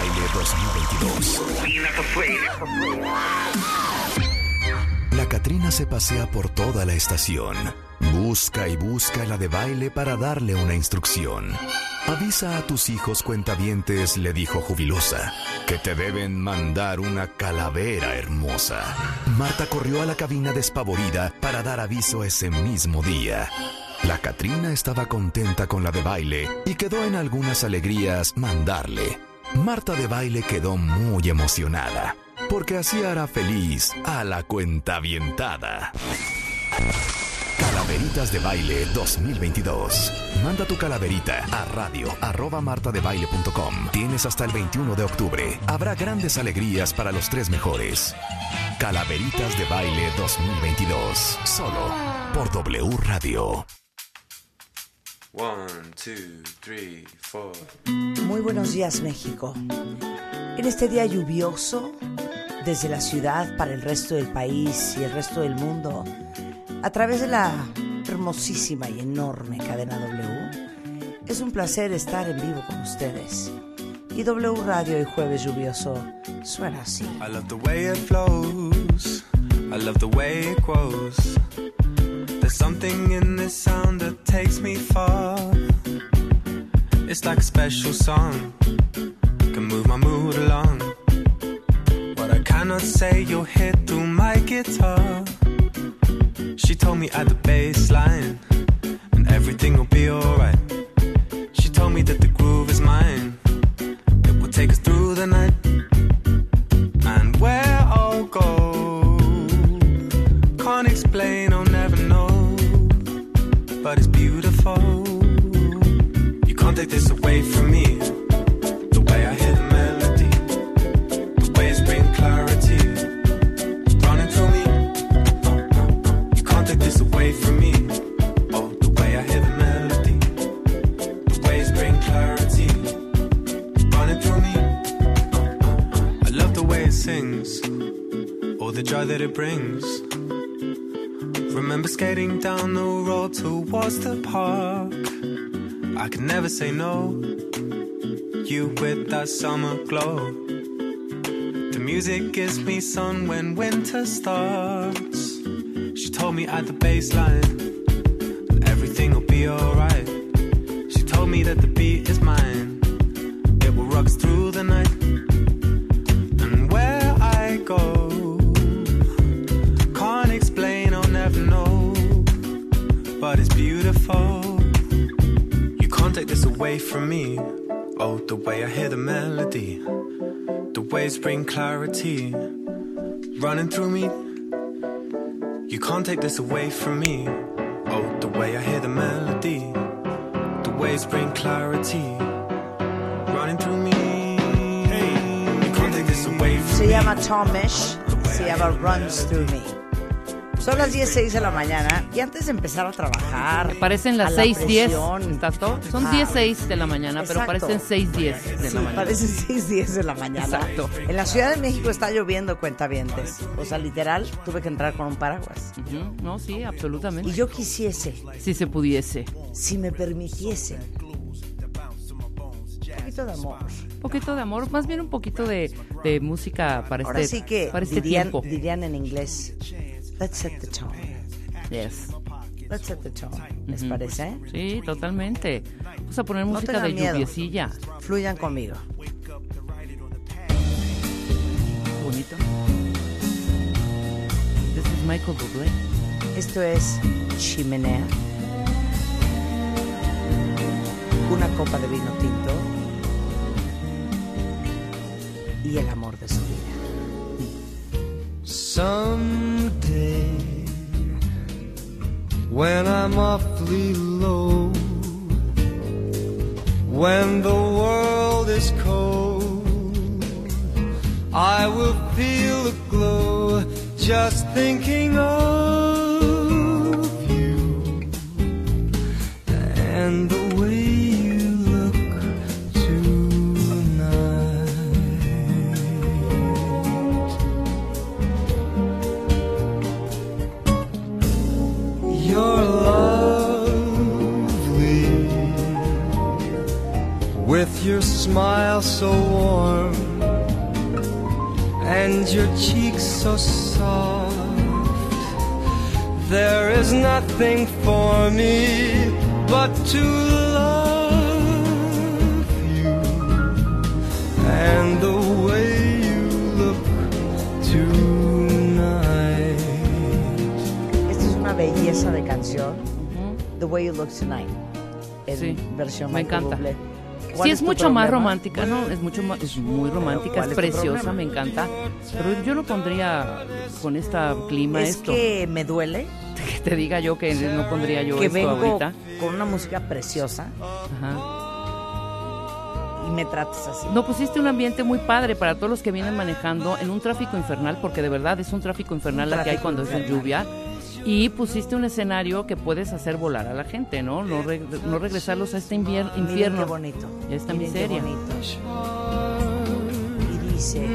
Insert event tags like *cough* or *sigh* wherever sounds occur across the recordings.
Baile 2022. La Catrina se pasea por toda la estación. Busca y busca la de baile para darle una instrucción. Avisa a tus hijos cuentavientes, le dijo jubilosa, que te deben mandar una calavera hermosa. Marta corrió a la cabina despavorida para dar aviso ese mismo día. La Catrina estaba contenta con la de baile y quedó en algunas alegrías mandarle. Marta de baile quedó muy emocionada, porque así hará feliz a la cuentavientada. Calaveritas de Baile 2022. Manda tu calaverita a radio martadebaile.com. Tienes hasta el 21 de octubre. Habrá grandes alegrías para los tres mejores. Calaveritas de Baile 2022. Solo por W Radio. One, two, three, four. Muy buenos días, México. En este día lluvioso, desde la ciudad para el resto del país y el resto del mundo, a través de la hermosísima y enorme cadena W, es un placer estar en vivo con ustedes. Y W Radio y Jueves Lluvioso suena así. I love the way it flows. I love the way it grows. There's something in this sound that takes me far. It's like a special song. Can move my mood along. What I cannot say, you'll hear through my guitar. She told me at the bass line, and everything will be alright. She told me that the groove is mine. It will take us through the night. The joy that it brings. Remember skating down the road towards the park. I could never say no. You with that summer glow. The music gives me sun when winter starts. She told me at the baseline that everything will be alright. She told me that the beat is mine. It will rock through the night. Away from me. Oh, the way I hear the melody, the waves bring clarity, running through me. You can't take this away from me. Oh, the way I hear the melody, the waves bring clarity, running through me. Hey, you can't take this away from Se llama Tomish, oh, se llama Runs Through Me. Son las 10.06 de la mañana y antes de empezar a trabajar. Parecen las a la 6:10, presión, ¿Tato? Son ah, 10:06 de la mañana, pero Exacto. parecen 6:10 de Sí, la mañana. parecen *laughs* 6.10 de la mañana. Exacto. En la Ciudad de México está lloviendo cuentavientes. O sea, literal, tuve que entrar con un paraguas. Ujú, No, sí, absolutamente. Y yo quisiese, Si se pudiese. si me permitiese, un poquito de amor. Un poquito de amor, más bien un poquito de, de música para Ahora este, sí que para este dirían, tiempo. dirían en inglés, let's set the tone. Yes. Let's set the tone. ¿Les parece? Sí, totalmente. Vamos a poner No música de miedo. lluviecilla. Fluyan conmigo. Bonito. This is Michael Bublé. Esto es Chimenea. Una copa de vino tinto. Y el amor de su vida. Someday, when I'm awfully low, when the world is cold, I will feel a glow just thinking of you and smile so warm and your cheeks so soft. There is nothing for me but to love you and the way you look tonight. Esta es una belleza de canción. The Way You Look Tonight. En Sí, versión me encanta. Sí, ¿Cuál es mucho más romántica, ¿no? Es mucho más, es muy romántica, ¿Cuál es es preciosa, me encanta. Pero yo no pondría con este clima Es esto. que me duele *laughs* Que te diga yo que no pondría yo que esto vengo ahorita. con una música preciosa Ajá. y me tratas así. No pusiste un ambiente muy padre para todos los que vienen manejando en un tráfico infernal, porque de verdad es un tráfico infernal Un la que hay cuando es infernal. lluvia. Y pusiste un escenario que puedes hacer volar a la gente, ¿no? No, reg- no regresarlos a este invier- Miren infierno. qué bonito. Y esta Miren qué miseria. bonito. Y dice,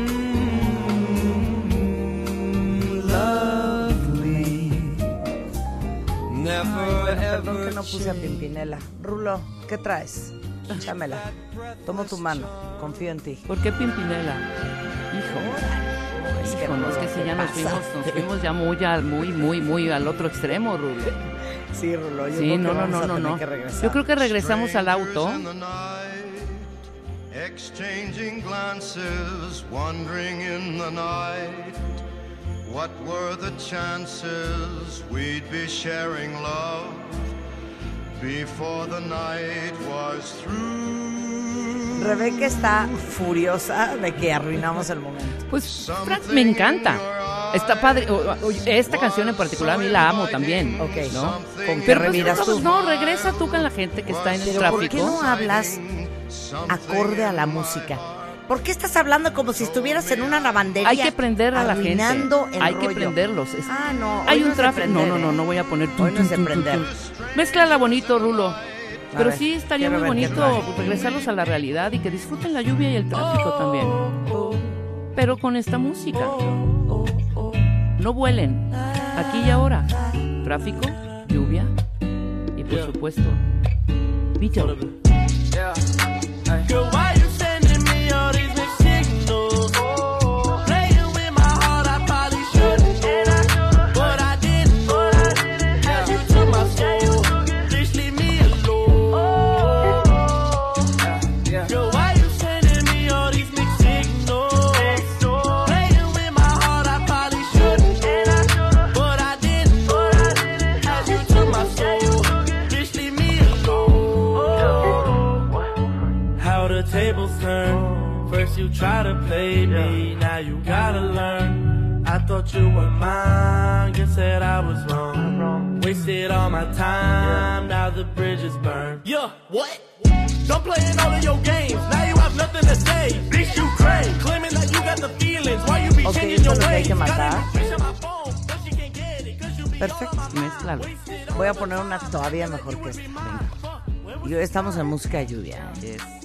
Ay, perdón que no puse a Pimpinela. Rulo, ¿qué traes? Échamela. Tomo tu mano. Confío en ti. ¿Por qué Pimpinela? Hijo. Es que, Hijo, no, es que si ¿qué ya nos fuimos, nos fuimos ya muy, al- muy, muy, muy al otro extremo, Rulo. Sí, Rulo, yo Sí, creo no, que no, vamos no, a no, tener no. que regresar. Yo creo que regresamos al auto. Exchanging glances, wandering in the night. What were the chances we'd be sharing love before the night was through? Rebeca está furiosa de que arruinamos el momento. Pues Frank me encanta. Está padre. o- o- Esta canción en particular a mí la amo también. Ok. ¿no? ¿Con Pero pues, reviras no, tú? no, regresa tú con la gente que está en el Pero ¿por qué tráfico. no hablas acorde a la música? ¿Por qué estás hablando como si estuvieras en una lavandería? Hay que prender a la gente. el Hay que rollo? prenderlos. Es- Ah, no. Hay un no de tráfico. No, no, no, ¿eh? no voy a poner. Hoy no es de tun, tun, tun, prender. tun. Mézclala bonito, Rulo. Pero sí estaría muy bonito regresarlos a la realidad y que disfruten la lluvia y el tráfico también. Pero con esta música. No vuelen. Aquí y ahora. Tráfico, lluvia y por supuesto, Beatles. Play me, now you gotta learn. I thought you were mine, guess that I was wrong. Wasted all my time, now the bridge is burned. Yeah, what? Don't play in all of your games, now you have nothing to say. Bitch, you crazy, claiming that you got the feelings. Why you be Ok, changing your ways? you Perfecto. Mézclalo. Voy a poner una todavía mejor que esta. Estamos en música de lluvia. Es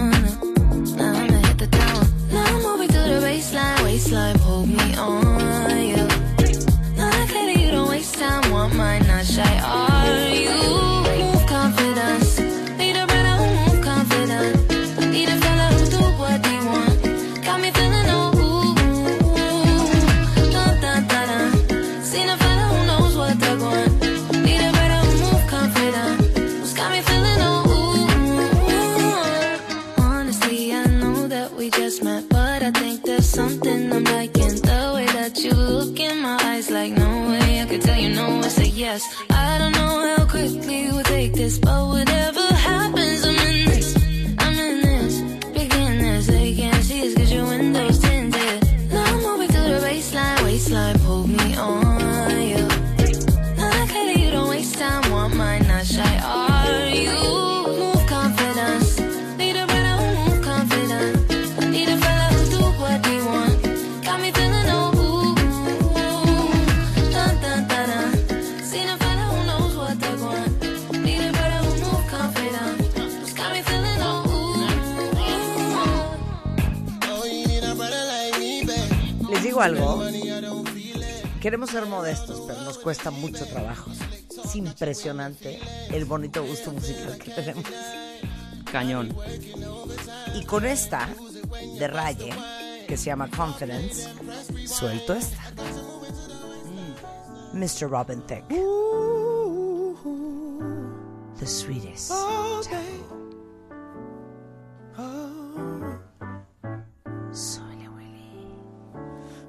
Queremos ser modestos, pero nos cuesta mucho trabajo. Es impresionante el bonito gusto musical que tenemos. Cañón. Y con esta de Raye, que se llama Confidence, suelto esta. Mr. Robin Thicke. The sweetest. Soy Willy.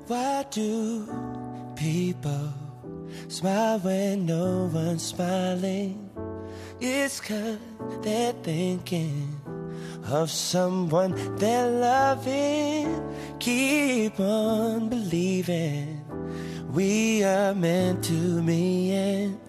Why do people smile when no one's smiling? It's cause they're thinking of someone they're loving. Keep on believing we are meant to be and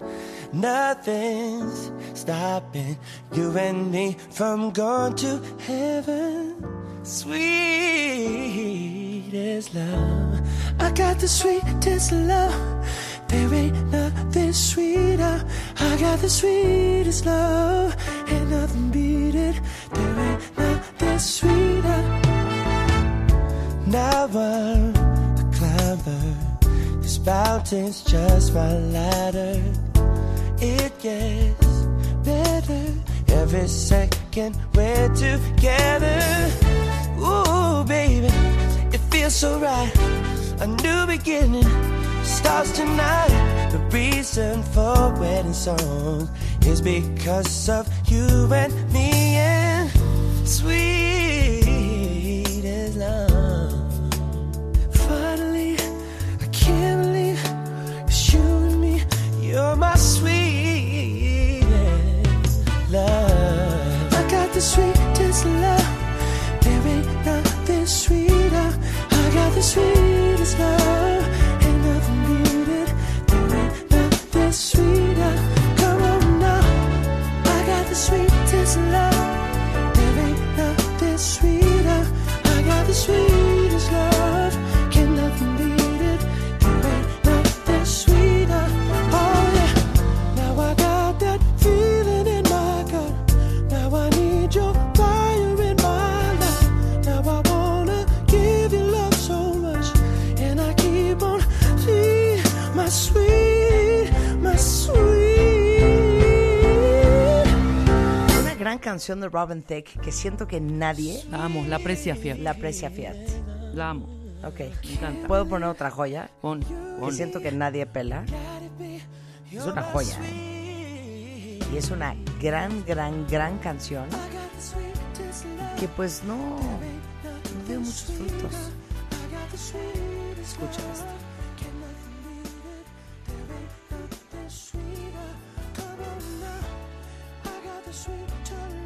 nothing's stopping you and me from going to heaven. Sweet as love. I got the sweetest love. There ain't nothing sweeter. I got the sweetest love. Ain't nothing beat it. There ain't nothing sweeter. Now I'm a climber. This mountain's just my ladder. It gets better every second we're together. Ooh, baby, it feels so right. A new beginning starts tonight. The reason for wedding songs is because of you and me and sweet as love. Finally, I can't believe it's you and me. You're my sweetest love. I got the sweetest love. There ain't nothing sweeter. Sweeter. Come on now. I got the sweetest love. There ain't nothing sweeter. canción de Robin Thicke que siento que nadie... La amo, la aprecia Fiat. La aprecia Fiat. La amo. Ok. Me encanta. ¿Puedo poner otra joya? Pon, pon. Que siento que nadie pela. Es una joya. ¿eh? Y es una gran, gran, gran canción que pues no, no dio muchos frutos. Escucha esto. sweet to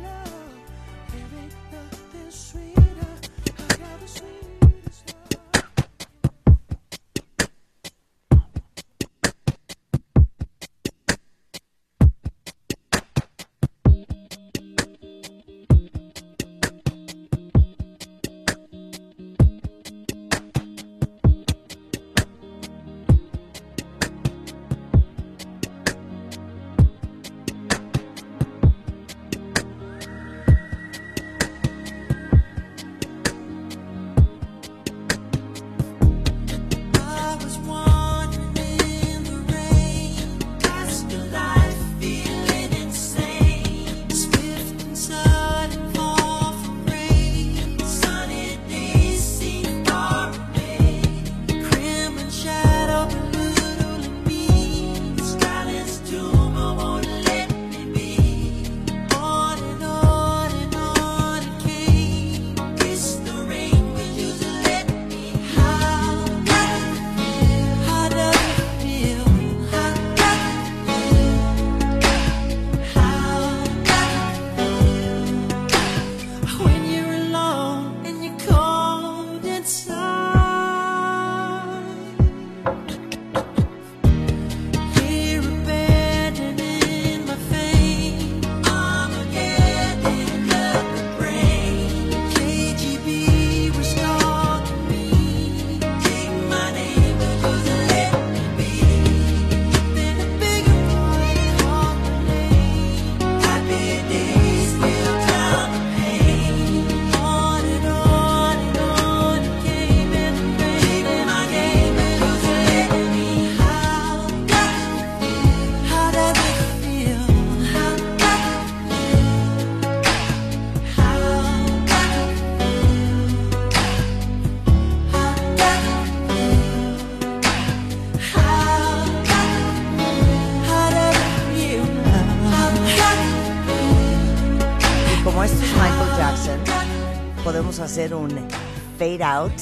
out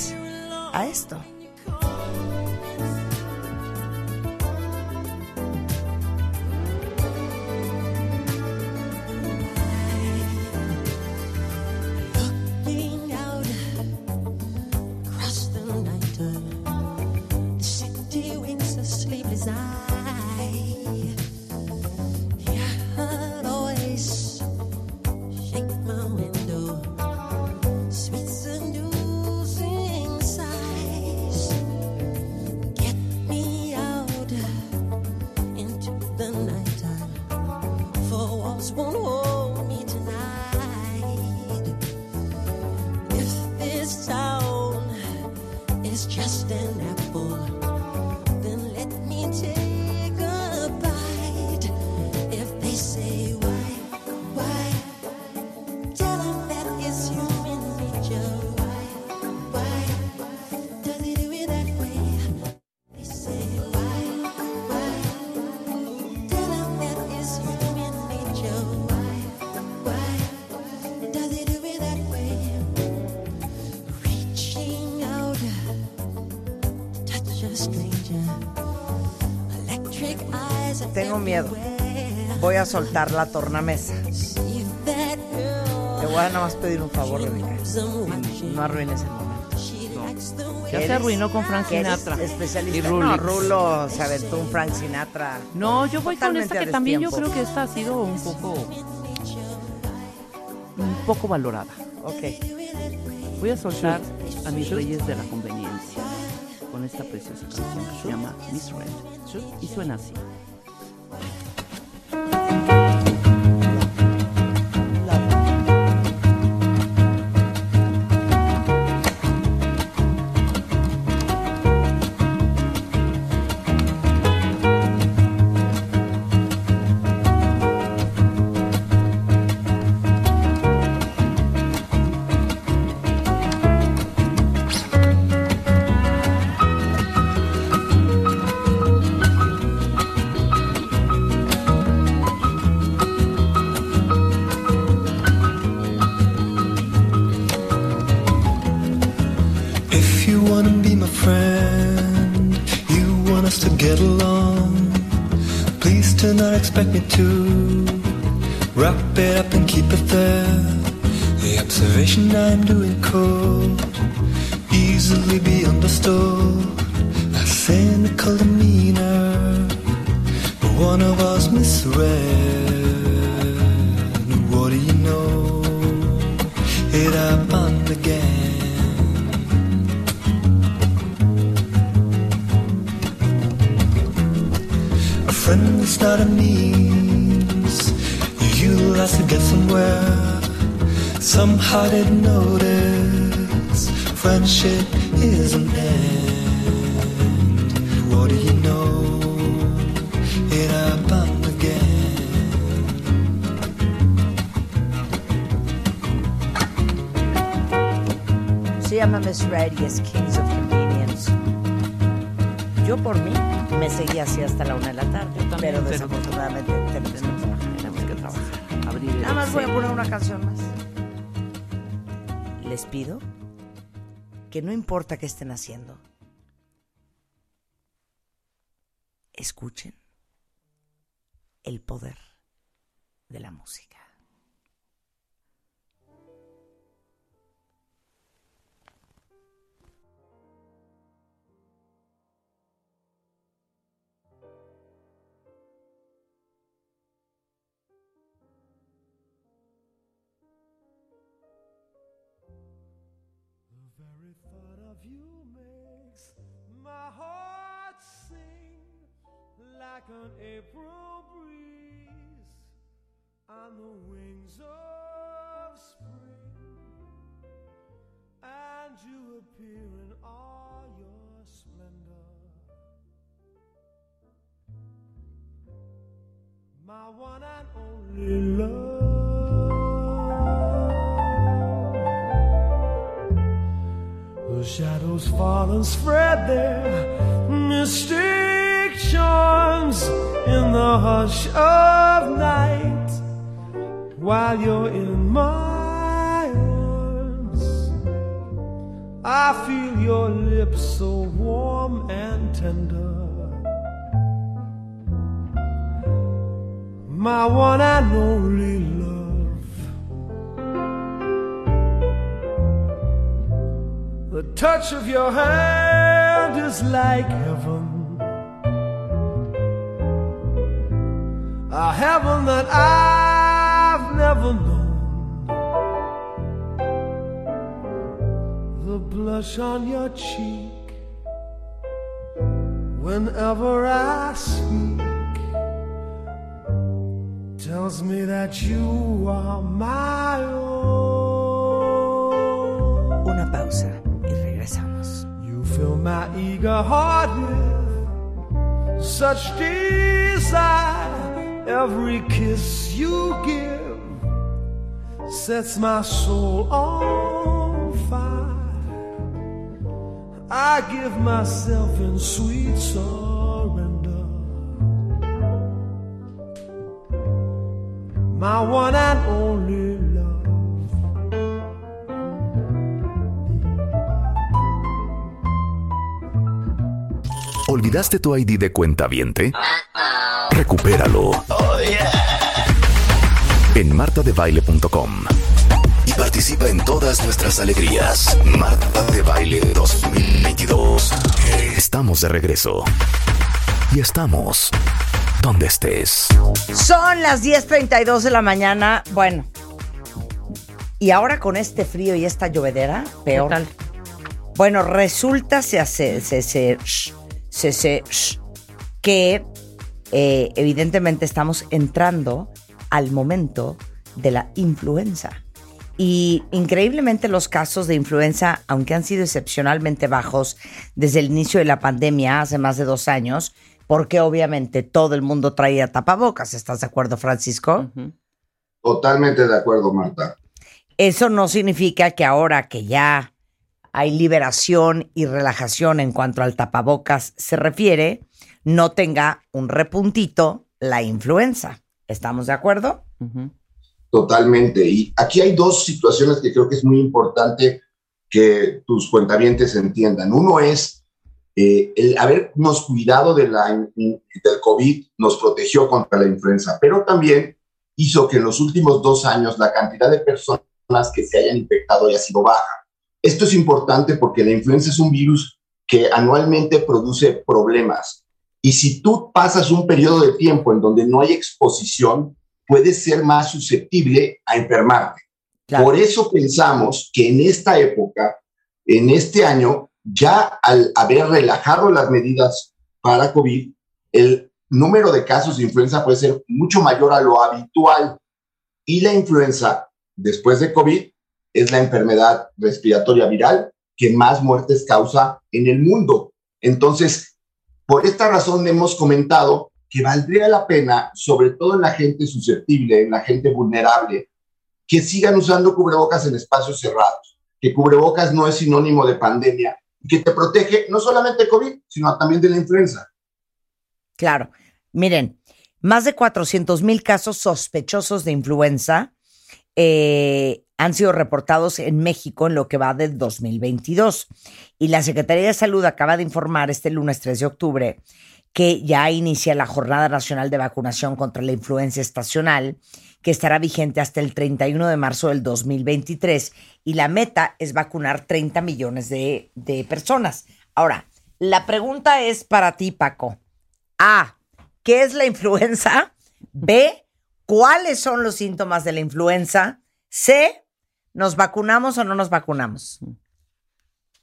a soltar la tornamesa. Te voy a nada más pedir un favor, Rebeca. No arruines el momento. Ya se arruinó con Frank Sinatra. especialista. Y No. Rulo se aventó un Frank Sinatra. No, yo voy con esta que también yo creo que esta ha sido un poco un poco valorada. Ok. Voy a soltar a mis reyes de la conveniencia con esta preciosa canción que se llama Miss Red. Y suena así. I'm doing could easily be understood. A cynical demeanor, but one of us misread. What do you know? It happened again. A friend is not a means you last to get somewhere. Somehow didn't notice friendship is an end. What do you know? It happened again. Se llama Miss es Kings of Convenience. Yo por mí me seguía así hasta la una de la tarde, también, pero desafortunadamente tenemos que trabajar. Tenemos que trabajar. Abrir Nada más voy a poner una canción más. Les pido que no importa qué estén haciendo, escuchen el poder de la música. Like an April breeze on the wings of spring. And you appear in all your splendor. My one and only love. The shadows fall and spread their mystic charms in the hush of night while you're in my arms. I feel your lips so warm and tender. My one and only love. The touch of your hand is like heaven. A heaven that I've never known. The blush on your cheek whenever I speak tells me that you are my own. Una pausa y regresamos. You fill my eager heart with such desire. Every kiss you give sets my soul on fire. I give myself in sweet surrender. My one and only love. ¿Olvidaste tu ID de cuenta viente? Recupéralo. En martadebaile.com. Y participa en todas nuestras alegrías. Marta de Baile 2022. Estamos de regreso. Y estamos donde estés. Son las 10.32 de la mañana. Bueno. Y ahora con este frío y esta llovedera, peor. tal? Bueno, resulta se hace, se, se, se, se- que eh, evidentemente estamos entrando al momento de la influenza. Y increíblemente los casos de influenza, aunque han sido excepcionalmente bajos desde el inicio de la pandemia hace más de dos años, porque obviamente todo el mundo traía tapabocas. ¿Estás de acuerdo, Francisco? Totalmente de acuerdo, Marta. Eso no significa que ahora que ya hay liberación y relajación en cuanto al tapabocas se refiere, no tenga un repuntito la influenza. ¿Estamos de acuerdo? Totalmente. Y aquí hay dos situaciones que creo que es muy importante que tus cuentavientes entiendan. Uno es eh, el habernos cuidado de la, del COVID nos protegió contra la influenza, pero también hizo que en los últimos dos años la cantidad de personas que se hayan infectado haya sido baja. Esto es importante porque la influenza es un virus que anualmente produce problemas. Y si tú pasas un periodo de tiempo en donde no hay exposición, puedes ser más susceptible a enfermarte. Por eso pensamos que en esta época, en este año, ya al haber relajado las medidas para COVID, el número de casos de influenza puede ser mucho mayor a lo habitual. Y la influenza, después de COVID, es la enfermedad respiratoria viral que más muertes causa en el mundo. Entonces, por esta razón hemos comentado que valdría la pena, sobre todo en la gente susceptible, en la gente vulnerable, que sigan usando cubrebocas en espacios cerrados, que cubrebocas no es sinónimo de pandemia, y que te protege no solamente de COVID, sino también de la influenza. Claro. Miren, más de 400 mil casos sospechosos de influenza eh, han sido reportados en México en lo que va del 2022. Y la Secretaría de Salud acaba de informar este lunes 3 de octubre que ya inicia la Jornada Nacional de Vacunación contra la Influenza Estacional, que estará vigente hasta el 31 de marzo del 2023. Y la meta es vacunar 30 millones de, de personas. Ahora, la pregunta es para ti, Paco. A, ¿qué es la influenza? B, ¿cuáles son los síntomas de la influenza? C, ¿nos vacunamos o no nos vacunamos?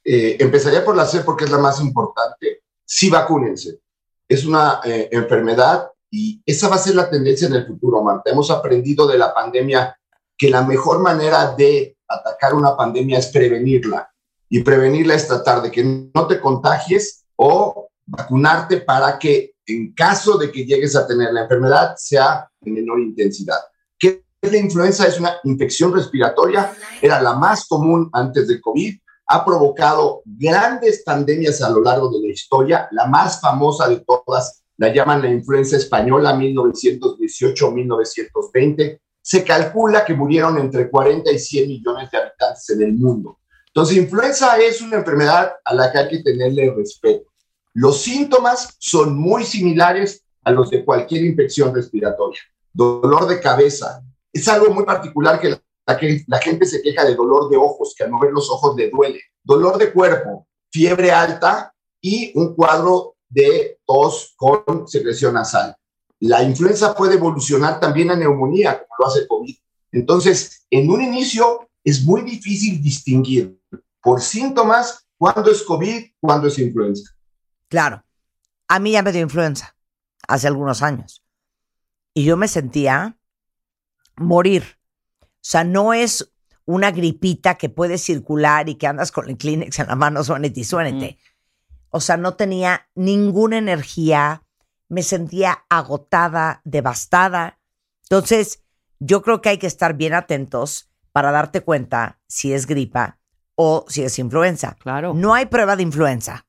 Eh, empezaría por la C porque es la más importante. Sí, vacúnense. Es una eh, enfermedad y esa va a ser la tendencia en el futuro, Marta. Hemos aprendido de la pandemia que la mejor manera de atacar una pandemia es prevenirla. Y prevenirla es tratar de que no te contagies o vacunarte para que en caso de que llegues a tener la enfermedad sea de menor intensidad. ¿Qué es la influenza? Es una infección respiratoria, era la más común antes de COVID, ha provocado grandes pandemias a lo largo de la historia, la más famosa de todas la llaman la influenza española 1918-1920. Se calcula que murieron entre 40 y 100 millones de habitantes en el mundo. Entonces, influenza es una enfermedad a la que hay que tenerle respeto. Los síntomas son muy similares a los de cualquier infección respiratoria. Dolor de cabeza. Es algo muy particular que la, que la gente se queja de dolor de ojos, que al mover los ojos le duele. Dolor de cuerpo, fiebre alta y un cuadro de tos con secreción nasal. La influenza puede evolucionar también a neumonía, como lo hace COVID. Entonces, en un inicio es muy difícil distinguir por síntomas cuándo es COVID, cuándo es influenza. Claro. A mí ya me dio influenza hace algunos años. Y yo me sentía morir. O sea, no es una gripita que puede circular y que andas con el Kleenex en la mano, suénete y suénete. O sea, no tenía ninguna energía, me sentía agotada, devastada. Entonces, yo creo que hay que estar bien atentos para darte cuenta si es gripa o si es influenza. Claro. No hay prueba de influenza.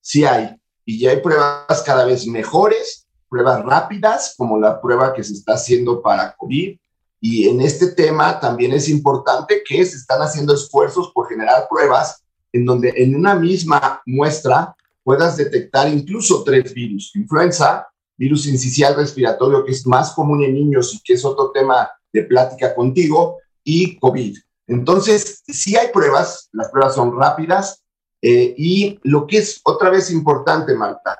Sí hay, y ya hay pruebas cada vez mejores, pruebas rápidas, como la prueba que se está haciendo para COVID. Y en este tema también es importante que se están haciendo esfuerzos por generar pruebas en donde en una misma muestra puedas detectar incluso tres virus. Influenza, virus incisional respiratorio, que es más común en niños y que es otro tema de plática contigo, y COVID. Entonces, sí hay pruebas, las pruebas son rápidas, eh, y lo que es otra vez importante, Marta,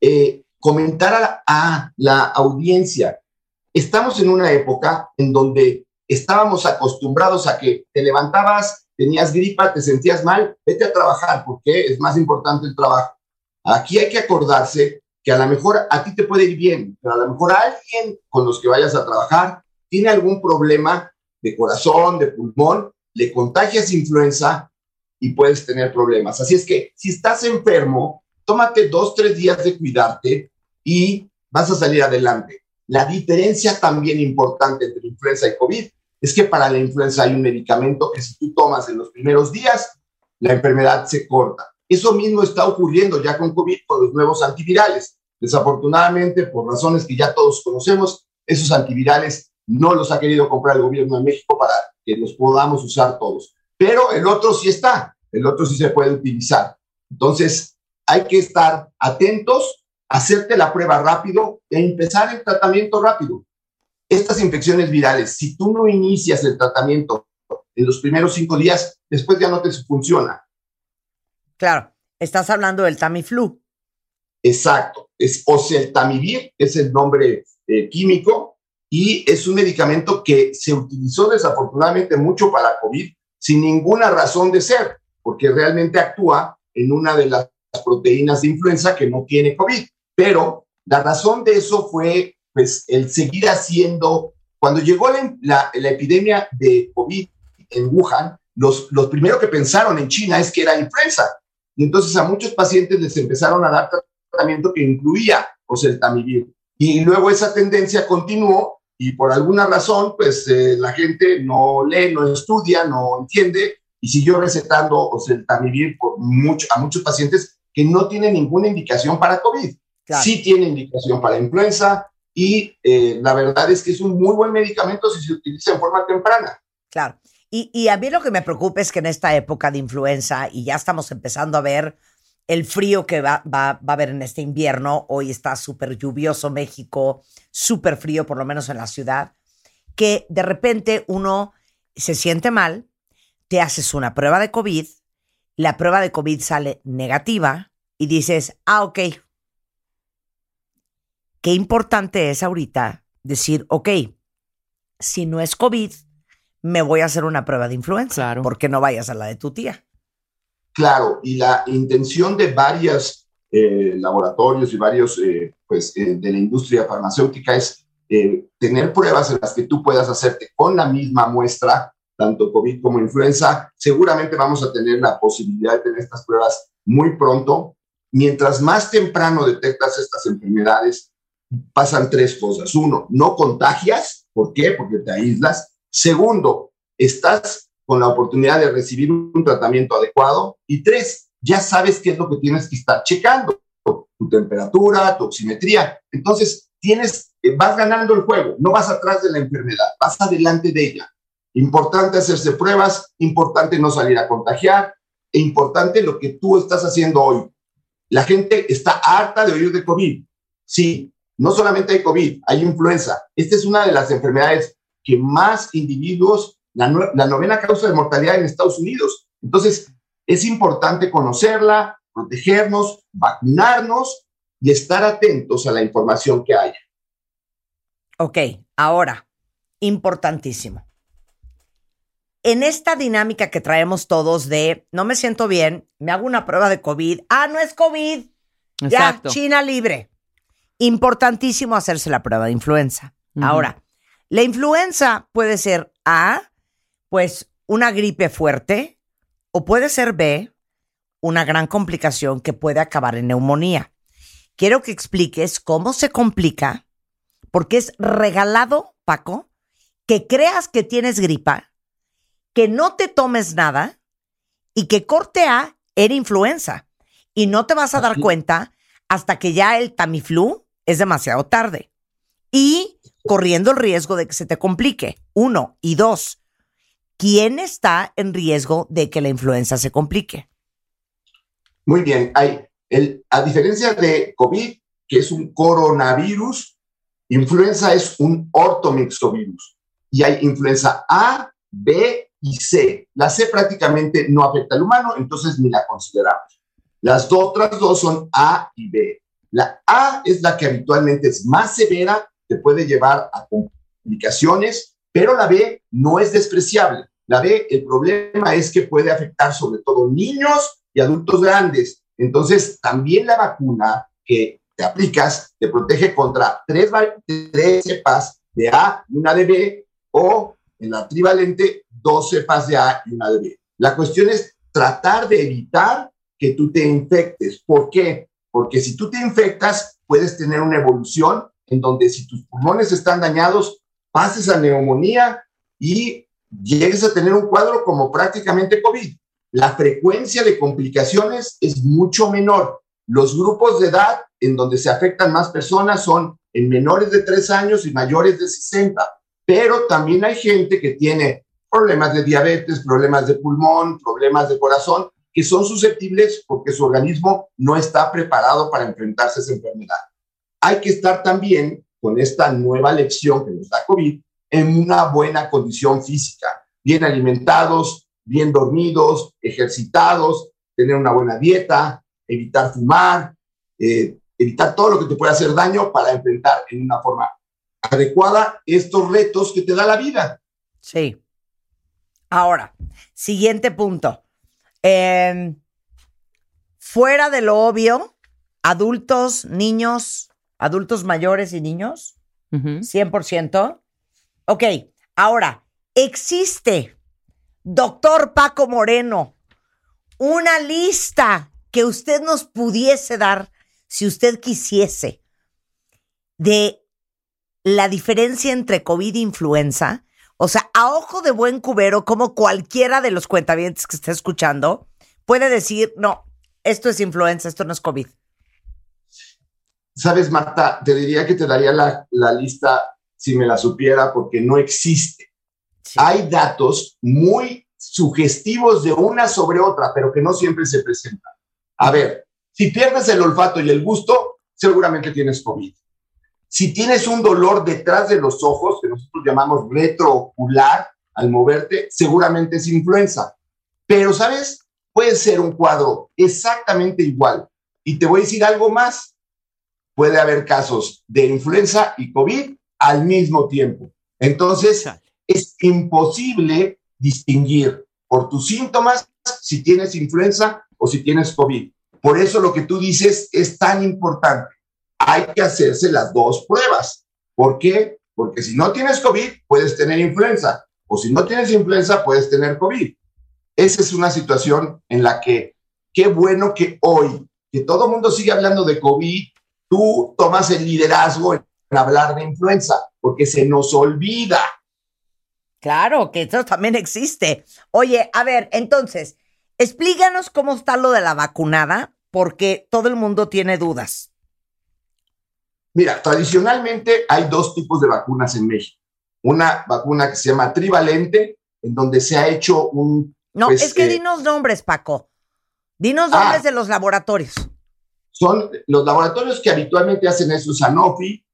eh, comentar a, la audiencia, estamos en una época en donde estábamos acostumbrados a que te levantabas, tenías gripa, te sentías mal, vete a trabajar porque es más importante el trabajo. Aquí hay que acordarse que a lo mejor a ti te puede ir bien, pero a lo mejor alguien con los que vayas a trabajar tiene algún problema de corazón, de pulmón, le contagias influenza y puedes tener problemas. Así es que si estás enfermo, tómate dos, tres días de cuidarte y vas a salir adelante. La diferencia también importante entre influenza y COVID es que para la influenza hay un medicamento que si tú tomas en los primeros días, la enfermedad se corta. Eso mismo está ocurriendo ya con COVID con los nuevos antivirales. Desafortunadamente, por razones que ya todos conocemos, esos antivirales no los ha querido comprar el gobierno de México para que los podamos usar todos. Pero el otro sí está, el otro sí se puede utilizar. Entonces, hay que estar atentos, hacerte la prueba rápido e empezar el tratamiento rápido. Estas infecciones virales, si tú no inicias el tratamiento en los primeros cinco días, después ya no te funciona. Claro, estás hablando del Tamiflu. Exacto, es oseltamivir, es el nombre eh, químico, y es un medicamento que se utilizó desafortunadamente mucho para COVID sin ninguna razón de ser, porque realmente actúa en una de las proteínas de influenza que no tiene COVID. Pero la razón de eso fue pues el seguir haciendo, cuando llegó la, la- la epidemia de COVID en Wuhan, los, los primeros que pensaron en China es que era influenza. Y entonces a muchos pacientes les empezaron a dar tratamiento que incluía oseltamivir. Y luego esa tendencia continuó y por alguna razón, pues eh, la gente no lee, no estudia, no entiende y siguió recetando oseltamivir por mucho, a muchos pacientes que no tienen ninguna indicación para COVID. Claro. Sí tiene indicación para influenza y eh, la verdad es que es un muy buen medicamento si se utiliza en forma temprana. Claro. Y, y a mí lo que me preocupa es que en esta época de influenza, y ya estamos empezando a ver el frío que va, va, va a haber en este invierno, hoy está súper lluvioso México, súper frío, por lo menos en la ciudad, que de repente uno se siente mal, te haces una prueba de COVID, la prueba de COVID sale negativa y dices, ah, ok. Qué importante es ahorita decir, ok, si no es COVID, me voy a hacer una prueba de influenza, porque no vayas a la de tu tía. Claro, y la intención de varios eh, laboratorios y varios eh, pues, eh, de la industria farmacéutica es eh, tener pruebas en las que tú puedas hacerte con la misma muestra, tanto COVID como influenza. Seguramente vamos a tener la posibilidad de tener estas pruebas muy pronto. Mientras más temprano detectas estas enfermedades, pasan tres cosas. Uno, no contagias. ¿Por qué? Porque te aíslas. Segundo, estás con la oportunidad de recibir un tratamiento adecuado. Y tres, ya sabes qué es lo que tienes que estar checando. Tu temperatura, tu oximetría. Entonces, tienes, eh, vas ganando el juego. No vas atrás de la enfermedad, vas adelante de ella. Importante hacerse pruebas, importante no salir a contagiar, e importante lo que tú estás haciendo hoy. La gente está harta de oír de COVID. Sí, no solamente hay COVID, hay influenza. Esta es una de las enfermedades que más individuos, la, novena causa de mortalidad en Estados Unidos. Entonces, es importante conocerla, protegernos, vacunarnos y estar atentos a la información que haya. Ok, ahora, importantísimo. En esta dinámica que traemos todos de no me siento bien, me hago una prueba de COVID. Ah, no es COVID. Exacto. Ya, China libre. Importantísimo hacerse la prueba de influenza. Ahora, la influenza puede ser A, pues una gripe fuerte, o puede ser B, una gran complicación que puede acabar en neumonía. Quiero que expliques cómo se complica, porque es regalado, Paco, que creas que tienes gripa, que no te tomes nada y que corte A era influenza. Y no te vas a dar cuenta hasta que ya el Tamiflu es demasiado tarde. Y corriendo el riesgo de que se te complique. Uno. Y dos, ¿quién está en riesgo de que la influenza se complique? Muy bien, hay el, a diferencia de COVID, que es un coronavirus, influenza es un ortomixovirus. Y hay influenza A, B y C. La C prácticamente no afecta al humano, entonces ni la consideramos. Las do- otras dos son A y B. La A es la que habitualmente es más severa, te puede llevar a complicaciones, pero la B no es despreciable. La B, el problema es que puede afectar sobre todo niños y adultos grandes. Entonces, también la vacuna que te aplicas te protege contra tres, tres cepas de A una de B, o en la trivalente, dos cepas de A y una de B. La cuestión es tratar de evitar que tú te infectes. ¿Por qué? Porque si tú te infectas, puedes tener una evolución en donde si tus pulmones están dañados, pases a neumonía y llegues a tener un cuadro como prácticamente COVID. La frecuencia de complicaciones es mucho menor. Los grupos de edad en donde se afectan más personas son en menores de 3 años y mayores de 60, pero también hay gente que tiene problemas de diabetes, problemas de pulmón, problemas de corazón, que son susceptibles porque su organismo no está preparado para enfrentarse a esa enfermedad. Hay que estar también con esta nueva lección que nos da COVID en una buena condición física, bien alimentados, bien dormidos, ejercitados, tener una buena dieta, evitar fumar, eh, evitar todo lo que te pueda hacer daño para enfrentar en una forma adecuada estos retos que te da la vida. Sí. Ahora, siguiente punto. Eh, fuera de lo obvio, adultos, niños, adultos mayores y niños, 100%. Ok, ahora, existe, doctor Paco Moreno, una lista que usted nos pudiese dar, si usted quisiese, de la diferencia entre COVID e influenza. O sea, a ojo de buen cubero, como cualquiera de los cuentavientes que esté escuchando puede decir, no, esto es influenza, esto no es COVID. Sabes, Marta, te diría que te daría la, la lista si me la supiera porque no existe. Hay datos muy sugestivos de una sobre otra, pero que no siempre se presentan. A ver, si pierdes el olfato y el gusto, seguramente tienes COVID. Si tienes un dolor detrás de los ojos, que nosotros llamamos retroocular, al moverte, seguramente es influenza. Pero, ¿sabes? Puede ser un cuadro exactamente igual. Y te voy a decir algo más. Puede haber casos de influenza y COVID al mismo tiempo. Entonces, es imposible distinguir por tus síntomas si tienes influenza o si tienes COVID. Por eso lo que tú dices es tan importante. Hay que hacerse las dos pruebas. ¿Por qué? Porque si no tienes COVID, puedes tener influenza. O si no tienes influenza, puedes tener COVID. Esa es una situación en la que, qué bueno que hoy, que todo el mundo sigue hablando de COVID, tú tomas el liderazgo en hablar de influenza, porque se nos olvida. Claro, que eso también existe. Oye, a ver, entonces, explícanos cómo está lo de la vacunada, porque todo el mundo tiene dudas. Mira, tradicionalmente hay dos tipos de vacunas en México. Una vacuna que se llama trivalente, en donde se ha hecho un... No, pues, es que eh, dinos nombres, Paco. Dinos Ah. nombres de los laboratorios. son los laboratorios que habitualmente hacen eso, Sanofi,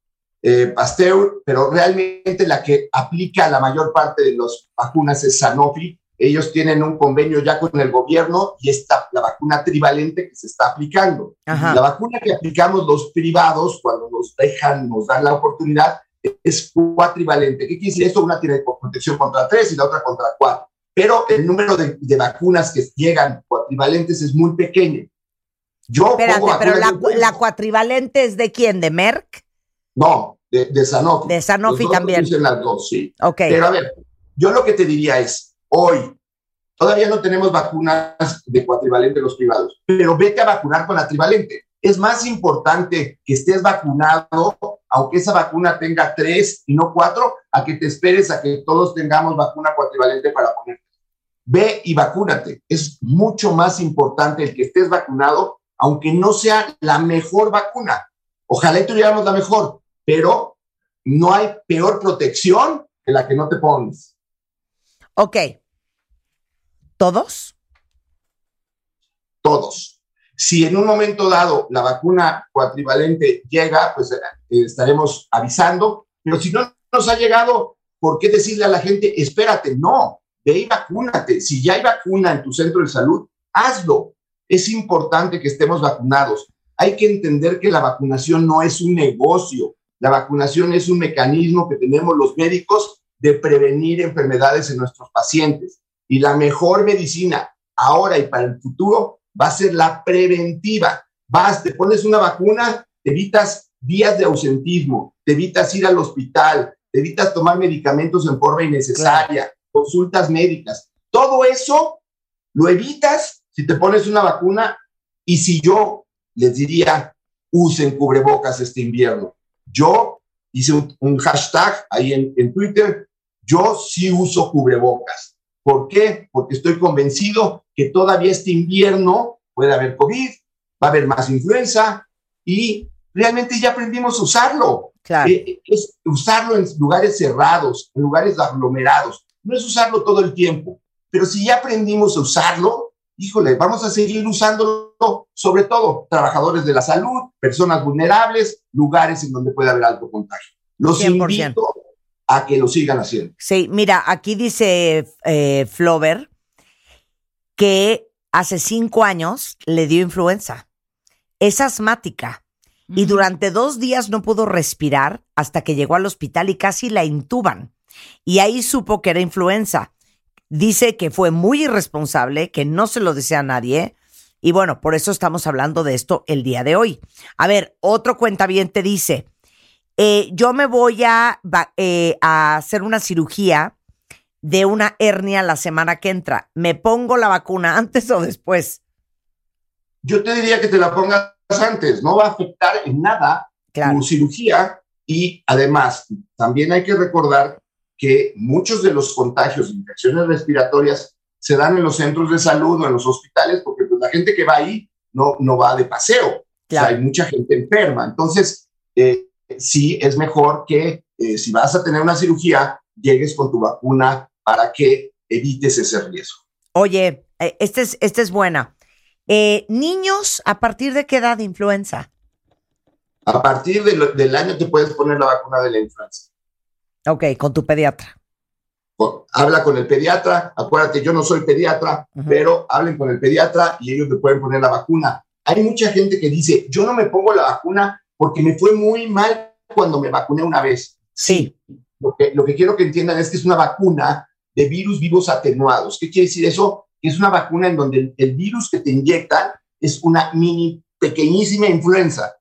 eh, Pasteur, pero realmente la que aplica la mayor parte de las vacunas es Sanofi. Ellos tienen un convenio ya con el gobierno y está la vacuna trivalente que se está aplicando. Ajá. La vacuna que aplicamos los privados cuando nos dejan, nos dan la oportunidad, es cuatrivalente. ¿Qué quiere decir esto? Una tiene protección contra tres y la otra contra cuatro. Pero el número de, de vacunas que llegan cuatrivalentes es muy pequeño. Yo Espérate, pero la, la cuatrivalente es de quién? ¿De Merck? no, de, de Sanofi. De Sanofi Los dos también. producen las dos, sí. Ok. Pero a ver, yo lo que te diría es, hoy todavía no tenemos vacunas de cuatrivalente los privados, pero vete a vacunar con la trivalente. Es más importante que estés vacunado, aunque esa vacuna tenga tres y no cuatro, a que te esperes a que todos tengamos vacuna cuatrivalente para ponerte. Ve y vacúnate. Es mucho más importante el que estés vacunado, aunque no sea la mejor vacuna. Ojalá tuviéramos la mejor, pero no hay peor protección que la que no te pones. Ok. ¿Todos? Todos. Si en un momento dado la vacuna cuatrivalente llega, pues eh, estaremos avisando, pero si no nos ha llegado, ¿por qué decirle a la gente, espérate? No, ve y vacúnate. Si ya hay vacuna en tu centro de salud, hazlo. Es importante que estemos vacunados. Hay que entender que la vacunación no es un negocio. La vacunación es un mecanismo que tenemos los médicos de prevenir enfermedades en nuestros pacientes. Y la mejor medicina ahora y para el futuro va a ser la preventiva. Vas, te pones una vacuna, te evitas días de ausentismo, te evitas ir al hospital, te evitas tomar medicamentos en forma innecesaria, consultas médicas. Todo eso lo evitas si te pones una vacuna y si yo les diría, usen cubrebocas este invierno. Yo hice un, hashtag ahí en, en Twitter, yo sí uso cubrebocas. ¿Por qué? Porque estoy convencido que todavía este invierno puede haber COVID, va a haber más influenza y realmente ya aprendimos a usarlo. Claro. Eh, es usarlo en lugares cerrados, en lugares aglomerados. No es usarlo todo el tiempo, pero si ya aprendimos a usarlo, híjole, vamos a seguir usándolo, sobre todo trabajadores de la salud, personas vulnerables, lugares en donde puede haber alto contagio. Los 100%. invito a que lo sigan haciendo. Sí, mira, aquí dice eh, Flover que hace cinco años le dio influenza. Es asmática y durante dos días no pudo respirar hasta que llegó al hospital y casi la intuban. Y ahí supo que era influenza. Dice que fue muy irresponsable, que no se lo desea a nadie. Y bueno, por eso estamos hablando de esto el día de hoy. A ver, otro cuentaviente dice, eh, yo me voy a, eh, a hacer una cirugía de una hernia la semana que entra. ¿Me pongo la vacuna antes o después? Yo te diría que te la pongas antes, no va a afectar en nada tu cirugía y además también hay que recordar que muchos de los contagios de infecciones respiratorias se dan en los centros de salud o en los hospitales porque pues, la gente que va ahí no, no va de paseo. O sea, hay mucha gente enferma. Entonces, eh, sí es mejor que eh, si vas a tener una cirugía, llegues con tu vacuna para que evites ese riesgo. Oye, eh, esta es, esta es buena. Eh, niños, ¿a partir de qué edad de influenza? A partir de lo- del año te puedes poner la vacuna de la influenza. Ok, con tu pediatra. Con- habla con el pediatra, acuérdate, yo no soy pediatra, pero hablen con el pediatra y ellos te pueden poner la vacuna. Hay mucha gente que dice, yo no me pongo la vacuna porque me fue muy mal cuando me vacuné una vez. Sí. Lo que, lo que quiero que entiendan es que es una vacuna de virus vivos atenuados. ¿Qué quiere decir eso? Es una vacuna en donde el, el virus que te inyectan es una mini, pequeñísima influenza.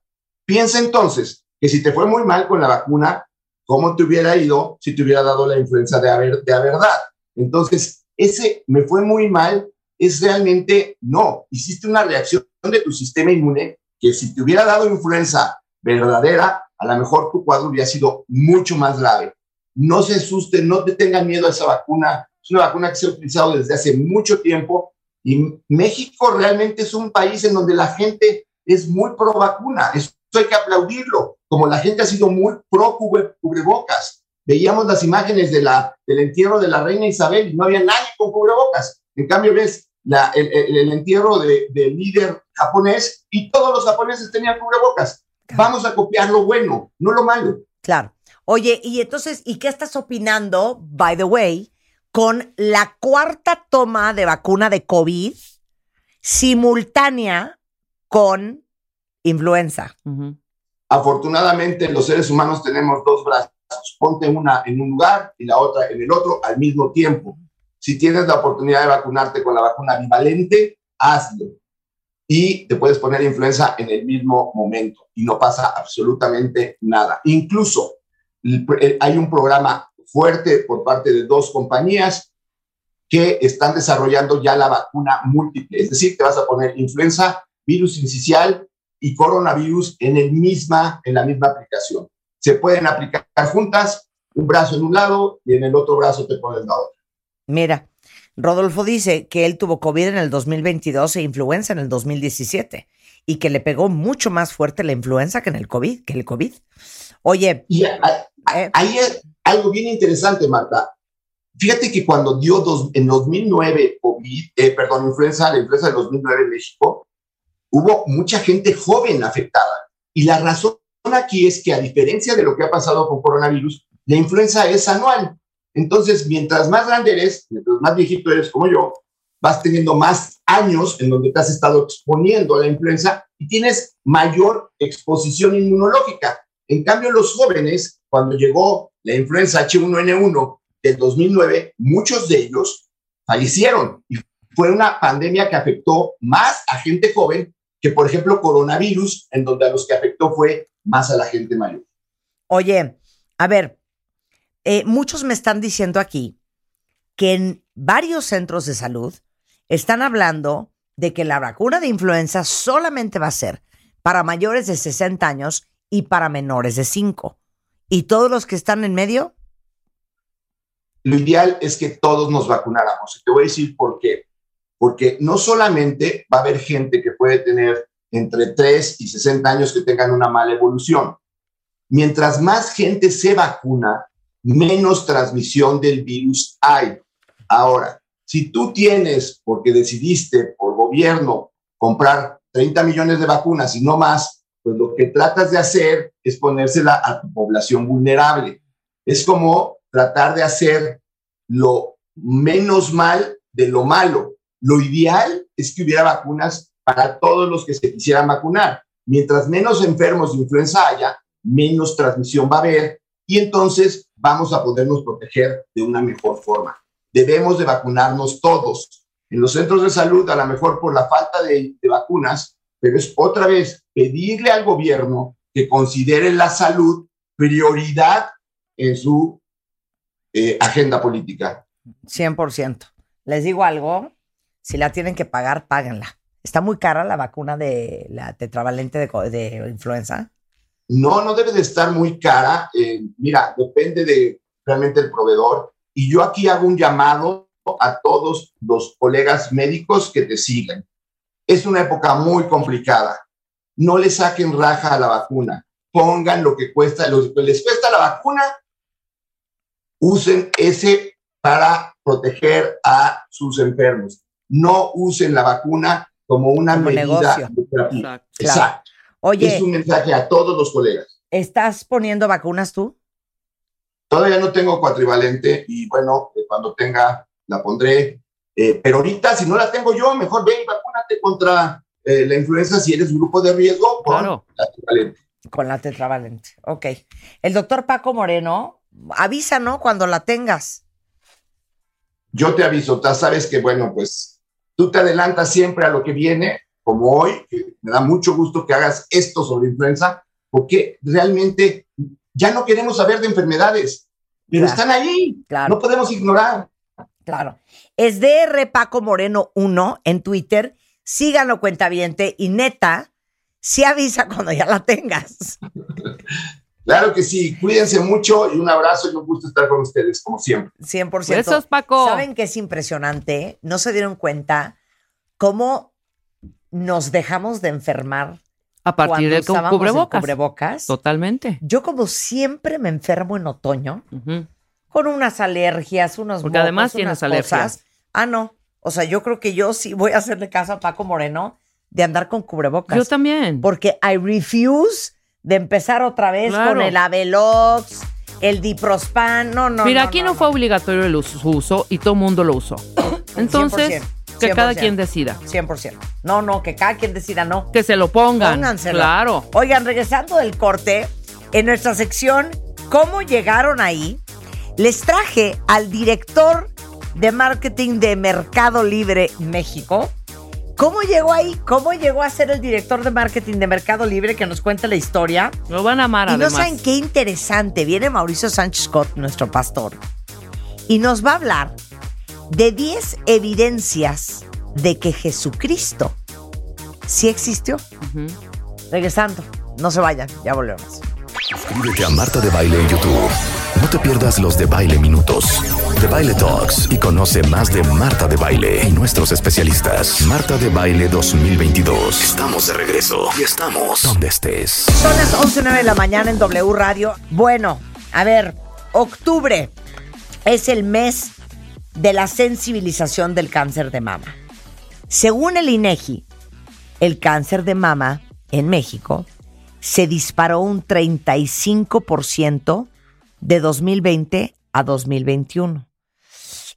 Piensa entonces que si te fue muy mal con la vacuna, ¿cómo te hubiera ido si te hubiera dado la influenza de a, ver- de a verdad? Entonces, ese me fue muy mal es realmente no. Hiciste una reacción de tu sistema inmune que si te hubiera dado influenza verdadera, a lo mejor tu cuadro hubiera sido mucho más grave. No se asusten, no te tengan miedo a esa vacuna. Es una vacuna que se ha utilizado desde hace mucho tiempo y México realmente es un país en donde la gente es muy pro vacuna. Eso hay que aplaudirlo. Como la gente ha sido muy pro cubre- cubrebocas. veíamos las imágenes de la, del entierro de la reina Isabel y no había nadie con cubrebocas. En cambio, ves la- el, el- el entierro de- del líder japonés y todos los japoneses tenían cubrebocas. Vamos a copiar lo bueno, no lo malo. Claro. Oye, y entonces, ¿y qué estás opinando, by the way, con la cuarta toma de vacuna de COVID simultánea con influenza? Afortunadamente, los seres humanos tenemos dos brazos. Ponte una en un lugar y la otra en el otro al mismo tiempo. Si tienes la oportunidad de vacunarte con la vacuna bivalente, hazlo. Y te puedes poner influenza en el mismo momento y no pasa absolutamente nada. Incluso el- hay un programa fuerte por parte de dos compañías que están desarrollando ya la vacuna múltiple. Es decir, te vas a poner influenza, virus incisional y coronavirus en, el misma, en la misma aplicación. Se pueden aplicar juntas, un brazo en un lado y en el otro brazo te pones la otra. Mira, Rodolfo dice que él tuvo COVID en el 2022 e influenza en el 2017 y que le pegó mucho más fuerte la influenza que en el COVID, que el COVID. Oye, Y a- a- ahí es algo bien interesante, Marta. Fíjate que cuando dio dos, en 2009 COVID, eh, perdón, influenza, la influenza de 2009 en México, hubo mucha gente joven afectada. Y la razón aquí es que a diferencia de lo que ha pasado con coronavirus, la influenza es anual. Entonces, mientras más grande eres, mientras más viejito eres como yo, vas teniendo más años en donde te has estado exponiendo a la influenza y tienes mayor exposición inmunológica. En cambio, los jóvenes, cuando llegó la influenza H1N1 del 2009, muchos de ellos fallecieron. Y fue una pandemia que afectó más a gente joven que, por ejemplo, coronavirus, en donde a los que afectó fue más a la gente mayor. Oye, a ver, eh, muchos me están diciendo aquí que en varios centros de salud están hablando de que la vacuna de influenza solamente va a ser para mayores de 60 años y para menores de 5. ¿Y todos los que están en medio? Lo ideal es que todos nos vacunáramos. Te voy a decir por qué. Porque no solamente va a haber gente que puede tener entre 3 y 60 años que tengan una mala evolución. Mientras más gente se vacuna, menos transmisión del virus hay. Ahora, si tú tienes, porque decidiste por gobierno comprar 30 millones de vacunas y no más, pues lo que tratas de hacer es ponérsela a tu población vulnerable. Es como tratar de hacer lo menos mal de lo malo. Lo ideal es que hubiera vacunas para todos los que se quisieran vacunar. Mientras menos enfermos de influenza haya, menos transmisión va a haber y entonces vamos a podernos proteger de una mejor forma. Debemos de vacunarnos todos. En los centros de salud, a lo mejor por la falta de, de vacunas, pero es otra vez pedirle al gobierno que considere la salud prioridad en su eh, agenda política. 100%. Les digo algo, si la tienen que pagar, páganla. Está muy cara la vacuna de la tetravalente de, de influenza. No, no debe de estar muy cara. Eh, mira, depende de realmente el proveedor. Y yo aquí hago un llamado a todos los colegas médicos que te sigan. Es una época muy complicada. No le saquen raja a la vacuna. Pongan lo que cuesta, lo que les cuesta la vacuna, usen ese para proteger a sus enfermos. No usen la vacuna como una Como medida negocio. lucrativa. Claro. Oye, Es un mensaje a todos los colegas. ¿estás poniendo vacunas tú? Todavía no tengo cuatrivalente y bueno, eh, cuando tenga la pondré. Eh, pero ahorita, si no la tengo yo, mejor ve y vacúnate contra eh, la influenza si eres grupo de riesgo con Claro. la trivalente. Con la tetravalente. Ok. El doctor Paco Moreno, avisa, ¿no? Cuando la tengas. Yo te aviso, ya sabes que bueno, pues tú te adelantas siempre a lo que viene, como hoy, que me da mucho gusto que hagas esto sobre influenza, porque realmente ya no queremos saber de enfermedades, pero Claro. están ahí, Claro. no podemos ignorar. Claro. Es DR Paco Moreno 1 en Twitter. Síganlo, cuentaviente. Y neta, sí avisa cuando ya la tengas. *laughs* Claro que sí, cuídense mucho y un abrazo y un gusto estar con ustedes, como siempre. 100%. Besos, Paco. ¿Saben qué es impresionante? No se dieron cuenta cómo nos dejamos de enfermar A partir del cubrebocas. cubrebocas. Totalmente. Yo como siempre me enfermo en otoño Ujú. con unas alergias, unos Porque mocos, además tienes unas alergia. cosas. Ah, no. O sea, yo creo que yo sí voy a hacerle caso a Paco Moreno de andar con cubrebocas. Yo también. Porque I refuse de empezar otra vez Claro. con el Avelox, el Diprospan. No, no, Mira, no, aquí no, no, no. fue obligatorio el us- su uso y todo el mundo lo usó. *coughs* Entonces, 100%, que cada 100%. quien decida. 100%. No, no, que cada quien decida no. Que se lo pongan. Pónganselo. Claro. Oigan, regresando del corte, en nuestra sección ¿Cómo llegaron ahí? Les traje al director de marketing de Mercado Libre México. ¿Cómo llegó ahí? ¿Cómo llegó a ser el director de marketing de Mercado Libre que nos cuenta la historia? Lo van a amar Y no saben qué interesante. Viene Mauricio Sánchez Scott, nuestro pastor, y nos va a hablar de 10 evidencias de que Jesucristo sí existió. Regresando, no se vayan, ya volvemos. Suscríbete a Marta de Baile en YouTube. No te pierdas los de Baile Minutos, de Baile Talks y conoce más de Marta de Baile y nuestros especialistas. Marta de Baile 2022. Estamos de regreso y estamos donde estés. Son las 11.09 de la mañana en W Radio. Bueno, a ver, octubre es el mes de la sensibilización del cáncer de mama. Según el INEGI, el cáncer de mama en México se disparó un 35% de 2020 a 2021.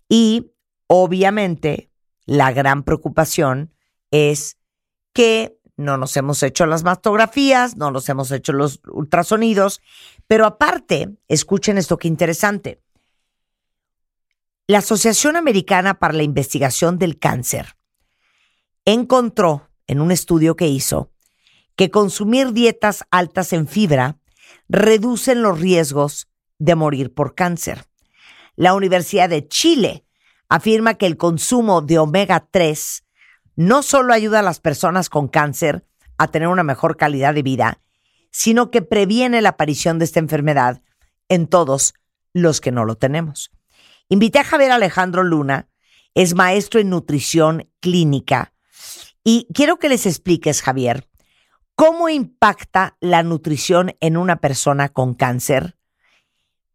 Y obviamente la gran preocupación es que no nos hemos hecho las mastografías, no nos hemos hecho los ultrasonidos, pero aparte, escuchen esto que interesante. La Asociación Americana para la Investigación del Cáncer encontró en un estudio que hizo que consumir dietas altas en fibra reducen los riesgos de morir por cáncer. La Universidad de Chile afirma que el consumo de omega 3 no solo ayuda a las personas con cáncer a tener una mejor calidad de vida, sino que previene la aparición de esta enfermedad en todos los que no lo tenemos. Invité a Javier Alejandro Luna, es maestro en nutrición clínica, y quiero que les expliques, Javier, cómo impacta la nutrición en una persona con cáncer,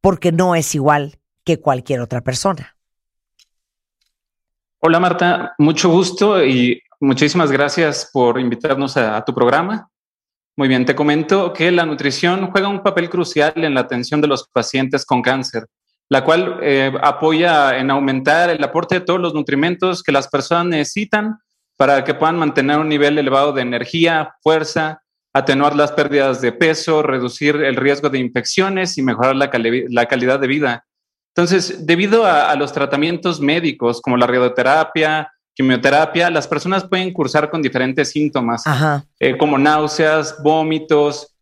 porque no es igual que cualquier otra persona. Hola Marta, mucho gusto y muchísimas gracias por invitarnos a, tu programa. Muy bien, te comento que la nutrición juega un papel crucial en la atención de los pacientes con cáncer, la cual eh, apoya en aumentar el aporte de todos los nutrimentos que las personas necesitan para que puedan mantener un nivel elevado de energía, fuerza, atenuar las pérdidas de peso, reducir el riesgo de infecciones y mejorar la, cali la calidad de vida. Entonces, debido a, a, los tratamientos médicos como la radioterapia, quimioterapia, las personas pueden cursar con diferentes síntomas, eh, como náuseas, vómitos,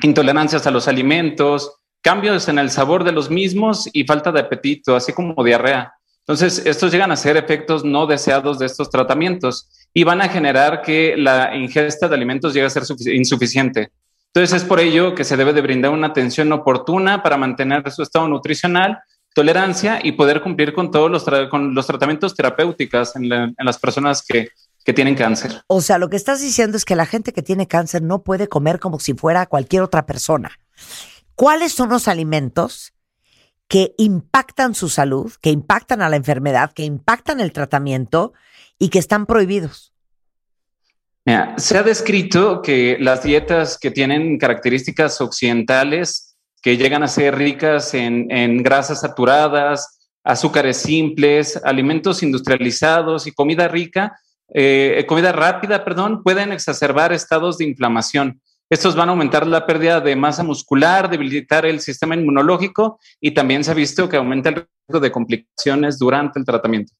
intolerancias a los alimentos, cambios en el sabor de los mismos y falta de apetito, así como diarrea. Entonces, estos llegan a ser efectos no deseados de estos tratamientos y van a generar que la ingesta de alimentos llegue a ser insuficiente. Entonces, es por ello que se debe de brindar una atención oportuna para mantener su estado nutricional tolerancia y poder cumplir con todos los, con los tratamientos terapéuticos en, la, en las personas que, que, tienen cáncer. O sea, lo que estás diciendo es que la gente que tiene cáncer no puede comer como si fuera cualquier otra persona. ¿Cuáles son los alimentos que impactan su salud, que impactan a la enfermedad, que impactan el tratamiento y que están prohibidos? Se ha descrito que las dietas que tienen características occidentales que llegan a ser ricas en, en, grasas saturadas, azúcares simples, alimentos industrializados y comida rica, eh, comida rápida, perdón, pueden exacerbar estados de inflamación. Estos van a aumentar la pérdida de masa muscular, debilitar el sistema inmunológico y también se ha visto que aumenta el riesgo de complicaciones durante el tratamiento.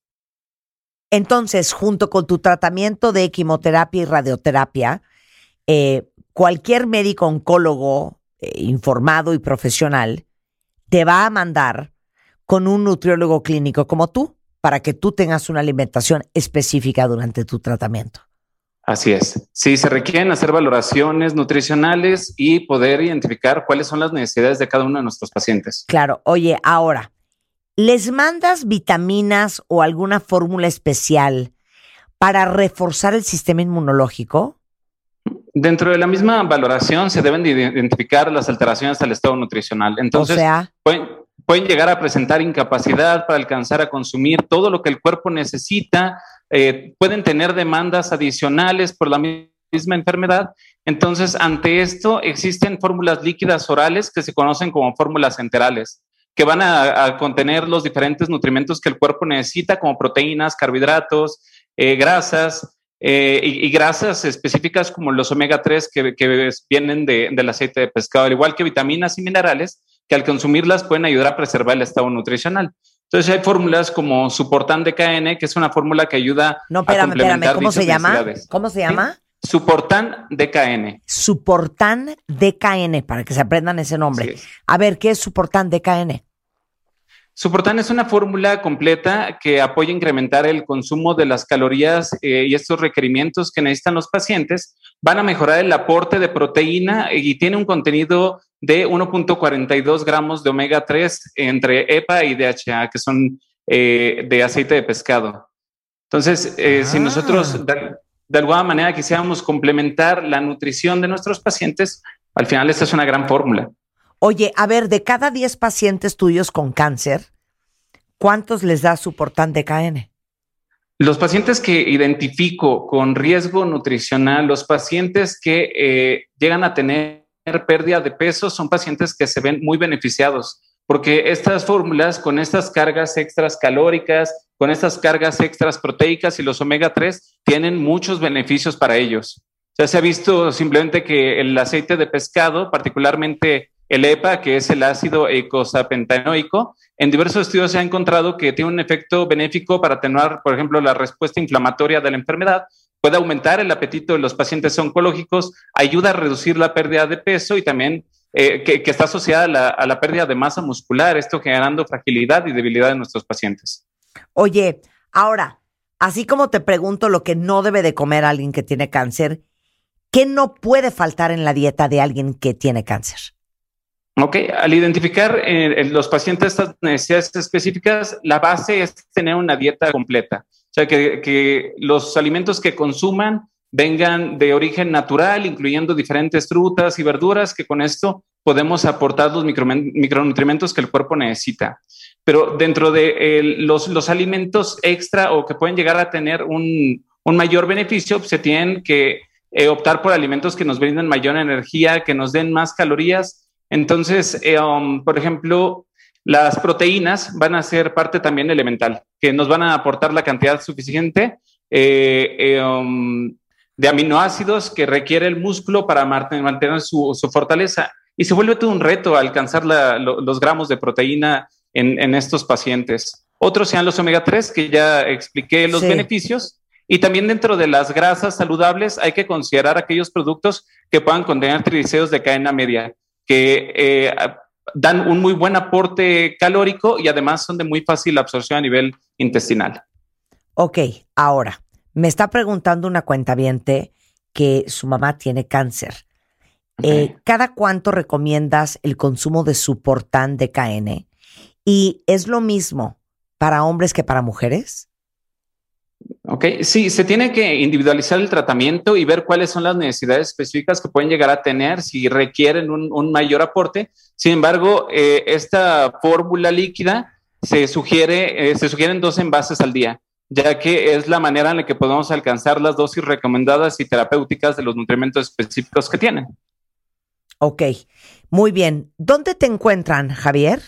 Entonces, junto con tu tratamiento de quimioterapia y radioterapia, eh, cualquier médico oncólogo eh, informado y profesional te va a mandar con un nutriólogo clínico como tú para que tú tengas una alimentación específica durante tu tratamiento. Así es. Sí, se requieren hacer valoraciones nutricionales y poder identificar cuáles son las necesidades de cada uno de nuestros pacientes. Claro. Oye, ahora, ¿les mandas vitaminas o alguna fórmula especial para reforzar el sistema inmunológico? Dentro de la misma valoración se deben de identificar las alteraciones al estado nutricional. Entonces, o sea, pueden, pueden llegar a presentar incapacidad para alcanzar a consumir todo lo que el cuerpo necesita, eh, pueden tener demandas adicionales por la misma enfermedad. Entonces, ante esto, existen fórmulas líquidas orales que se conocen como fórmulas enterales, que van a, contener los diferentes nutrimentos que el cuerpo necesita, como proteínas, carbohidratos, eh, grasas, eh, y, grasas específicas como los omega 3 que, vienen de- del aceite de pescado, al igual que vitaminas y minerales que al consumirlas pueden ayudar a preservar el estado nutricional. Entonces hay fórmulas como Suportan DKN, que es una fórmula que ayuda no, a espérame, espérame, complementar ¿cómo se llama? ¿Cómo se llama? Suportan DKN. Suportan DKN, para que se aprendan ese nombre. A ver, ¿qué es Suportan DKN? Suportan es una fórmula completa que apoya incrementar el consumo de las calorías eh, y estos requerimientos que necesitan los pacientes. Van a mejorar el aporte de proteína y tiene un contenido de 1.42 gramos de omega 3 entre EPA y DHA, que son eh, de aceite de pescado. Entonces, eh, si nosotros de, de alguna manera quisiéramos complementar la nutrición de nuestros pacientes, al final esta es una gran fórmula. Oye, a ver, de cada 10 pacientes tuyos con cáncer, ¿cuántos les da Suportan DKN? Los pacientes que identifico con riesgo nutricional, los pacientes que eh, llegan a tener pérdida de peso, son pacientes que se ven muy beneficiados, porque estas fórmulas con estas cargas extras calóricas, con estas cargas extras proteicas y los omega 3 tienen muchos beneficios para ellos. Ya se ha visto simplemente que el aceite de pescado, particularmente el EPA, que es el ácido eicosapentaenoico, en diversos estudios se ha encontrado que tiene un efecto benéfico para atenuar, por ejemplo, la respuesta inflamatoria de la enfermedad, puede aumentar el apetito de los pacientes oncológicos, ayuda a reducir la pérdida de peso y también eh, que, está asociada a la, a la pérdida de masa muscular, esto generando fragilidad y debilidad de nuestros pacientes. Oye, ahora, así como te pregunto lo que no debe de comer alguien que tiene cáncer, ¿qué no puede faltar en la dieta de alguien que tiene cáncer? Ok, al identificar eh, los pacientes estas necesidades específicas, la base es tener una dieta completa. O sea, que, que, los alimentos que consuman vengan de origen natural, incluyendo diferentes frutas y verduras, que con esto podemos aportar los micro, micronutrientes que el cuerpo necesita. Pero dentro de eh, los, los, alimentos extra o que pueden llegar a tener un, un mayor beneficio, pues, se tienen que eh, optar por alimentos que nos brinden mayor energía, que nos den más calorías entonces, eh, um, por ejemplo, las proteínas van a ser parte también elemental, que nos van a aportar la cantidad suficiente eh, eh, um, de aminoácidos que requiere el músculo para mantener su, su, fortaleza. Y se vuelve todo un reto alcanzar la, lo, los gramos de proteína en, en, estos pacientes. Otros sean los omega 3, que ya expliqué los sí. beneficios. Y también dentro de las grasas saludables hay que considerar aquellos productos que puedan contener triglicéridos de cadena media que eh, dan un muy buen aporte calórico y además son de muy fácil absorción a nivel intestinal. Ok, ahora, me está preguntando una cuentaviente que su mamá tiene cáncer. Okay. Eh, ¿Cada cuánto recomiendas el consumo de Suportan de KN? ¿Y es lo mismo para hombres que para mujeres? Ok, sí, se tiene que individualizar el tratamiento y ver cuáles son las necesidades específicas que pueden llegar a tener, si requieren un, un mayor aporte. Sin embargo, eh, esta fórmula líquida se sugiere, eh, se sugieren dos envases al día, ya que es la manera en la que podemos alcanzar las dosis recomendadas y terapéuticas de los nutrimentos específicos que tienen. Ok, muy bien. ¿Dónde te encuentran, Javier?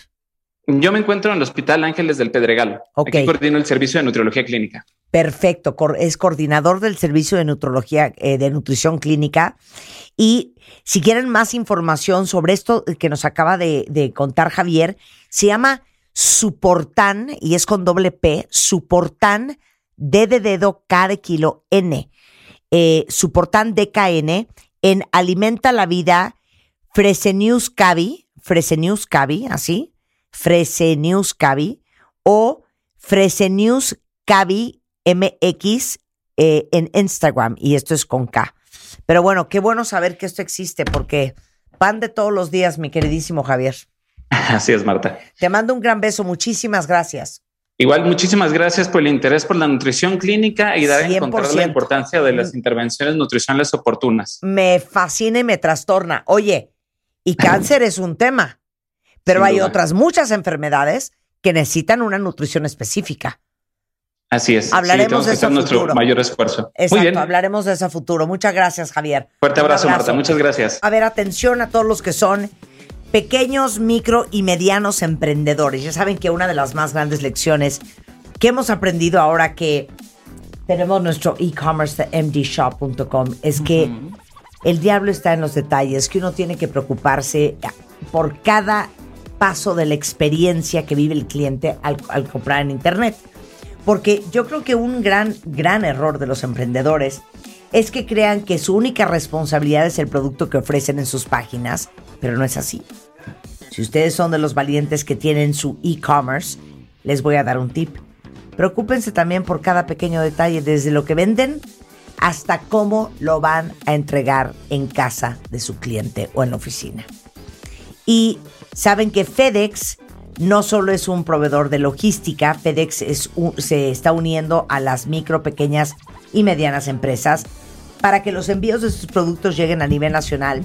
Yo me encuentro en el Hospital Ángeles del Pedregal. Okay. Aquí coordino el servicio de nutriología clínica. Perfecto, es coordinador del servicio de nutrología, eh, de nutrición clínica. Y si quieren más información sobre esto que nos acaba de, contar Javier, se llama Suportan y es con doble P, Suportan D de dedo, K de kilo, N. Eh, Suportan DKN en Alimenta la Vida Fresenius Cavi, Fresenius Cavi, así, Fresenius Cavi o Fresenius Cavi MX eh, en Instagram y esto es con K. Pero bueno, qué bueno saber que esto existe porque pan de todos los días, mi queridísimo Javier. *laughs* Así es, Marta. Te mando un gran beso, muchísimas gracias. Igual, muchísimas gracias por el interés por la nutrición clínica y dar a encontrar 100%. la importancia de las intervenciones nutricionales oportunas. Me fascina y me trastorna. Oye, y *laughs* cáncer es un tema, pero Sin hay duda. otras muchas enfermedades que necesitan una nutrición específica. Así es. Hablaremos tenemos de que eso nuestro futuro. mayor esfuerzo. Muy Exacto, bien. hablaremos de ese futuro. Muchas gracias, Javier. Fuerte abrazo, Marta. Muchas gracias. A ver, atención a todos los que son pequeños, micro y medianos emprendedores. Ya saben que una de las más grandes lecciones que hemos aprendido ahora que tenemos nuestro e-commerce de mdshop.com es que el diablo está en los detalles, que uno tiene que preocuparse por cada paso de la experiencia que vive el cliente al, al comprar en Internet. Porque yo creo que un gran, gran error de los emprendedores es que crean que su única responsabilidad es el producto que ofrecen en sus páginas, pero no es así. Si ustedes son de los valientes que tienen su e-commerce, les voy a dar un tip. Preocúpense también por cada pequeño detalle, desde lo que venden hasta cómo lo van a entregar en casa de su cliente o en la oficina. Y saben que FedEx no solo es un proveedor de logística, FedEx se está uniendo a las micro, pequeñas y medianas empresas para que los envíos de sus productos lleguen a nivel nacional,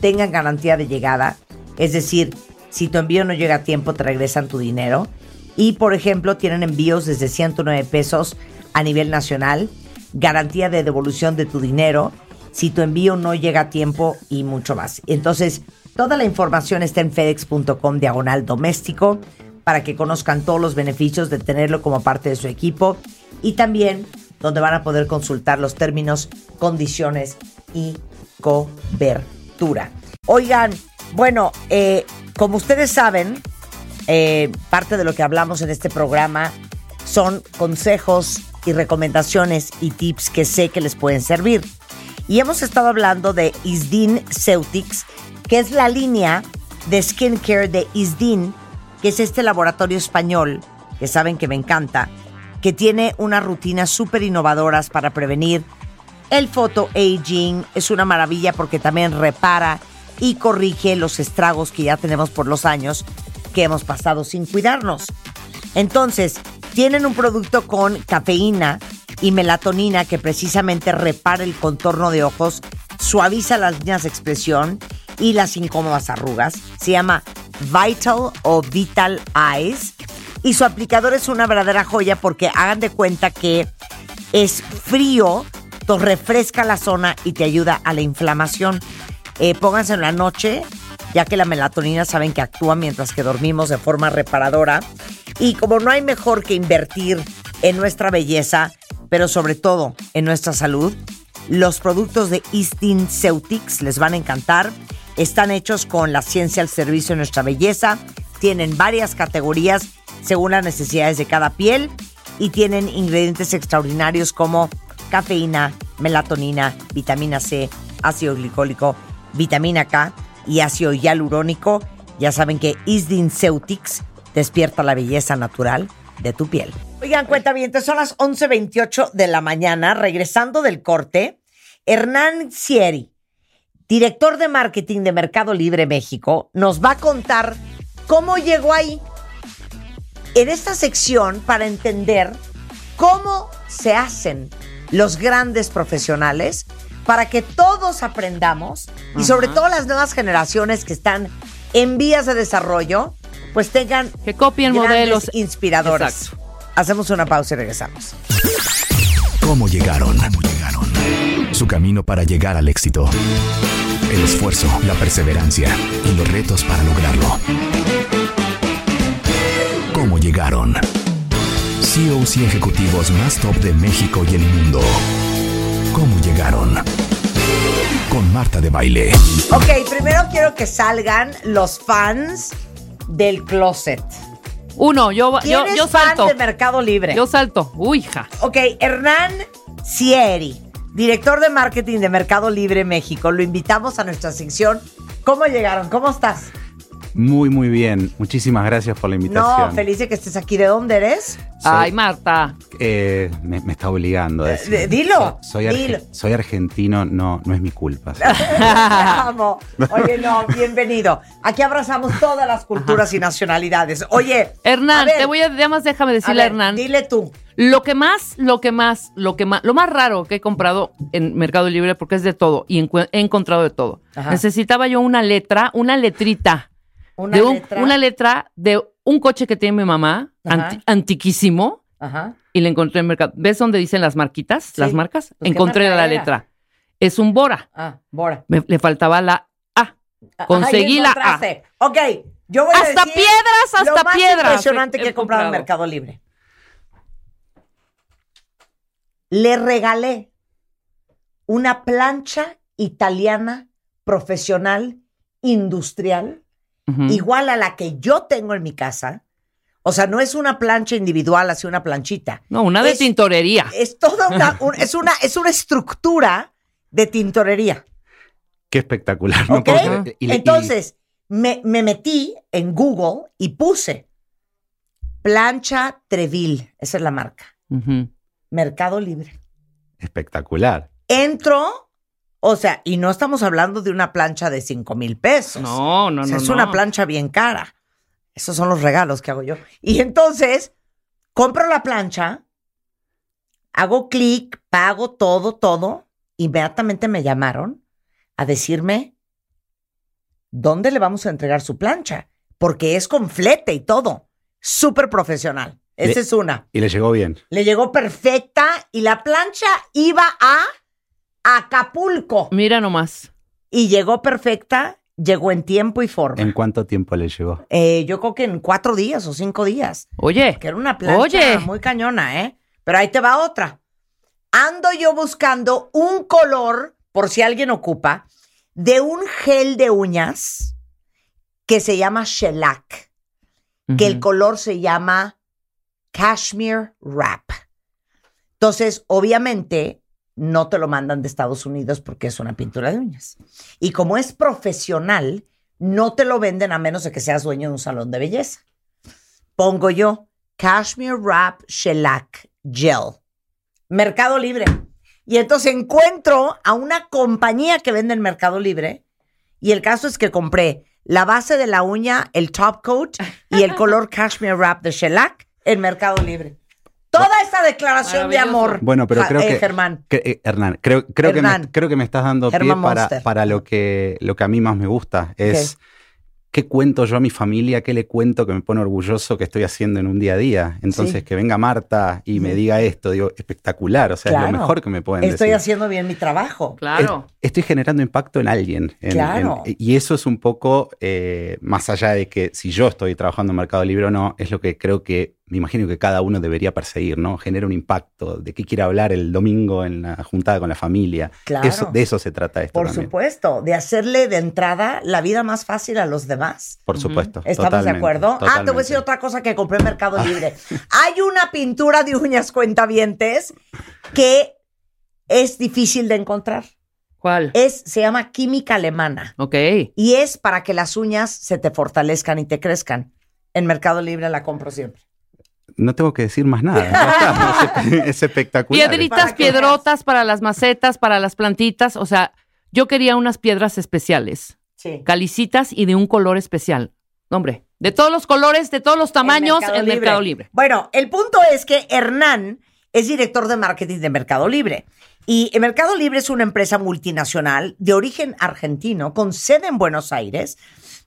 tengan garantía de llegada, es decir, si tu envío no llega a tiempo te regresan tu dinero y por ejemplo tienen envíos desde 109 pesos a nivel nacional, garantía de devolución de tu dinero si tu envío no llega a tiempo y mucho más. Entonces, toda la información está en fedex.com diagonal doméstico para que conozcan todos los beneficios de tenerlo como parte de su equipo y también donde van a poder consultar los términos, condiciones y cobertura. Oigan, bueno, eh, como ustedes saben, eh, parte de lo que hablamos en este programa son consejos y recomendaciones y tips que sé que les pueden servir. Y hemos estado hablando de Isdin Ceutics, que es la línea de skincare de Isdin, que es este laboratorio español, que saben que me encanta, que tiene unas rutinas súper innovadoras para prevenir el photoaging. Es una maravilla porque también repara y corrige los estragos que ya tenemos por los años que hemos pasado sin cuidarnos. Entonces, tienen un producto con cafeína y melatonina que precisamente repara el contorno de ojos, suaviza las líneas de expresión y las incómodas arrugas. Se llama Vital o Vital Eyes. Y su aplicador es una verdadera joya porque hagan de cuenta que es frío, te refresca la zona y te ayuda a la inflamación. Eh, pónganse en la noche, ya que la melatonina saben que actúa mientras que dormimos de forma reparadora. Y como no hay mejor que invertir en nuestra belleza, pero sobre todo en nuestra salud, los productos de Eastin Ceutics les van a encantar. Están hechos con la ciencia al servicio de nuestra belleza. Tienen varias categorías según las necesidades de cada piel y tienen ingredientes extraordinarios como cafeína, melatonina, vitamina C, ácido glicólico, vitamina K y ácido hialurónico. Ya saben que Isdin Ceutics despierta la belleza natural de tu piel. Oigan, cuenta bien, son las 11.28 de la mañana. Regresando del corte, Hernán Sieri, director de marketing de Mercado Libre México, nos va a contar cómo llegó ahí. En esta sección, para entender cómo se hacen los grandes profesionales, para que todos aprendamos y sobre todo las nuevas generaciones que están en vías de desarrollo, pues tengan que copien grandes modelos inspiradores. Hacemos una pausa y regresamos. ¿Cómo llegaron? ¿Cómo llegaron? Su camino para llegar al éxito. El esfuerzo, la perseverancia y los retos para lograrlo. ¿Cómo llegaron? CEOs y ejecutivos más top de México y el mundo. ¿Cómo llegaron? Con Marta de Baile. Ok, primero quiero que salgan los fans del closet. Uno, yo, ¿Quién yo, es yo fan salto. de Mercado Libre? Yo salto. Uy, ja. Ok, Hernán Sieri, director de marketing de Mercado Libre México. Lo invitamos a nuestra sección. ¿Cómo llegaron? ¿Cómo estás? Muy, muy bien. Muchísimas gracias por la invitación. No, feliz de que estés aquí. ¿De dónde eres? Ay, Marta. Eh, me, me está obligando a decir. Eh, dilo, Soy, arge- dilo. soy argentino, no, no es mi culpa. *laughs* Amo. Oye, no, bienvenido. Aquí abrazamos todas las culturas y nacionalidades. Oye, Hernán, ver, te voy a, además déjame decirle a a ver, Hernán. Dile tú. Lo que más, lo que más, lo que más, lo más raro que he comprado en Mercado Libre, porque es de todo, y he encontrado de todo. Ajá. Necesitaba yo una letra, una letrita. Una de un- letra. Una letra de un coche que tiene mi mamá, anti- antiquísimo, Ajá. y la encontré en Mercado. ¿ Ves dónde dicen las marquitas? Sí. Las marcas. Pues, ¿qué encontré la letra. Es un Bora. Ah, Bora. Me- le faltaba la A. Conseguí Ahí la A. Ok, yo voy a Hasta decir piedras, hasta lo más piedras impresionante que he comprado en. Mercado Libre. Le regalé una plancha italiana profesional industrial igual a la que yo tengo en mi casa. O sea, no es una plancha individual, así una planchita. No, una de Es- tintorería. Es toda una, *laughs* un- es una, es una estructura de tintorería. Qué espectacular. ¿no? ¿Ok? Porque- y- y- Entonces, me, me metí en Google y puse plancha Treville, esa es la marca, Ujú. Mercado Libre. espectacular. Entro, o sea, y no estamos hablando de una plancha de 5 mil pesos. No, no, O sea, no. es no. una plancha bien cara. Esos son los regalos que hago yo. Y entonces, compro la plancha, hago clic, pago todo, todo. Inmediatamente me llamaron a decirme dónde le vamos a entregar su plancha. Porque es con flete y todo. Súper profesional. Esa Le- es una. Y le llegó bien. Le llegó perfecta y la plancha iba a Acapulco. Mira nomás. Y llegó perfecta, llegó en tiempo y forma. ¿En cuánto tiempo le llegó? Eh, yo creo que en cuatro días o cinco días. Oye. Que era una plancha Oye. muy cañona, ¿eh? Pero ahí te va otra. Ando yo buscando un color, por si alguien ocupa, de un gel de uñas que se llama shellac, que el color se llama cashmere wrap. Entonces, obviamente, no te lo mandan de Estados Unidos porque es una pintura de uñas. Y como es profesional, no te lo venden a menos de que seas dueño de un salón de belleza. Pongo yo Cashmere Wrap Shellac Gel. Mercado Libre. Y entonces encuentro a una compañía que vende en Mercado Libre. Y el caso es que compré la base de la uña, el top coat y el color *laughs* Cashmere Wrap de Shellac en Mercado Libre. Toda esta declaración de amor. Bueno, pero creo eh, que. Germán. que- eh, Hernán, creo, creo, Que me, creo que me estás dando pie Germán para, Monster. para lo, que, lo que a mí más me gusta. Es qué cuento yo a mi familia, qué le cuento que me pone orgulloso que estoy haciendo en un día a día. Entonces, Sí. que venga Marta y me diga esto, digo, espectacular. O sea, es lo mejor que me pueden Estoy decir. haciendo bien mi trabajo. Claro. Estoy generando impacto en alguien. en- Claro. en- y eso es un poco, eh, más allá de que si yo estoy trabajando en Mercado Libre o no, es lo que creo que me imagino que cada uno debería perseguir, ¿no? Genera un impacto. ¿De qué quiere hablar el domingo en la juntada con la familia? Claro. Eso- de eso se trata esto Por también. supuesto, de hacerle de entrada la vida más fácil a los demás. Por supuesto. ¿Estamos de totalmente, acuerdo? Ah, te voy a decir otra cosa que compré en Mercado *laughs* Libre. Hay una pintura de uñas cuentavientes que es difícil de encontrar. ¿Cuál? Es, se llama química alemana. Ok. Y es para que las uñas se te fortalezcan y te crezcan. En Mercado Libre la compro siempre. No tengo que decir más nada. es, *laughs* es espectacular. Piedritas, piedrotas para las macetas, para las plantitas. O sea, yo quería unas piedras especiales, Sí. calicitas y de un color especial. Hombre, de todos los colores, de todos los tamaños, en Mercado, Libre. Bueno, el punto es que Hernán es director de marketing de Mercado Libre. Y Mercado Libre es una empresa multinacional de origen argentino con sede en Buenos Aires,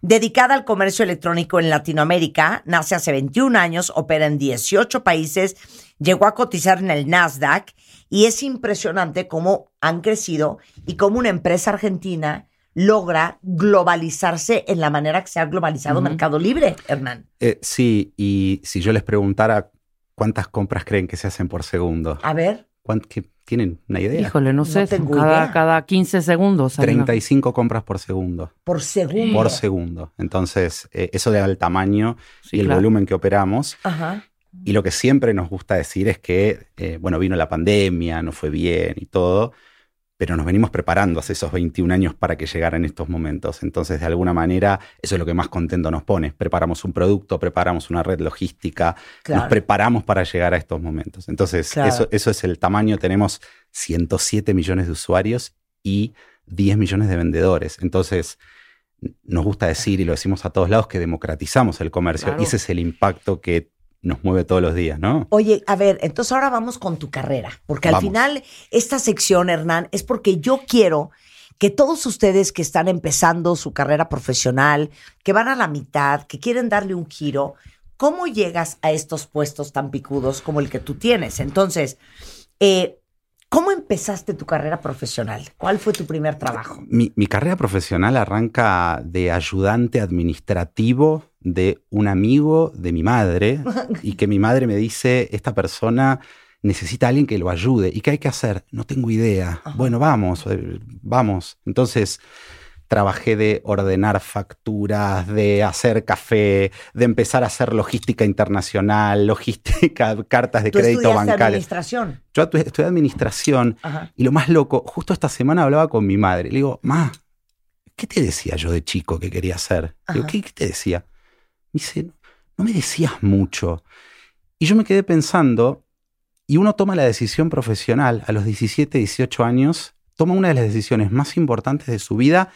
dedicada al comercio electrónico en Latinoamérica. Nace hace 21 años, opera en 18 países, llegó a cotizar en el Nasdaq y es impresionante cómo han crecido y cómo una empresa argentina logra globalizarse en la manera que se ha globalizado Mercado Libre, Hernán. Eh, sí, y si yo les preguntara cuántas compras creen que se hacen por segundo, A ver. ¿cuánt- qué- ¿tienen una idea? Híjole, no sé, tengo cada, idea. cada 15 segundos. hay una- 35 compras por segundo. Por segundo. Por segundo. Entonces, eh, eso le da el tamaño Sí, y el claro. volumen que operamos. Ajá. Y lo que siempre nos gusta decir es que, eh, bueno, vino la pandemia, no fue bien y todo, pero nos venimos preparando hace esos 21 años para que llegaran estos momentos. Entonces, de alguna manera, eso es lo que más contento nos pone. Preparamos un producto, preparamos una red logística, Claro. nos preparamos para llegar a estos momentos. Entonces, Claro. eso, eso es el tamaño. Tenemos 107 millones de usuarios y 10 millones de vendedores. Entonces, nos gusta decir, y lo decimos a todos lados, que democratizamos el comercio. Claro. Y ese es el impacto que nos mueve todos los días, ¿no? Oye, a ver, entonces ahora vamos con tu carrera, porque al final esta sección, Hernán, es porque yo quiero que todos ustedes que están empezando su carrera profesional, que van a la mitad, que quieren darle un giro, ¿cómo llegas a estos puestos tan picudos como el que tú tienes? Entonces, eh, ¿cómo empezaste tu carrera profesional? ¿Cuál fue tu primer trabajo? Mi, mi carrera profesional arranca de ayudante administrativo de un amigo de mi madre *laughs* y que mi madre me dice, esta persona necesita a alguien que lo ayude. ¿Y qué hay que hacer? No tengo idea. Bueno, vamos, eh, vamos. Entonces trabajé de ordenar facturas, de hacer café, de empezar a hacer logística internacional, logística, *laughs* cartas de Tú crédito bancario. administración. Yo estudié administración Ajá. y lo más loco, justo esta semana hablaba con mi madre. Le digo, ma, ¿qué te decía yo de chico que quería hacer? Le digo, Ajá. ¿qué, qué te decía? Me dice, no me decías mucho. Y yo me quedé pensando, y uno toma la decisión profesional a los 17, 18 años, toma una de las decisiones más importantes de su vida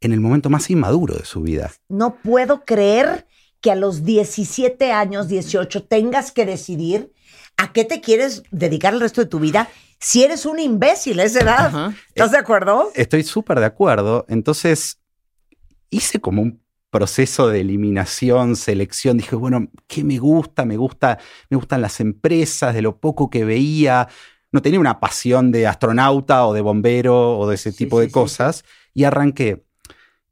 en el momento más inmaduro de su vida. No puedo creer que a los 17 años, 18, tengas que decidir a qué te quieres dedicar el resto de tu vida si eres un imbécil a esa edad. ¿Estás de acuerdo? Estoy súper de acuerdo. Entonces, hice como un proceso de eliminación, selección. Dije, bueno, ¿qué me gusta? Me gusta, me gustan las empresas, de lo poco que veía. No tenía una pasión de astronauta o de bombero o de ese tipo de cosas. Y arranqué.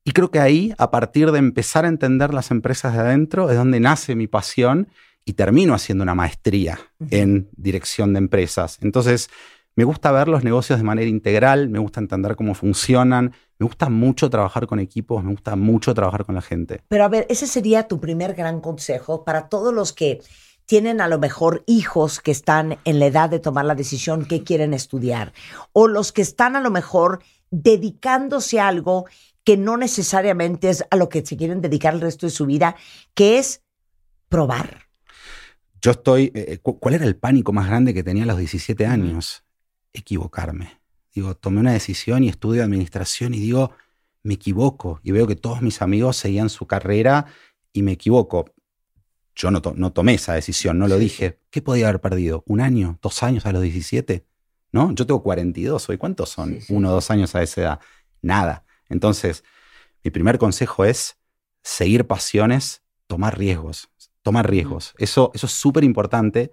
Y creo que ahí, a partir de empezar a entender las empresas de adentro, es donde nace mi pasión y termino haciendo una maestría en dirección de empresas. Entonces, me gusta ver los negocios de manera integral, me gusta entender cómo funcionan, me gusta mucho trabajar con equipos, me gusta mucho trabajar con la gente. Pero a ver, ese sería tu primer gran consejo para todos los que tienen a lo mejor hijos que están en la edad de tomar la decisión que quieren estudiar, o los que están a lo mejor dedicándose a algo que no necesariamente es a lo que se quieren dedicar el resto de su vida, que es probar. Yo estoy, eh, cu- ¿cuál era el pánico más grande que tenía a los 17 años? Equivocarme. Digo, tomé una decisión y estudio administración y digo, me equivoco. Y veo que todos mis amigos seguían su carrera y me equivoco. Yo no, to- no tomé esa decisión, no lo dije. ¿Qué podía haber perdido? ¿Un año? ¿Dos años a los 17? ¿No? Yo tengo 42 hoy. ¿Cuántos son? Uno o dos años a esa edad. Nada. Entonces, mi primer consejo es seguir pasiones, tomar riesgos. Tomar riesgos. Eso, eso es súper importante.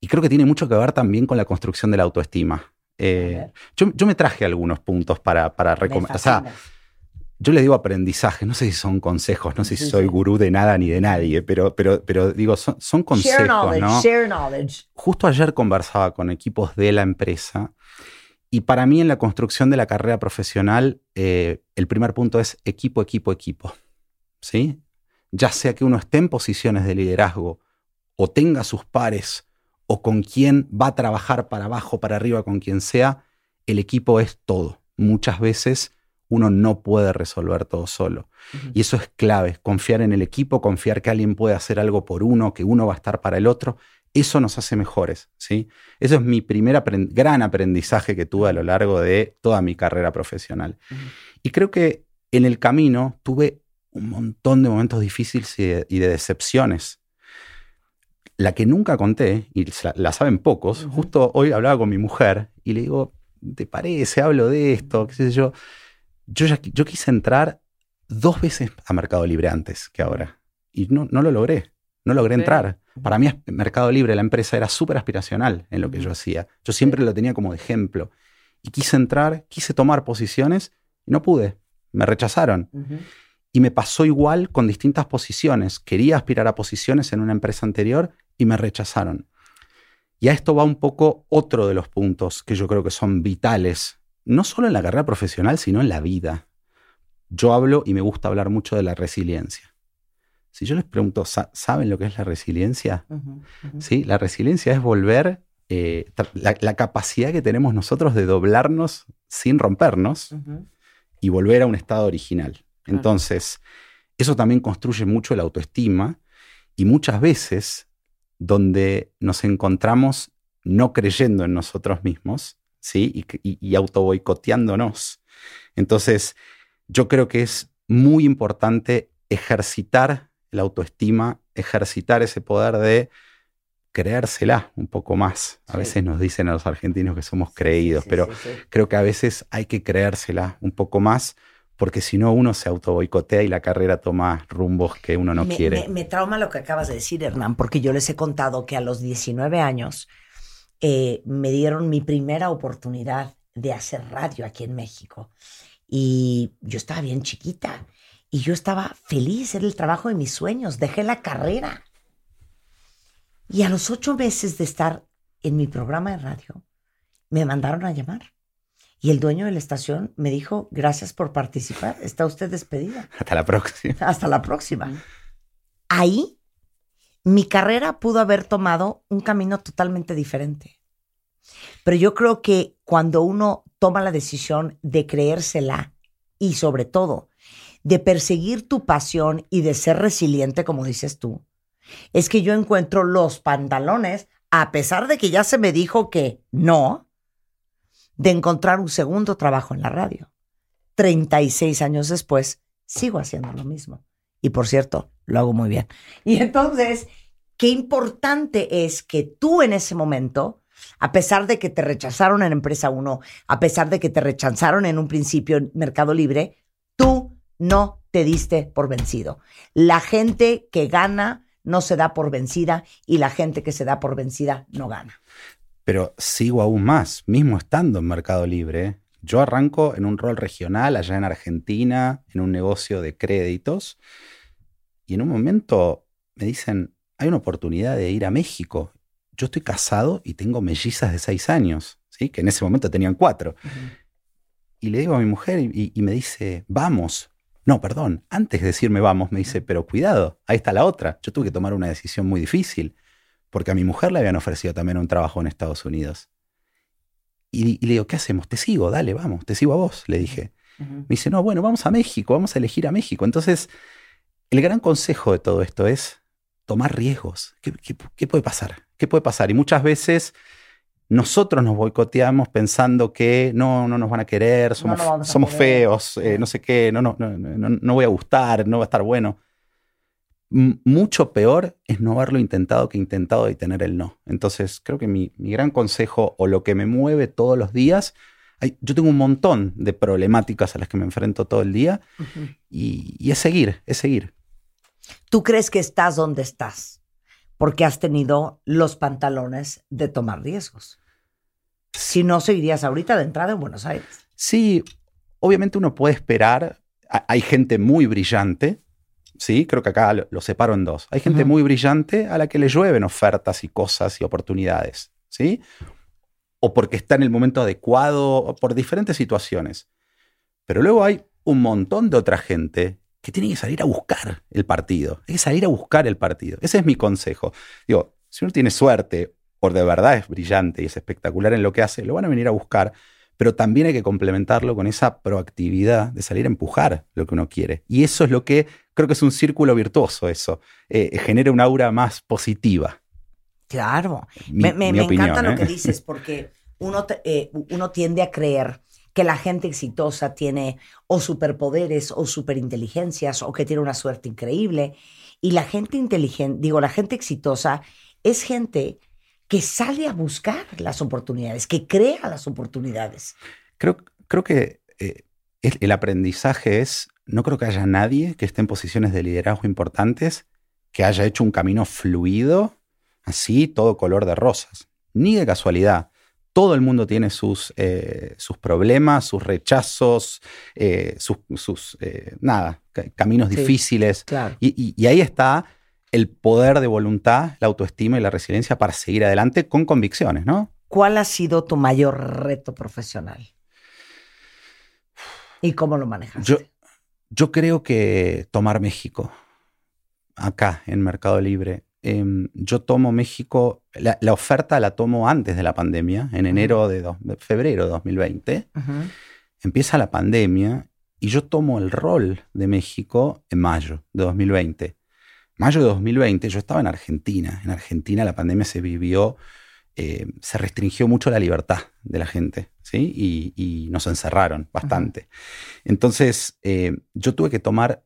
Y creo que tiene mucho que ver también con la construcción de la autoestima. Eh, yo, yo me traje algunos puntos para, para recomendar. O sea, yo le digo aprendizaje, no sé si son consejos, no sé si soy gurú de nada ni de nadie, pero, pero, pero digo, son, son share consejos, knowledge, ¿no? share knowledge. Justo ayer conversaba con equipos de la empresa y para mí en la construcción de la carrera profesional, eh, el primer punto es equipo, equipo, equipo. ¿Sí? Ya sea que uno esté en posiciones de liderazgo o tenga sus pares o con quien va a trabajar para abajo, para arriba, con quien sea, el equipo es todo. Muchas veces uno no puede resolver todo solo. Y eso es clave, confiar en el equipo, confiar que alguien puede hacer algo por uno, que uno va a estar para el otro. Eso nos hace mejores, ¿sí? Eso es mi primer aprend- gran aprendizaje que tuve a lo largo de toda mi carrera profesional. Y creo que en el camino tuve un montón de momentos difíciles y de, y de decepciones. La que nunca conté, y la, saben pocos, justo hoy hablaba con mi mujer y le digo, ¿te parece? Hablo de esto, qué sé yo. Yo, ya, yo quise entrar dos veces a Mercado Libre antes que ahora. Y no, no lo logré. No logré entrar. Para mí, Mercado Libre, la empresa, era súper aspiracional en lo que yo hacía. Yo siempre lo tenía como ejemplo. Y quise entrar, quise tomar posiciones y no pude. Me rechazaron. Y me pasó igual con distintas posiciones. Quería aspirar a posiciones en una empresa anterior y me rechazaron. Y a esto va un poco otro de los puntos que yo creo que son vitales, no solo en la carrera profesional, sino en la vida. Yo hablo y me gusta hablar mucho de la resiliencia. Si yo les pregunto, ¿sa- ¿saben lo que es la resiliencia? ¿Sí? La resiliencia es volver eh, la capacidad que tenemos nosotros de doblarnos sin rompernos y volver a un estado original. Entonces, eso también construye mucho la autoestima y muchas veces donde nos encontramos no creyendo en nosotros mismos, ¿sí? Y, y. Entonces, yo creo que es muy importante ejercitar la autoestima, ejercitar ese poder de creérsela un poco más. A Sí. veces nos dicen a los argentinos que somos creídos, Sí, pero sí, creo que a veces hay que creérsela un poco más, porque si no uno se autoboicotea y la carrera toma rumbos que uno no me, quiere. me- me trauma lo que acabas de decir, Hernán, porque yo les he contado que a los 19 años eh, me dieron mi primera oportunidad de hacer radio aquí en México. Y yo estaba bien chiquita y yo estaba feliz, era el trabajo de mis sueños, dejé la carrera. Y a los ocho meses de estar en mi programa de radio, me mandaron a llamar. Y el dueño de la estación me dijo, gracias por participar, está usted despedida. *laughs* Hasta la próxima. Hasta la próxima. Ahí mi carrera pudo haber tomado un camino totalmente diferente. Pero yo creo que cuando uno toma la decisión de creérsela y sobre todo de perseguir tu pasión y de ser resiliente, como dices tú, es que yo encuentro los pantalones, a pesar de que ya se me dijo que no, de encontrar un segundo trabajo en la radio. 36 años después, sigo haciendo lo mismo. Y por cierto, lo hago muy bien. Y entonces, qué importante es que tú en ese momento, a pesar de que te rechazaron en Empresa 1, a pesar de que te rechazaron en un principio en Mercado Libre, tú no te diste por vencido. La gente que gana no se da por vencida y la gente que se da por vencida no gana. Pero sigo aún más, mismo estando en Mercado Libre. Yo arranco en un rol regional allá en Argentina, en un negocio de créditos, y en un momento me dicen, hay una oportunidad de ir a México. Yo estoy casado y tengo mellizas de seis años, ¿sí? que en ese momento tenían cuatro. Y le digo a mi mujer y, y me dice, vamos. No, perdón, antes de decirme vamos, me dice, pero cuidado, ahí está la otra. Yo tuve que tomar una decisión muy difícil, porque a mi mujer le habían ofrecido también un trabajo en Estados Unidos. Y, y le digo, ¿qué hacemos? Te sigo, dale, vamos, te sigo a vos, le dije. Me dice, no, bueno, vamos a México, vamos a elegir a México. Entonces, el gran consejo de todo esto es tomar riesgos. ¿Qué, qué- qué puede pasar? ¿Qué puede pasar? Y muchas veces nosotros nos boicoteamos pensando que no, no nos van a querer, somos, a somos feos, eh, no sé qué, no, no, no, no, no voy a gustar, no va a estar bueno. Mucho peor es no haberlo intentado que intentado y tener el no. Entonces, creo que mi, mi gran consejo o lo que me mueve todos los días, hay- yo tengo un montón de problemáticas a las que me enfrento todo el día y, y es seguir, es seguir. Tú crees que estás donde estás porque has tenido los pantalones de tomar riesgos. Si no, seguirías ahorita de entrada en Buenos Aires. Sí, obviamente uno puede esperar. Ha- Hay gente muy brillante, ¿sí? Creo que acá lo, lo separo en dos. Hay gente muy brillante a la que le llueven ofertas y cosas y oportunidades, ¿sí? O porque está en el momento adecuado, o por diferentes situaciones. Pero luego hay un montón de otra gente que tiene que salir a buscar el partido. Hay que salir a buscar el partido. Ese es mi consejo. Digo, si uno tiene suerte o de verdad es brillante y es espectacular en lo que hace, lo van a venir a buscar, pero también hay que complementarlo con esa proactividad de salir a empujar lo que uno quiere. Y eso es lo que creo que es un círculo virtuoso, eso. Eh, genera un aura más positiva. Claro. Mi- me me- mi me opinión, encanta lo ¿eh? que *laughs* dices porque uno, eh, uno tiende a creer que la gente exitosa tiene o superpoderes o superinteligencias o que tiene una suerte increíble. Y la gente inteligente, digo, la gente exitosa es gente que sale a buscar las oportunidades, que crea las oportunidades. Creo, creo que eh, el, el aprendizaje es, no creo que haya nadie que esté en posiciones de liderazgo importantes que haya hecho un camino fluido, así, todo color de rosas. Ni de casualidad. Todo el mundo tiene sus, eh, sus problemas, sus rechazos, eh, sus, sus, eh, nada, ca- caminos Sí, difíciles. claro. Y, y- y ahí está el poder de voluntad, la autoestima y la resiliencia para seguir adelante con convicciones, ¿no? ¿Cuál ha sido tu mayor reto profesional? ¿Y cómo lo manejas? Yo, yo creo que tomar México, acá en Mercado Libre, em, yo tomo México, la, la oferta la tomo antes de la pandemia, en enero de, dos- de febrero de 2020. Empieza la pandemia y yo tomo el rol de México en mayo de 2020. Mayo de 2020 yo estaba en Argentina. En Argentina la pandemia se vivió, eh, se restringió mucho la libertad de la gente, ¿sí? Y, y nos encerraron bastante. Entonces eh, yo tuve que tomar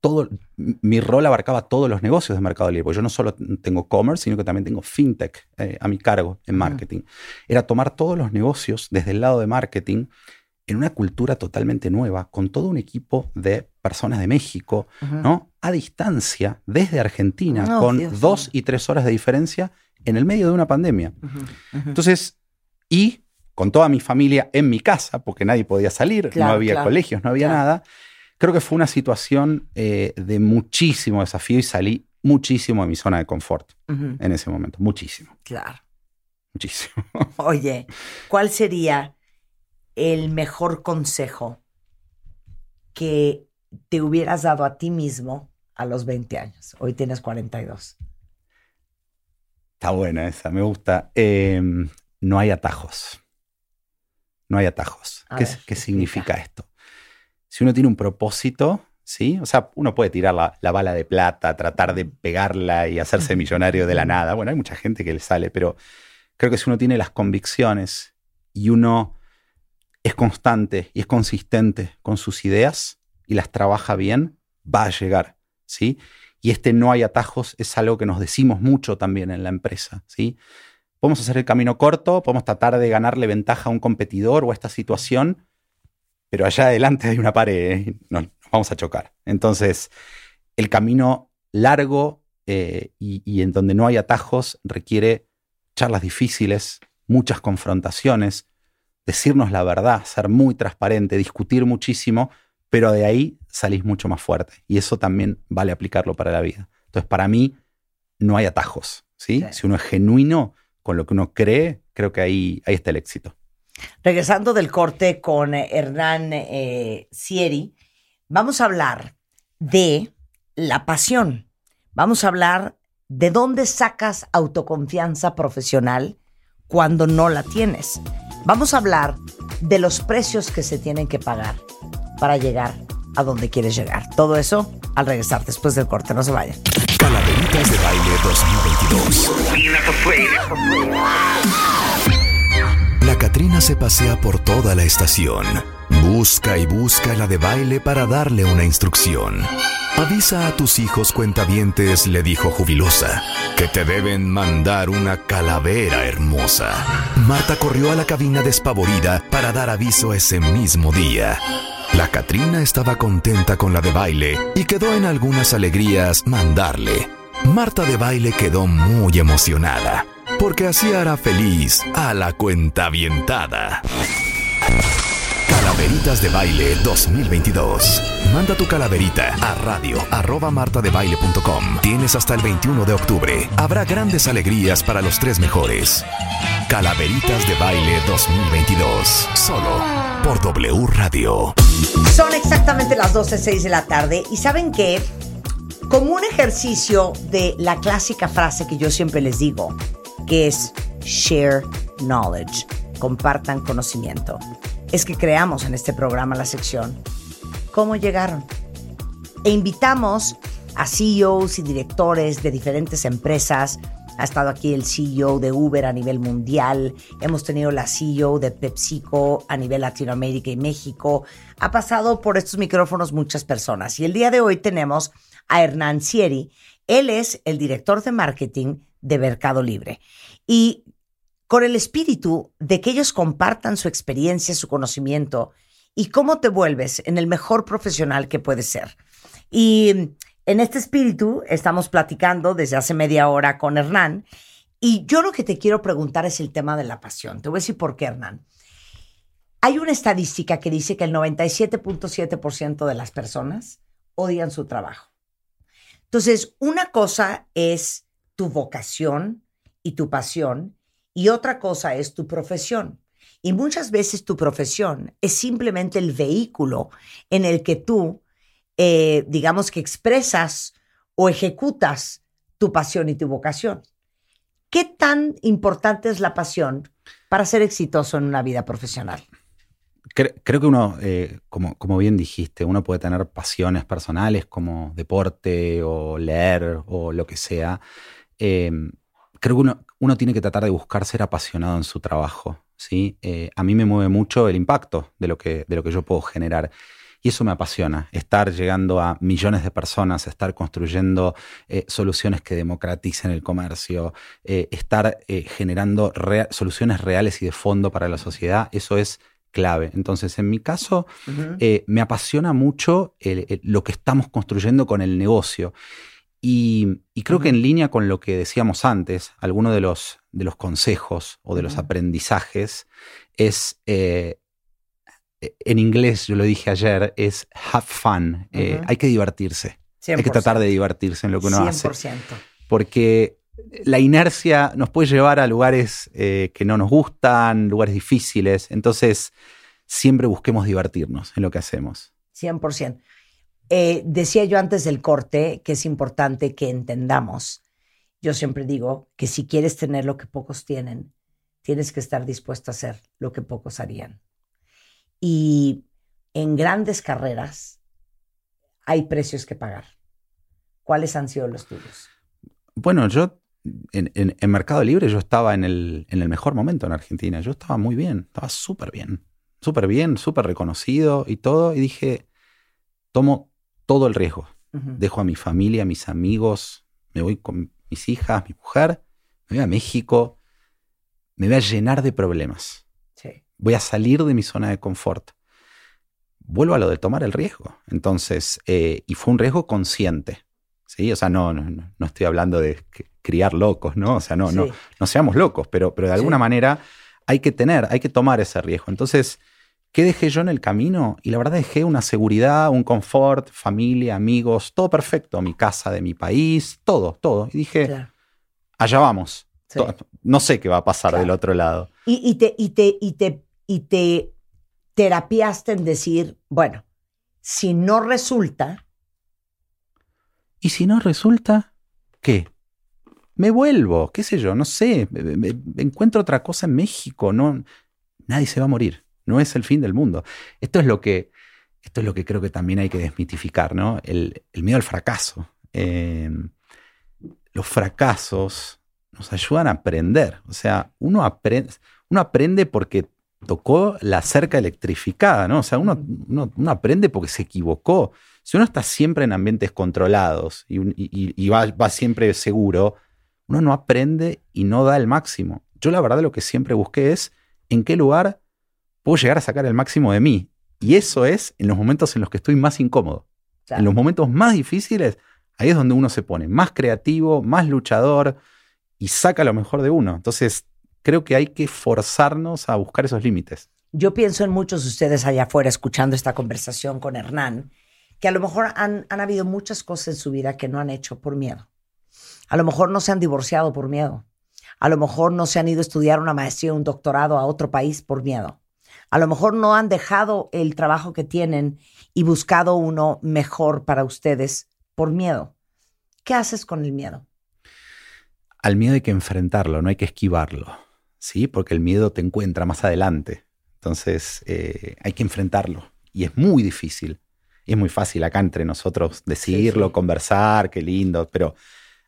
todo, mi rol abarcaba todos los negocios de Mercado Libre. porque Yo no solo tengo commerce, sino que también tengo fintech eh, a mi cargo en marketing. Era tomar todos los negocios desde el lado de marketing en una cultura totalmente nueva, con todo un equipo de personas de México. ¿no? A distancia, desde Argentina, No, con Dios dos y tres horas de diferencia en el medio de una pandemia. Entonces, y con toda mi familia en mi casa, porque nadie podía salir, Claro, no había claro, colegios, no había claro. nada. Creo que fue una situación eh, de muchísimo desafío y salí muchísimo de mi zona de confort en ese momento. Muchísimo, Claro. muchísimo. *laughs* Oye, ¿cuál sería el mejor consejo que te hubieras dado a ti mismo a los 20 años? Hoy tienes 42. Está buena esa, me gusta. Eh, no hay atajos. No hay atajos. A ¿Qué, ver, qué significa esto? Si uno tiene un propósito, ¿sí? O sea, uno puede tirar la, la bala de plata, tratar de pegarla y hacerse millonario de la nada. Bueno, hay mucha gente que le sale, pero creo que si uno tiene las convicciones y uno es constante y es consistente con sus ideas y las trabaja bien, va a llegar, ¿sí? Y este no hay atajos es algo que nos decimos mucho también en la empresa, ¿sí? Podemos hacer el camino corto, podemos tratar de ganarle ventaja a un competidor o a esta situación, pero allá adelante hay una pared, ¿eh? nos, vamos a chocar. Entonces, el camino largo eh, y, y en donde no hay atajos requiere charlas difíciles, muchas confrontaciones, decirnos la verdad, ser muy transparente, discutir muchísimo, pero de ahí salís mucho más fuerte. Y eso también vale aplicarlo para la vida. Entonces, para mí, no hay atajos. ¿sí? Si uno es genuino con lo que uno cree, creo que ahí, ahí está el éxito. Regresando del corte con eh, Hernán eh, Sieri, vamos a hablar de la pasión. Vamos a hablar de dónde sacas autoconfianza profesional cuando no la tienes. Vamos a hablar de los precios que se tienen que pagar para llegar a donde quieres llegar. Todo eso al regresar después del corte. No se vayan. Calaveritas de Baile 2022. La Catrina se pasea por toda la estación. Busca y busca la de baile para darle una instrucción. Avisa a tus hijos cuentavientes, le dijo jubilosa, que te deben mandar una calavera hermosa. Marta corrió a la cabina despavorida para dar aviso ese mismo día. La Catrina estaba contenta con la de baile y quedó en algunas alegrías mandarle. Marta de baile quedó muy emocionada, porque así hará feliz a la cuentavientada. Calaveritas de Baile 2022. Manda tu calaverita a radio martadebaile.com. Tienes hasta el 21 de octubre. Habrá grandes alegrías para los tres mejores. Calaveritas de Baile 2022. Solo por W Radio. Son exactamente las 12.06 de la tarde y ¿saben qué? Como un ejercicio de la clásica frase que yo siempre les digo, que es share knowledge, compartan conocimiento, es que creamos en este programa la sección ¿Cómo llegaron? E invitamos a CEOs y directores de diferentes empresas. Ha estado aquí el CEO de Uber a nivel mundial. Hemos tenido la CEO de PepsiCo a nivel Latinoamérica y México. Ha pasado por estos micrófonos muchas personas. Y el día de hoy tenemos a Hernán Sieri. Él es el director de marketing de Mercado Libre. Y con el espíritu de que ellos compartan su experiencia, su conocimiento y cómo te vuelves en el mejor profesional que puedes ser. Y en este espíritu estamos platicando desde hace media hora con Hernán y yo lo que te quiero preguntar es el tema de la pasión. Te voy a decir por qué, Hernán. Hay una estadística que dice que el 97.7% de las personas odian su trabajo. Entonces, una cosa es tu vocación y tu pasión y otra cosa es tu profesión. Y muchas veces tu profesión es simplemente el vehículo en el que tú, eh, digamos que expresas o ejecutas tu pasión y tu vocación. ¿Qué tan importante es la pasión para ser exitoso en una vida profesional? Cre- creo que uno, eh, como, como bien dijiste, uno puede tener pasiones personales como deporte o leer o lo que sea. Eh, creo que uno, uno tiene que tratar de buscar ser apasionado en su trabajo. ¿sí? Eh, a mí me mueve mucho el impacto de lo, que, de lo que yo puedo generar. Y eso me apasiona, estar llegando a millones de personas, estar construyendo eh, soluciones que democraticen el comercio, eh, estar eh, generando rea- soluciones reales y de fondo para la sociedad, eso es clave. Entonces, en mi caso, me apasiona mucho el- el- lo que estamos construyendo con el negocio. Y, y creo que en línea con lo que decíamos antes, alguno de los, de los consejos o de los aprendizajes es, eh, en inglés, yo lo dije ayer, es have fun. Eh, hay que divertirse. Hay que 100%. tratar de divertirse en lo que uno hace 100%. porque la inercia nos puede llevar a lugares eh, que no nos gustan, lugares difíciles. Entonces, siempre busquemos divertirnos en lo que hacemos. 100%. Eh, decía yo antes del corte que es importante que entendamos. Yo siempre digo que si quieres tener lo que pocos tienen, tienes que estar dispuesto a hacer lo que pocos harían. Y en grandes carreras hay precios que pagar. ¿Cuáles han sido los tuyos? Bueno, yo en, en- en Mercado Libre yo estaba en el, en el mejor momento en Argentina. Yo estaba muy bien, estaba súper bien, súper bien, súper reconocido y todo. Y dije, tomo todo el riesgo. Dejo a mi familia, a mis amigos, me voy con mis hijas, mi mujer, me voy a México, me voy a llenar de problemas. Voy a salir de mi zona de confort. Vuelvo a lo de tomar el riesgo. Entonces, eh, y fue un riesgo consciente. ¿sí? O sea, no, no, no- estoy hablando de criar locos, ¿no? O sea, no, no, Sí. no seamos locos, pero, pero de alguna Sí. manera hay que tener, hay que tomar ese riesgo. Entonces, ¿qué dejé yo en el camino? Y la verdad dejé una seguridad, un confort, familia, amigos, todo perfecto, mi casa de mi país, todo, todo. Y dije, allá vamos. No sé qué va a pasar del otro lado. Y, y te, y, te, y, te, y te terapiaste en decir, bueno, si no resulta, Y si no resulta, ¿qué? Me vuelvo, qué sé yo, no sé, me- encuentro otra cosa en México, no, nadie se va a morir, no es el fin del mundo. Esto es lo que, esto es lo que creo que también hay que desmitificar, ¿no? El, el miedo al fracaso. Eh, los fracasos nos ayudan a aprender, o sea, uno aprende, uno aprende porque tocó la cerca electrificada, ¿no? O sea, uno, uno- uno aprende porque se equivocó. Si uno está siempre en ambientes controlados y, un- y- y- y va, va siempre seguro, uno no aprende y no da el máximo. Yo la verdad lo que siempre busqué es en qué lugar puedo llegar a sacar el máximo de mí. Y eso es en los momentos en los que estoy más incómodo. En los momentos más difíciles, ahí es donde uno se pone más creativo, más luchador y saca lo mejor de uno. Entonces, creo que hay que forzarnos a buscar esos límites. yo pienso en muchos de ustedes allá afuera escuchando esta conversación con Hernán, que a lo mejor han, han habido muchas cosas en su vida que no han hecho por miedo. A lo mejor no se han divorciado por miedo. A lo mejor no se han ido a estudiar una maestría o un doctorado a otro país por miedo. A lo mejor no han dejado el trabajo que tienen y buscado uno mejor para ustedes por miedo. ¿Qué haces con el miedo? Al miedo hay que enfrentarlo, no hay que esquivarlo, ¿sí? Porque el miedo te encuentra más adelante. Entonces, eh, hay que enfrentarlo. Y es muy difícil. Y es muy fácil acá entre nosotros decirlo, conversar, qué lindo, pero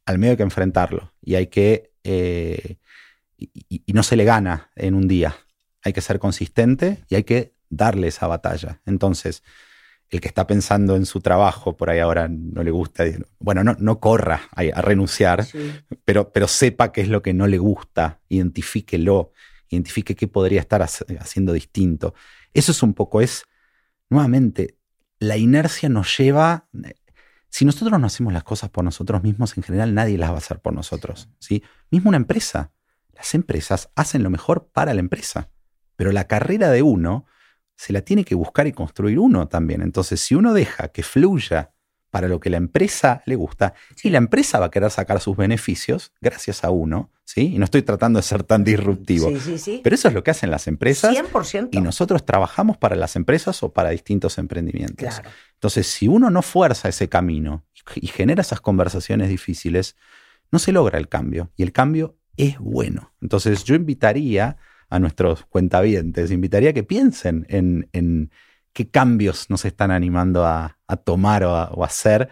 al miedo hay que enfrentarlo. Y hay que. eh, y, y- y no se le gana en un día. Hay que ser consistente y hay que darle esa batalla. Entonces, el que está pensando en su trabajo, por ahí ahora no le gusta, bueno, no, no corra a, a renunciar, pero, pero sepa qué es lo que no le gusta, identifíquelo, identifique qué podría estar hace- haciendo distinto. Eso es un poco, es, nuevamente, la inercia nos lleva, si nosotros no hacemos las cosas por nosotros mismos, en general nadie las va a hacer por nosotros, ¿sí? Mismo una empresa, las empresas hacen lo mejor para la empresa, pero la carrera de uno se la tiene que buscar y construir uno también. Entonces, si uno deja que fluya para lo que la empresa le gusta, y la empresa va a querer sacar sus beneficios gracias a uno, ¿sí? Y no estoy tratando de ser tan disruptivo. Sí, sí, sí. Pero eso es lo que hacen las empresas. 100%. Y nosotros trabajamos para las empresas o para distintos emprendimientos. Claro. Entonces, si uno no fuerza ese camino y genera esas conversaciones difíciles, no se logra el cambio. Y el cambio es bueno. Entonces yo invitaría a nuestros cuentavientes, invitaría a que piensen en, en qué cambios nos están animando a, a tomar o a, hacer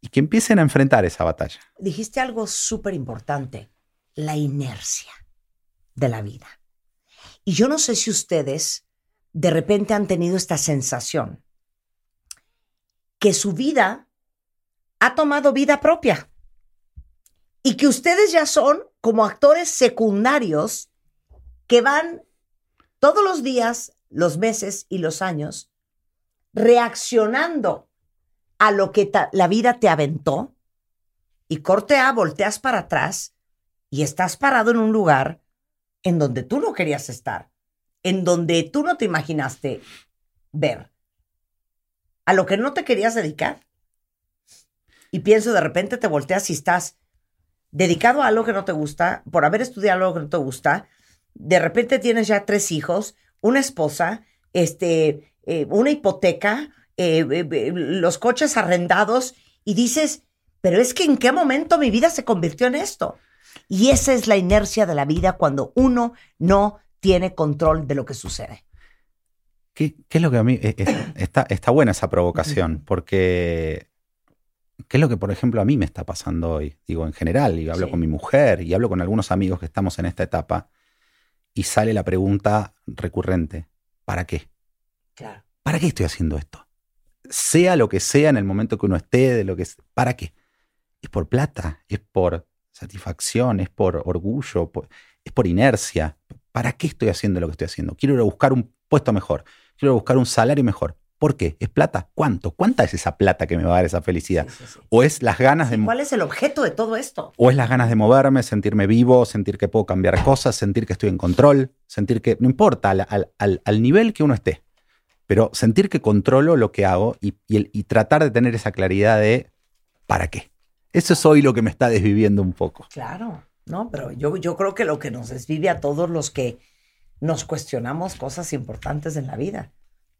y que empiecen a enfrentar esa batalla. Dijiste algo súper importante, la inercia de la vida. Y yo no sé si ustedes de repente han tenido esta sensación que su vida ha tomado vida propia y que ustedes ya son como actores secundarios que van todos los días, los meses y los años reaccionando a lo que la vida te aventó y corte A, volteas para atrás y estás parado en un lugar en donde tú no querías estar, en donde tú no te imaginaste ver, a lo que no te querías dedicar. Y pienso, de repente te volteas y estás dedicado a algo que no te gusta, por haber estudiado algo que no te gusta, de repente tienes ya tres hijos, una esposa, este, eh, una hipoteca, eh, eh, los coches arrendados, y dices, pero es que en qué momento mi vida se convirtió en esto. Y esa es la inercia de la vida cuando uno no tiene control de lo que sucede. ¿Qué, qué es lo que a mí... está, está buena esa provocación, porque... ¿Qué es lo que, por ejemplo, a mí me está pasando hoy? Digo, en general, y hablo Sí. con mi mujer, y hablo con algunos amigos que estamos en esta etapa, y sale la pregunta recurrente, ¿para qué? Claro. ¿Para qué estoy haciendo esto? Sea lo que sea en el momento que uno esté, de lo que es, ¿para qué? Es por plata, es por satisfacción, es por orgullo, por- es por inercia. ¿Para qué estoy haciendo lo que estoy haciendo? Quiero ir a buscar un puesto mejor, quiero ir a buscar un salario mejor. ¿Por qué? ¿Es plata? ¿Cuánto? ¿Cuánta es esa plata que me va a dar esa felicidad? ¿O es las ganas de ¿Cuál es el objeto de todo esto? o es las ganas de moverme, sentirme vivo, sentir que puedo cambiar cosas, sentir que estoy en control, sentir que, no importa, al, al- al- nivel que uno esté, pero sentir que controlo lo que hago y, y y tratar de tener esa claridad de ¿para qué? Eso es hoy lo que me está desviviendo un poco. Claro, no, pero yo, yo creo que lo que nos desvive a todos los que nos cuestionamos cosas importantes en la vida.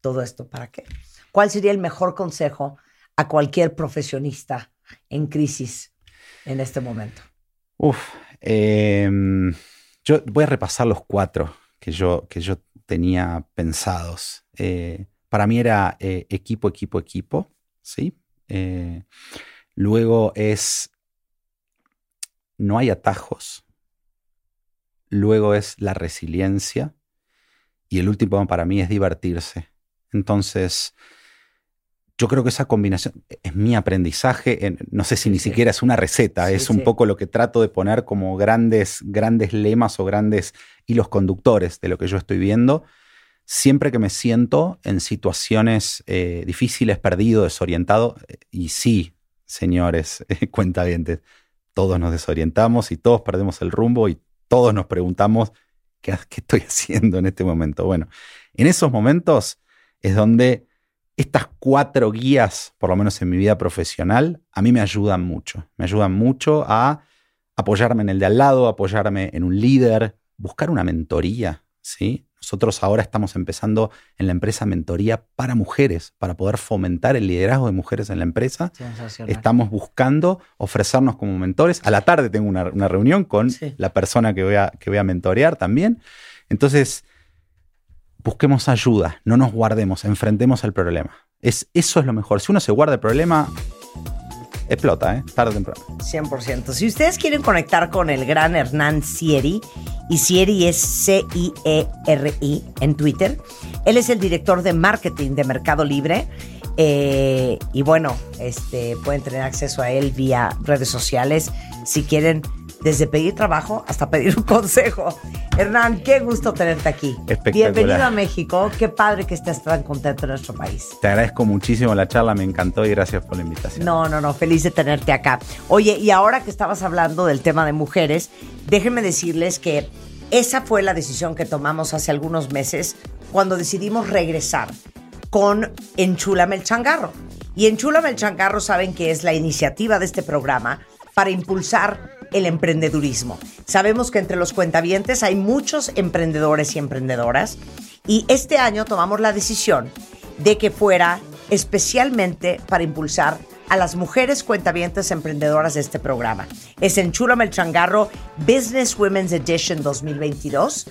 Todo esto, ¿para qué? ¿Cuál sería el mejor consejo a cualquier profesionista en crisis en este momento? Uf, em, yo voy a repasar los cuatro que yo, que yo tenía pensados. Eh, para mí era eh, equipo, equipo, equipo, ¿sí? Eh, luego es no hay atajos. Luego es la resiliencia. Y el último para mí es divertirse. Entonces, yo creo que esa combinación es mi aprendizaje. en- no sé si ni siquiera es una receta, Sí, es un poco lo que trato de poner como grandes, grandes lemas o grandes hilos conductores de lo que yo estoy viendo. Siempre que me siento en situaciones eh, difíciles, perdido, desorientado, eh, y sí, señores, *laughs* cuentavientes, todos nos desorientamos y todos perdemos el rumbo y todos nos preguntamos ¿qué, qué estoy *laughs* haciendo en este momento? Bueno, en esos momentos es donde estas cuatro guías, por lo menos en mi vida profesional, a mí me ayudan mucho. Me ayudan mucho a apoyarme en el de al lado, apoyarme en un líder, buscar una mentoría, ¿sí? Nosotros ahora estamos empezando en la empresa mentoría para mujeres, para poder fomentar el liderazgo de mujeres en la empresa. Estamos buscando ofrecernos como mentores. A la tarde tengo una, una reunión con la persona que voy, a, que voy a mentorear también. Entonces, busquemos ayuda, no nos guardemos, enfrentemos el problema. Es, eso es lo mejor. Si uno se guarda el problema, explota, ¿eh? Tarde o temprano. 100%. Si ustedes quieren conectar con el gran Hernán Sieri, y Sieri es C-I-E-R-I en Twitter, él es el director de marketing de Mercado Libre. eh, y bueno, este, pueden tener acceso a él vía redes sociales si quieren, desde pedir trabajo hasta pedir un *laughs* consejo. Hernán, qué gusto tenerte aquí. Espectacular. Bienvenido a México. Qué padre que estés tan contento en nuestro país. Te agradezco muchísimo la charla, me encantó y gracias por la invitación. No, no, no, feliz de tenerte acá. Oye, y ahora que estabas hablando del tema de mujeres, déjenme decirles que esa fue la decisión que tomamos hace algunos meses cuando decidimos regresar con Enchúlame el Changarro. Y Enchúlame el Changarro saben que es la iniciativa de este programa para impulsar el emprendedurismo. Sabemos que entre los cuentavientes hay muchos emprendedores y emprendedoras y este año tomamos la decisión de que fuera especialmente para impulsar a las mujeres cuentavientes emprendedoras de este programa. Es en Chúrame el Changarro Business Women's Edition 2022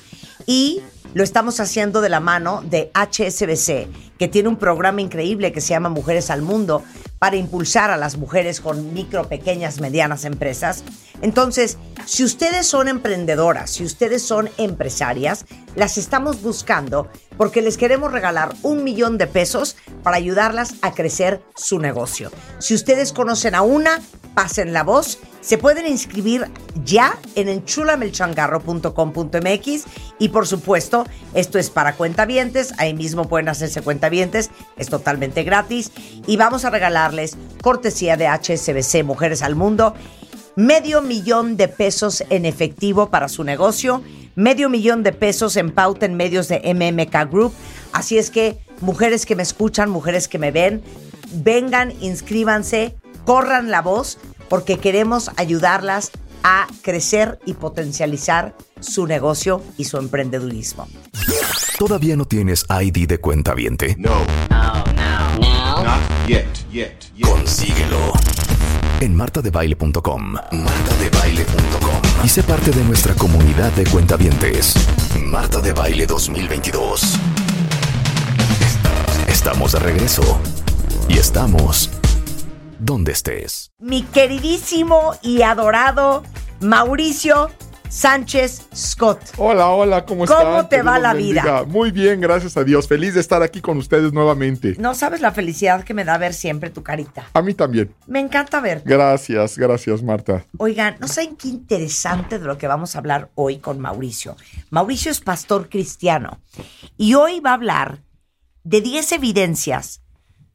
y lo estamos haciendo de la mano de HSBC, que tiene un programa increíble que se llama Mujeres al Mundo para impulsar a las mujeres con micro, pequeñas, medianas empresas. Entonces, si ustedes son emprendedoras, si ustedes son empresarias, las estamos buscando porque les queremos regalar un millón de pesos para ayudarlas a crecer su negocio. Si ustedes conocen a una, pasen la voz. Se pueden inscribir ya en enchulamelchangarro.com.mx y por supuesto, esto es para cuentavientes, ahí mismo pueden hacerse cuentavientes, es totalmente gratis y vamos a regalarles cortesía de HSBC Mujeres al Mundo medio millón de pesos en efectivo para su negocio, medio millón de pesos en pauta en medios de MMK Group. Así es que, mujeres que me escuchan, mujeres que me ven, vengan, inscríbanse, corran la voz, porque queremos ayudarlas a crecer y potencializar su negocio y su emprendedurismo. ¿Todavía no tienes ID de cuenta viente? No. Not yet, yet, yet. Consíguelo en martadebaile.com. Martadebaile.com. Y sé parte de nuestra comunidad de cuentavientes. Marta de Baile 2022. Estamos de regreso. Y estamos donde estés. Mi queridísimo y adorado Mauricio Sánchez Scott. Hola, hola, ¿cómo ¿Cómo están? te va la vida? Muy bien, gracias a Dios. Feliz de estar aquí con ustedes nuevamente. No sabes la felicidad que me da ver siempre tu carita. A mí también. Me encanta verte. Gracias, gracias, Marta. Oigan, ¿no saben qué interesante de lo que vamos a hablar hoy con Mauricio? Mauricio es pastor cristiano y hoy va a hablar de 10 evidencias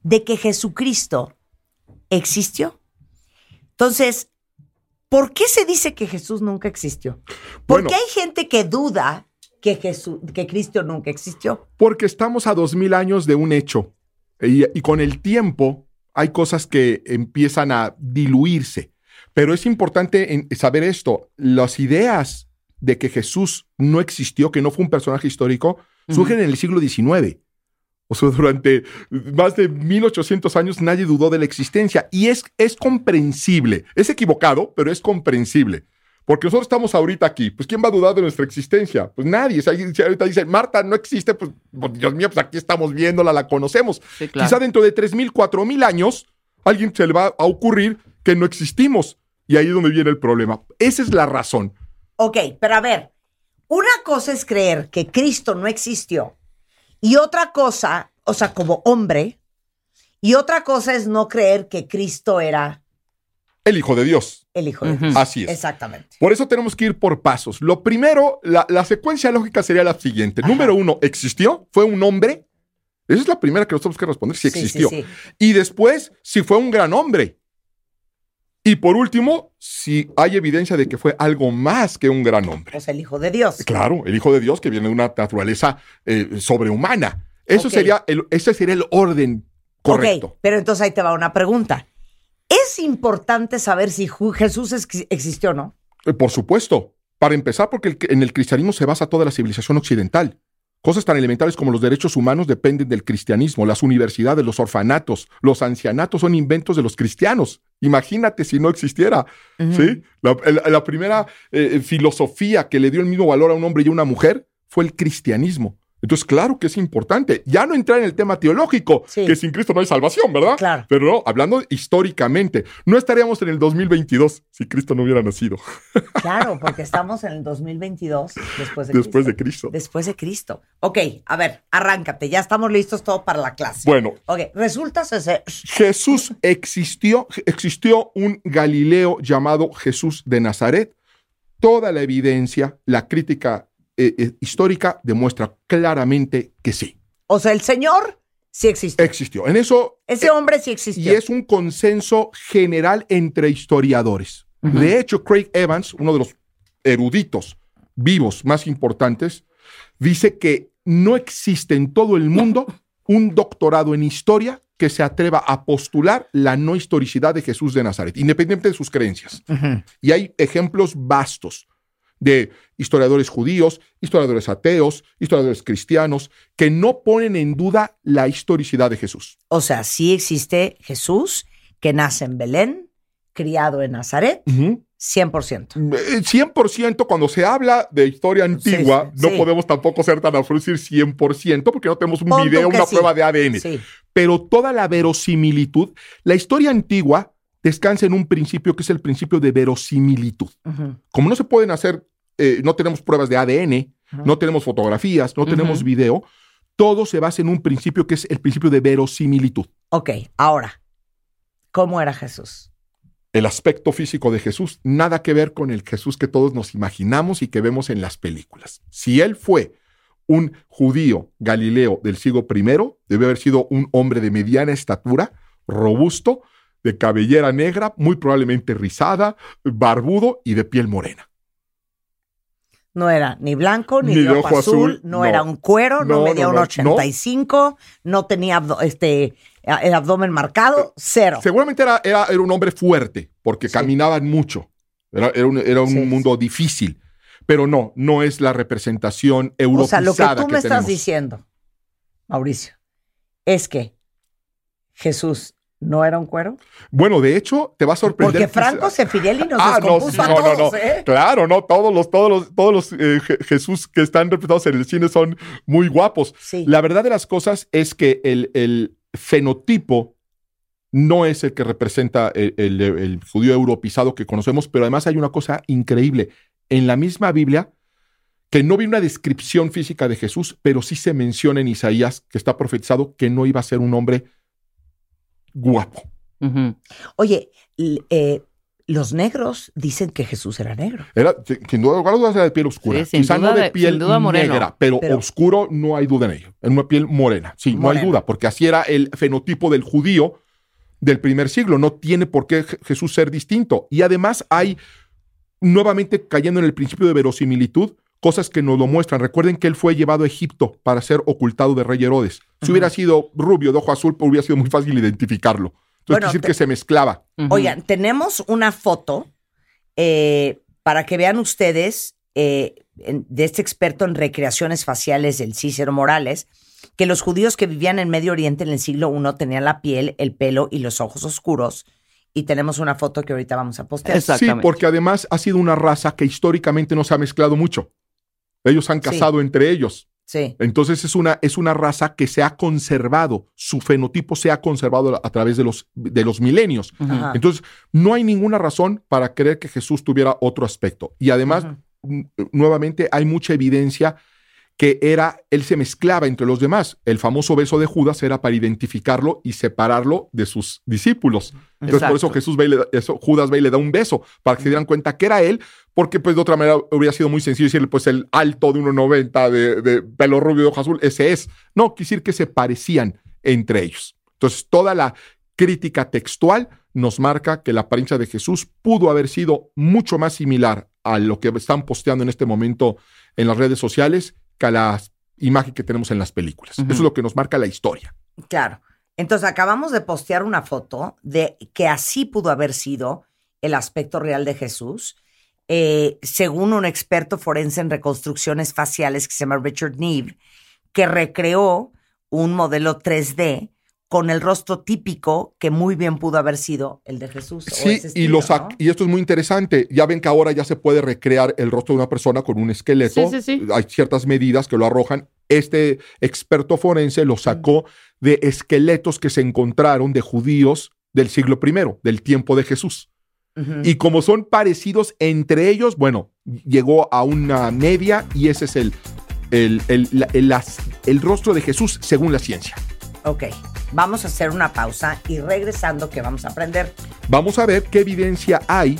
de que Jesucristo existió. Entonces, ¿por qué se dice que Jesús nunca existió? ¿Por Bueno. qué hay gente que duda que, Jesús, que Cristo nunca existió? Porque estamos a dos mil años de un hecho y, y con el tiempo hay cosas que empiezan a diluirse. Pero es importante en- saber esto. Las ideas de que Jesús no existió, que no fue un personaje histórico, surgen en el siglo XIX. O sea, durante más de 1800 años nadie dudó de la existencia y es, es comprensible. Es equivocado, pero es comprensible. Porque nosotros estamos ahorita aquí, pues ¿quién va a dudar de nuestra existencia? Pues nadie. Si alguien- si ahorita dice, Marta no existe, pues, pues, Dios mío, pues aquí estamos viéndola, la conocemos. Sí, claro. Quizá dentro de 3.000, 4.000 años, a alguien se le va a ocurrir que no existimos. Y ahí es donde viene el problema. Esa es la razón. Ok, pero a ver, una cosa es creer que Cristo no existió y otra cosa, o sea, como hombre, y otra cosa es no creer que Cristo era El Hijo de Dios. el Hijo de. Dios. Así es. Exactamente. Por eso tenemos que ir por pasos. Lo primero, la, la secuencia lógica sería la siguiente. Ajá. Número uno, ¿existió? ¿Fue un hombre? Esa es la primera que nos tenemos que responder, si Sí, sí, existió. sí. Y después, si fue un gran hombre. Y por último, si hay evidencia de que fue algo más que un gran hombre. O sea, el Hijo de Dios. Claro, el Hijo de Dios que viene de una naturaleza eh, sobrehumana. Eso sería el, ese sería el orden correcto. Ok, pero entonces ahí te va una pregunta. ¿Es importante saber si Jesús ex- existió o no? Eh, Por supuesto. Para empezar, porque el- en el cristianismo se basa toda la civilización occidental. Cosas tan elementales como los derechos humanos dependen del cristianismo, las universidades, los orfanatos, los ancianatos son inventos de los cristianos. Imagínate si no existiera. ¿sí? La, primera eh, filosofía que le dio el mismo valor a un hombre y a una mujer fue el cristianismo. Entonces, claro que es importante. Ya no entrar en el tema teológico, Sí. que sin Cristo no hay salvación, ¿verdad? Claro. Pero no, hablando históricamente, no estaríamos en el 2022 si Cristo no hubiera nacido *laughs* Claro, porque estamos en el 2022 después de después Cristo. de Cristo. Después de Cristo. Ok, a ver, arráncate. Ya estamos listos todo para la clase. Bueno, Ok, resulta ser... Jesús existió, existió un Galileo llamado Jesús de Nazaret. Toda la evidencia, la crítica eh, eh, histórica demuestra claramente que sí, O sea, el Señor sí existió. existió. En eso, Ese hombre sí existió. y es un consenso general entre historiadores. De hecho, Craig Evans, uno de los eruditos vivos más importantes, dice que no existe en todo el mundo *laughs* un doctorado en historia que se atreva a postular la no historicidad de Jesús de Nazaret, independiente de sus creencias. Y hay ejemplos vastos de historiadores judíos, historiadores ateos, historiadores cristianos, que no ponen en duda la historicidad de Jesús. O sea, sí existe Jesús, que nace en Belén, criado en Nazaret, Ujú. 100%. Eh, 100% cuando se habla de historia antigua, sí, no sí. podemos tampoco ser tan afrucir 100% porque no tenemos un video, una prueba de ADN. Pero toda la verosimilitud, la historia antigua descansa en un principio que es el principio de verosimilitud. Como no se pueden hacer, eh, no tenemos pruebas de ADN, no tenemos fotografías, no tenemos video, todo se basa en un principio que es el principio de verosimilitud. Ok, ahora, ¿cómo era Jesús? el aspecto físico de Jesús, nada que ver con el Jesús que todos nos imaginamos y que vemos en las películas. Si él fue un judío galileo del siglo I, debe haber sido un hombre de mediana estatura, robusto, de cabellera negra, muy probablemente rizada, barbudo y de piel morena. No era ni blanco, ni, Ni de ojo azul, no, no. era un cuero, no, No, medía no, un no, 85, no, tenía abdo- este, el abdomen marcado, cero. Seguramente era, era, era un hombre fuerte, porque caminaban mucho. Era, era un, era un mundo difícil. Pero no, no es la representación O europizada sea, lo que tú me estás diciendo, Mauricio, es que Jesús no era un cuero. Bueno, de hecho, te va a sorprender. Porque Franco Sefirelli nos *laughs* Ah, no, descompuso sí, a no, no, todos, no. ¿eh? Claro, no, todos los, todos los, todos los eh, Je- Jesús que están representados en el cine son muy guapos. La verdad de las cosas es que el, el fenotipo no es el que representa el, el- el judío europizado que conocemos, pero además hay una cosa increíble. En la misma Biblia, que no vi una descripción física de Jesús, pero sí se menciona en Isaías que está profetizado que no iba a ser un hombre guapo. Oye, eh, los negros dicen que Jesús era negro. Era, sin duda, lugar dudas, era de piel oscura. Sí, sin Quizá duda no de de- piel duda negra, pero, Pero- oscuro no hay duda en ello. En una piel morena. Sí, no hay duda, porque así era el fenotipo del judío del primer siglo. No tiene por qué Je- Jesús ser distinto. Y además hay, nuevamente cayendo en el principio de verosimilitud, cosas que nos lo muestran. Recuerden que él fue llevado a Egipto para ser ocultado de rey Herodes. Si hubiera sido rubio, de ojo azul, pues hubiera sido muy fácil identificarlo. Entonces, Bueno, quiere decir te- que se mezclaba. Oigan, tenemos una foto eh, para que vean ustedes eh, en- de este experto en recreaciones faciales, el Cícero Morales, que los judíos que vivían en Medio Oriente en el siglo I tenían la piel, el pelo y los ojos oscuros. Y tenemos una foto que ahorita vamos a postear. Sí, porque además ha sido una raza que históricamente no se ha mezclado mucho. Ellos han Sí. casado entre ellos. Sí. Entonces es una, es una raza que se ha conservado, su fenotipo se ha conservado a través de los, de los milenios. Ajá. Entonces no hay ninguna razón para creer que Jesús tuviera otro aspecto. Y además, n- nuevamente, hay mucha evidencia que era, él se mezclaba entre los demás. El famoso beso de Judas era para identificarlo y separarlo de sus discípulos. Entonces, por eso. Jesús ve eso, Judas ve y le da un beso, para que se dieran cuenta que era él, porque pues de otra manera hubiera sido muy sencillo decirle, pues el alto de 1,90 de, de pelo rubio de ojo azul, ese es. No, quise decir que se parecían entre ellos. Entonces, toda la crítica textual nos marca que la apariencia de Jesús pudo haber sido mucho más similar a lo que están posteando en este momento en las redes sociales que a la imagen que tenemos en las películas. Eso es lo que nos marca la historia. Claro. Entonces acabamos de postear una foto de que así pudo haber sido el aspecto real de Jesús, eh, según un experto forense en reconstrucciones faciales que se llama Richard Neve, que recreó un modelo 3D con el rostro típico que muy bien pudo haber sido el de Jesús. o Sí, y, esto es muy interesante. Ya ven que ahora ya se puede recrear el rostro de una persona con un esqueleto. Sí, sí, sí. Hay ciertas medidas que lo arrojan. Este experto forense lo sacó de esqueletos que se encontraron de judíos del siglo I, del tiempo de Jesús. Y como son parecidos entre ellos, bueno, llegó a una media y ese es el, el, el- la- el- las- el rostro de Jesús según la ciencia. Ok, vamos a hacer una pausa y regresando, que vamos a aprender? Vamos a ver qué evidencia hay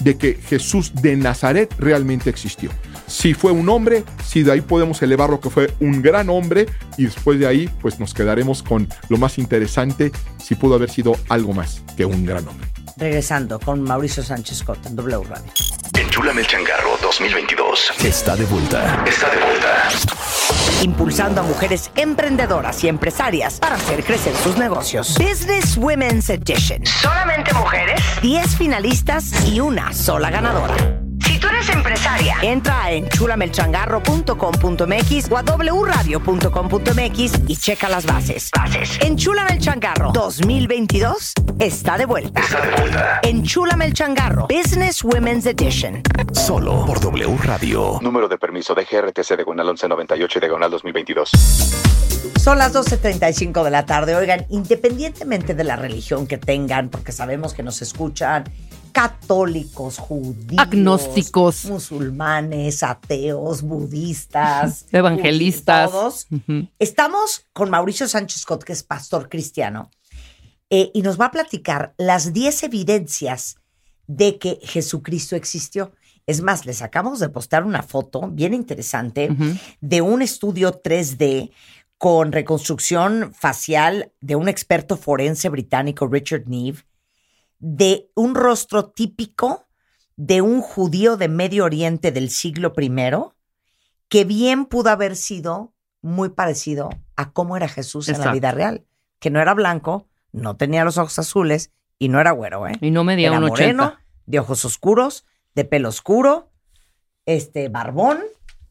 de que Jesús de Nazaret realmente existió. Si fue un hombre, si de ahí podemos elevar lo que fue un gran hombre y después de ahí pues nos quedaremos con lo más interesante, si pudo haber sido algo más que un gran hombre. Regresando con Mauricio Sánchez Cota en W Radio. Enchúlame el changarro 2022. Está de vuelta. Está de vuelta. impulsando a mujeres emprendedoras y empresarias para hacer crecer sus negocios. Business Women's Edition. Solamente mujeres. 10 finalistas y una sola ganadora. Si tú eres empresaria, entra a enchulamelchangarro.com.mx o a wradio.com.mx y checa las bases. Bases. Enchúlame el changarro 2022 está de vuelta. Está de vuelta. Enchúlame el changarro Business Women's Edition. Solo por W Radio. Número de permiso de GRTC de Gonal 1198 y de Gonal 2022. Son las 12.35 de la tarde. Oigan, independientemente de la religión que tengan, porque sabemos que nos escuchan católicos, judíos, Agnósticos. musulmanes, ateos, budistas, *laughs* Evangelistas. todos. Estamos con Mauricio Sánchez Scott, que es pastor cristiano, eh, y nos va a platicar las 10 evidencias de que Jesucristo existió. Es más, les acabamos de postar una foto bien interesante de un estudio 3D con reconstrucción facial de un experto forense británico, Richard Neve, de un rostro típico de un judío de Medio Oriente del siglo I, que bien pudo haber sido muy parecido a cómo era Jesús en la vida real, que no era blanco, no tenía los ojos azules y no era güero, ¿eh? Y no medía era un 80. moreno, de ojos oscuros, de pelo oscuro, este barbón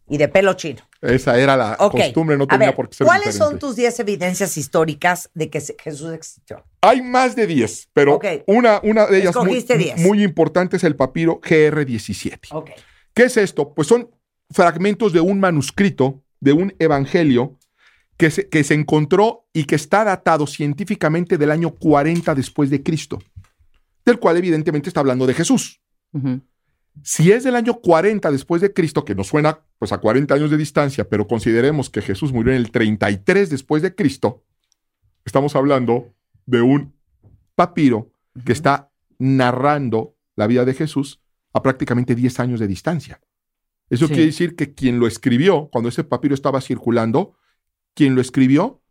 y de pelo chino. Esa era la costumbre, no A tenía ver, por qué ser ¿Cuáles diferente. son tus 10 evidencias históricas de que Jesús existió? Hay más de 10, pero una, una de ellas muy, Escogiste 10. muy importante es el papiro GR17. Ok. ¿Qué es esto? Pues son fragmentos de un manuscrito, de un evangelio, que se, que se encontró y que está datado científicamente del año 40 después de Cristo, del cual evidentemente está hablando de Jesús. Si es del año 40 después de Cristo, que nos suena pues a 40 años de distancia, pero consideremos que Jesús murió en el 33 después de Cristo, estamos hablando de un papiro que está narrando la vida de Jesús a prácticamente 10 años de distancia. Eso Sí. quiere decir que quien lo escribió, cuando ese papiro estaba circulando, quien lo escribió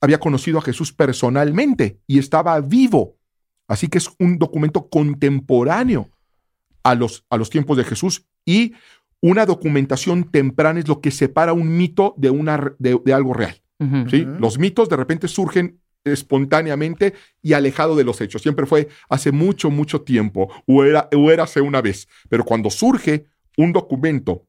había conocido a Jesús personalmente y estaba vivo. Así que es un documento contemporáneo a los, a los tiempos de Jesús y una documentación temprana es lo que separa un mito de, una, de, de algo real. ¿sí? Los mitos de repente surgen espontáneamente y alejado de los hechos. Siempre fue hace mucho, mucho tiempo o era, o era hace una vez. Pero cuando surge un documento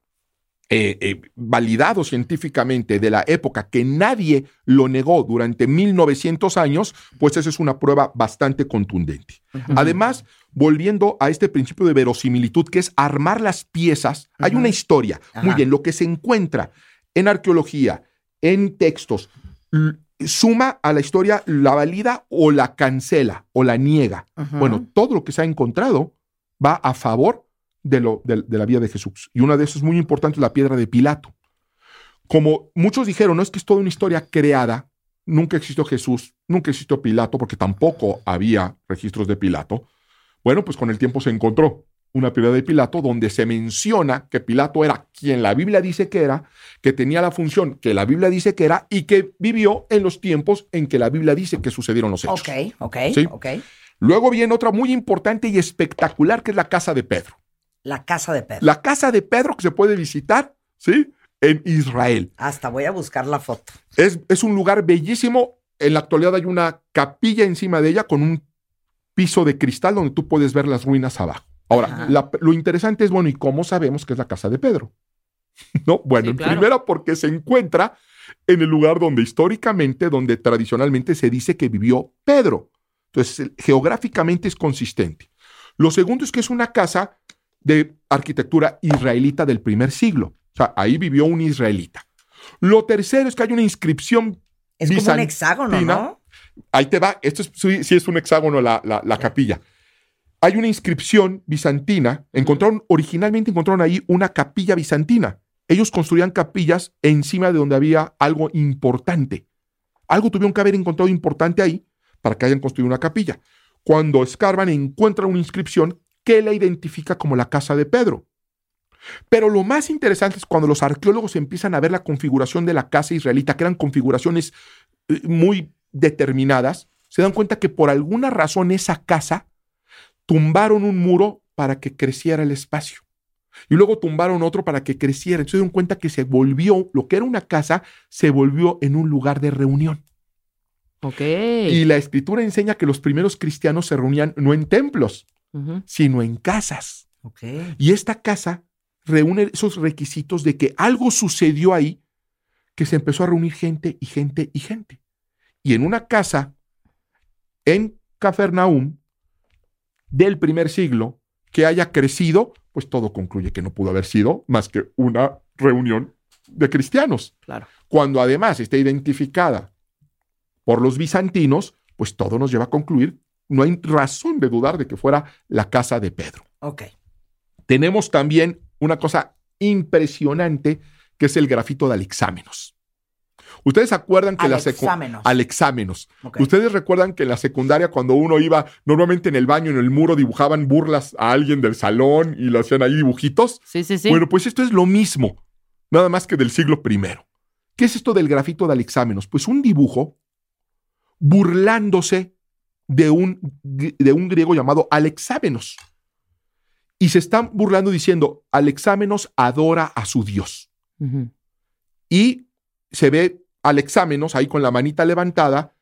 eh, eh, validado científicamente de la época que nadie lo negó durante 1900 años, pues esa es una prueba bastante contundente. Además, volviendo a este principio de verosimilitud, que es armar las piezas, hay una historia. Muy bien, lo que se encuentra en arqueología, en textos, suma a la historia, la valida o la cancela o la niega. Bueno, todo lo que se ha encontrado va a favor de, lo, de, de la vida de Jesús. Y una de esas muy importante es la piedra de Pilato. Como muchos dijeron, no es que es toda una historia creada, nunca existió Jesús, nunca existió Pilato, porque tampoco había registros de Pilato. Bueno, pues con el tiempo se encontró una piedra de Pilato donde se menciona que Pilato era quien la Biblia dice que era, que tenía la función que la Biblia dice que era y que vivió en los tiempos en que la Biblia dice que sucedieron los hechos. Ok, ok, ¿Sí? ok. Luego viene otra muy importante y espectacular que es la casa de Pedro. La casa de Pedro. La casa de Pedro que se puede visitar, ¿sí? En Israel. Hasta voy a buscar la foto. Es, es un lugar bellísimo. En la actualidad hay una capilla encima de ella con un piso de cristal donde tú puedes ver las ruinas abajo. Ahora, la- lo interesante es, bueno, ¿y cómo sabemos que es la casa de Pedro? *laughs* No, bueno, Sí, en claro. primera porque se encuentra en el lugar donde históricamente, donde tradicionalmente se dice que vivió Pedro. Entonces, geográficamente es consistente. Lo segundo es que es una casa de arquitectura israelita del primer siglo. O sea, ahí vivió un israelita. Lo tercero es que hay una inscripción Es como un bizantina. hexágono, ¿no? Ahí te va. Esto es, sí, sí es un hexágono la, la- la capilla. Hay una inscripción bizantina. Encontraron, originalmente encontraron ahí una capilla bizantina. Ellos construían capillas encima de donde había algo importante. Algo tuvieron que haber encontrado importante ahí para que hayan construido una capilla. Cuando escarban, encuentran una inscripción que la identifica como la casa de Pedro. Pero lo más interesante es cuando los arqueólogos empiezan a ver la configuración de la casa israelita, que eran configuraciones eh, muy determinadas, se dan cuenta que por alguna razón esa casa tumbaron un muro para que creciera el espacio. Y luego tumbaron otro para que creciera. Entonces se dieron cuenta que se volvió, lo que era una casa, se volvió en un lugar de reunión. Ok. Y la escritura enseña que los primeros cristianos se reunían no en templos, Sino en casas. Ok. Y esta casa reúne esos requisitos de que algo sucedió ahí, que se empezó a reunir gente y gente y gente. Y en una casa en Cafarnaúm del primer siglo que haya crecido, pues todo concluye que no pudo haber sido más que una reunión de cristianos. Claro. Cuando además está identificada por los bizantinos, pues todo nos lleva a concluir, no hay razón de dudar de que fuera la casa de Pedro. Ok. Tenemos también una cosa impresionante que es el grafito de Alexámenos. Ustedes acuerdan que la Alexámenos. Ok. Ustedes recuerdan que en la secundaria cuando uno iba, normalmente en el baño, en el muro dibujaban burlas a alguien del salón y le hacían ahí dibujitos. Sí, sí, sí. Bueno, pues esto es lo mismo, nada más que del siglo primero. ¿Qué es esto del grafito de Alexámenos? Pues un dibujo burlándose de un, de un griego llamado Alexámenos. Y se están burlando diciendo, Alexámenos adora a su Dios. Y se ve Alexámenos ahí con la manita levantada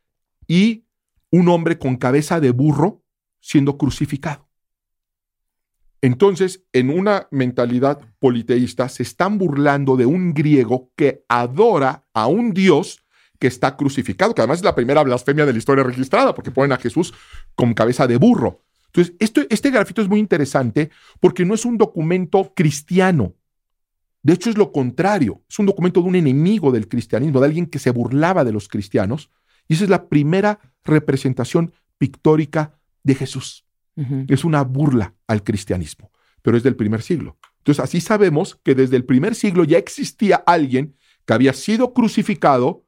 y un hombre con cabeza de burro siendo crucificado. Entonces, en una mentalidad politeísta, se están burlando de un griego que adora a un Dios que está crucificado, que además es la primera blasfemia de la historia registrada, porque ponen a Jesús con cabeza de burro. Entonces, esto, este grafito es muy interesante porque no es un documento cristiano. De hecho, es lo contrario. Es un documento de un enemigo del cristianismo, de alguien que se burlaba de los cristianos. Y esa es la primera representación pictórica de Jesús. Es una burla al cristianismo, pero es del primer siglo. Entonces, así sabemos que desde el primer siglo ya existía alguien que había sido crucificado,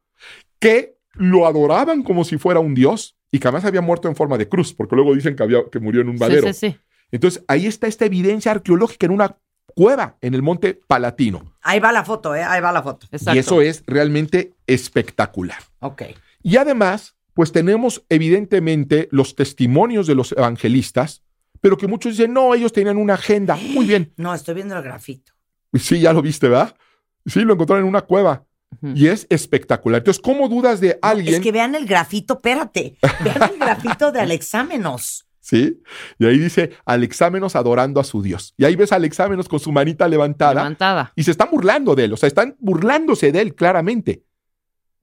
que lo adoraban como si fuera un dios y que además había muerto en forma de cruz, porque luego dicen que, había, que murió en un madero. Sí, sí, sí. Entonces, ahí está esta evidencia arqueológica en una cueva en el monte Palatino. Ahí va la foto, ¿eh? Ahí va la foto. Y eso es realmente espectacular. Ok. Y además, pues tenemos evidentemente los testimonios de los evangelistas, pero que muchos dicen, no, ellos tenían una agenda. Muy bien. *gasps* No, estoy viendo el grafito. Sí, ya lo viste, ¿verdad? Sí, lo encontraron en una cueva. Y es espectacular. Entonces, ¿cómo dudas de alguien? Es que vean el grafito, espérate. Vean el grafito de Alexámenos. *laughs* Sí. Y ahí dice Alexámenos adorando a su Dios. Y ahí ves a Alexámenos con su manita levantada. Levantada. Y se están burlando de él. O sea, están burlándose de él claramente.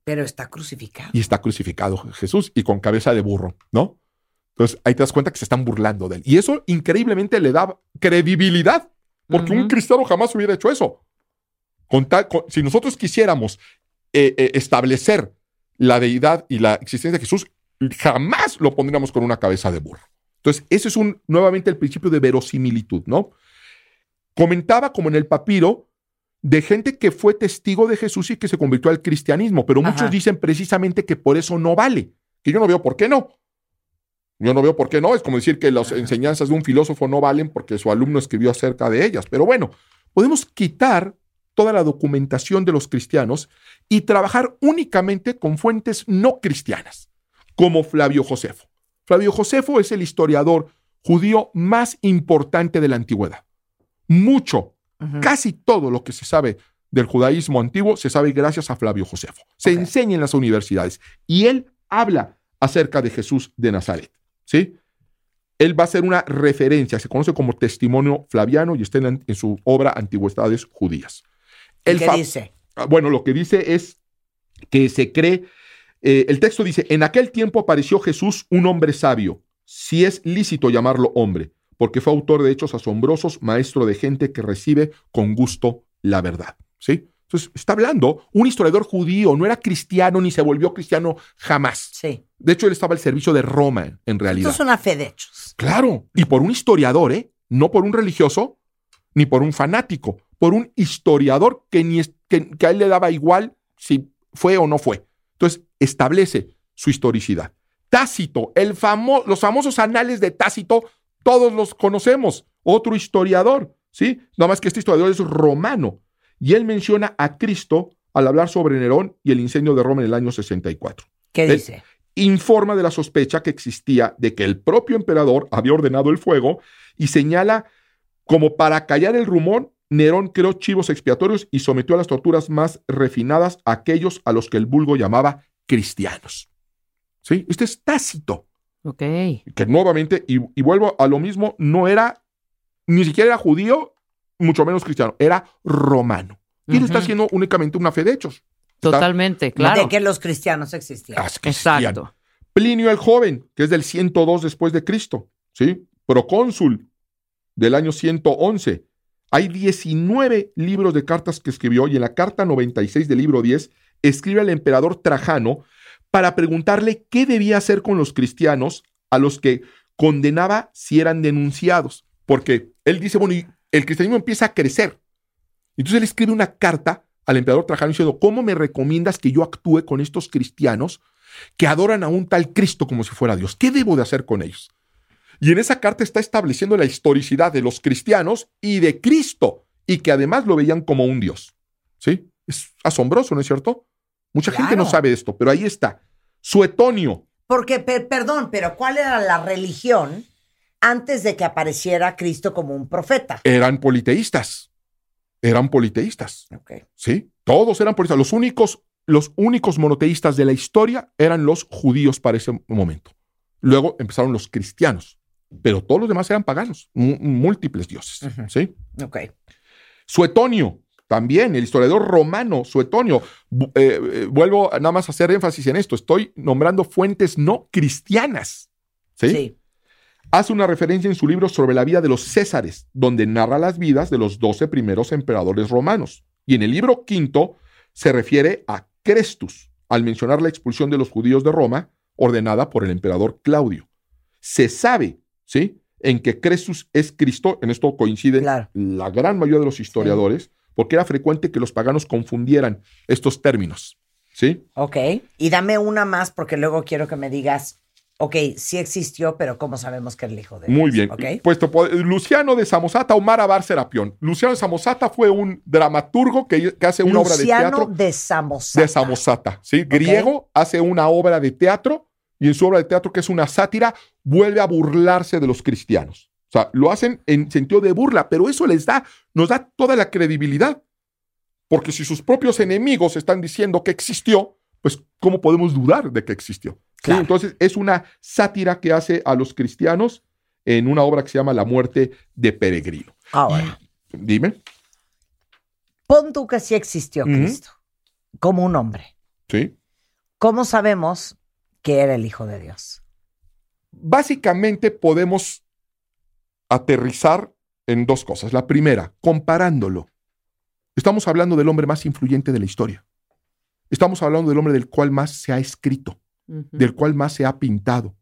Pero está crucificado. Y está crucificado Jesús y con cabeza de burro, ¿no? Entonces ahí te das cuenta que se están burlando de él. Y eso increíblemente le da credibilidad, porque un cristiano jamás hubiera hecho eso. Con tal- con- si nosotros quisiéramos eh, eh, establecer la deidad y la existencia de Jesús, jamás lo pondríamos con una cabeza de burro. Entonces, ese es un, nuevamente el principio de verosimilitud, ¿no? Comentaba como en el papiro de gente que fue testigo de Jesús y que se convirtió al cristianismo, pero muchos Ajá. dicen precisamente que por eso no vale, que yo no veo por qué no. Yo no veo por qué no, es como decir que las enseñanzas de un filósofo no valen porque su alumno escribió acerca de ellas, pero bueno, podemos quitar toda la documentación de los cristianos y trabajar únicamente con fuentes no cristianas, como Flavio Josefo. Flavio Josefo es el historiador judío más importante de la antigüedad. Mucho, casi todo lo que se sabe del judaísmo antiguo se sabe gracias a Flavio Josefo. Se enseña en las universidades y él habla acerca de Jesús de Nazaret. ¿sí? Él va a ser una referencia, se conoce como testimonio flaviano y está en, su obra Antigüedades Judías. ¿Y El qué dice? Ah, Bueno, lo que dice es que se cree, eh, el texto dice, en aquel tiempo apareció Jesús un hombre sabio, si es lícito llamarlo hombre, porque fue autor de hechos asombrosos, maestro de gente que recibe con gusto la verdad. ¿Sí? Entonces, está hablando un historiador judío, no era cristiano ni se volvió cristiano jamás. Sí. De hecho, él estaba al servicio de Roma, en realidad. Esto es una fe de hechos. Claro, y por un historiador, ¿eh? No por un religioso, ni por un fanático, por un historiador que, ni que, que a él le daba igual si fue o no fue. Entonces, establece su historicidad. Tácito, el famo- los famosos anales de Tácito, todos los conocemos. Otro historiador, ¿sí? Nada más que este historiador es romano. Y él menciona a Cristo al hablar sobre Nerón y el incendio de Roma en el año 64. ¿Qué Él dice? Informa de la sospecha que existía de que el propio emperador había ordenado el fuego y señala como para callar el rumor, Nerón creó chivos expiatorios y sometió a las torturas más refinadas a aquellos a los que el vulgo llamaba cristianos. ¿Sí? Este es Tácito, Ok. que nuevamente, y, y vuelvo a lo mismo, no era, ni siquiera era judío mucho menos cristiano, era romano. Y él está haciendo únicamente una fe de hechos. Está- Totalmente, claro. De que los cristianos existían. Cristiano. Plinio el Joven, que es del 102 después de Cristo, ¿sí? Procónsul del año 111. Hay 19 libros de cartas que escribió y en la carta 96 del libro 10 escribe al emperador Trajano para preguntarle qué debía hacer con los cristianos a los que condenaba si eran denunciados. Porque él dice, bueno, y el cristianismo empieza a crecer. Entonces él escribe una carta al emperador Trajano diciendo, ¿cómo me recomiendas que yo actúe con estos cristianos que adoran a un tal Cristo como si fuera Dios? ¿Qué debo de hacer con ellos? Y en esa carta está estableciendo la historicidad de los cristianos y de Cristo, y que además lo veían como un Dios. ¿Sí? Es asombroso, ¿no es cierto? Mucha gente no sabe esto, pero ahí está. Suetonio, Porque, per- perdón, pero ¿cuál era la religión antes de que apareciera Cristo como un profeta? eran politeístas. Eran politeístas. ¿Sí? Todos eran politeístas. Los únicos, los únicos monoteístas de la historia eran los judíos para ese momento. Luego empezaron los cristianos, pero todos los demás eran paganos, múltiples dioses. ¿Sí? Ok. Suetonio, también, el historiador romano, Suetonio. Eh, eh, vuelvo nada más a hacer énfasis en esto. Estoy nombrando fuentes no cristianas. ¿sí? Hace una referencia en su libro sobre la vida de los Césares, donde narra las vidas de los doce primeros emperadores romanos. Y en el libro quinto se refiere a Crestus, al mencionar la expulsión de los judíos de Roma, ordenada por el emperador Claudio. Se sabe, ¿sí? En que Crestus es Cristo, en esto coinciden la gran mayoría de los historiadores, porque era frecuente que los paganos confundieran estos términos, ¿sí? Ok. Y dame una más porque luego quiero que me digas, ok, sí existió, pero ¿cómo sabemos que era el hijo de Muy Dios? bien. Ok. Pues te puedo- Luciano de Samosata o Marabar Serapión. Luciano de Samosata fue un dramaturgo que, que hace una obra de Luciano teatro de Samosata. de Samosata, ¿sí? Griego, hace una obra de teatro y en su obra de teatro, que es una sátira, vuelve a burlarse de los cristianos. O sea, lo hacen en sentido de burla, pero eso les da, nos da toda la credibilidad. Porque si sus propios enemigos están diciendo que existió, pues ¿cómo podemos dudar de que existió? ¿Sí? Entonces es una sátira que hace a los cristianos en una obra que se llama La muerte de Peregrino. Ahora, Dime. pon tú que sí existió. Cristo como un hombre. Sí. ¿Cómo sabemos que era el hijo de Dios? Básicamente podemos aterrizar en dos cosas. La primera, comparándolo. Estamos hablando del hombre más influyente de la historia. Estamos hablando del hombre del cual más se ha escrito, del cual más se ha pintado,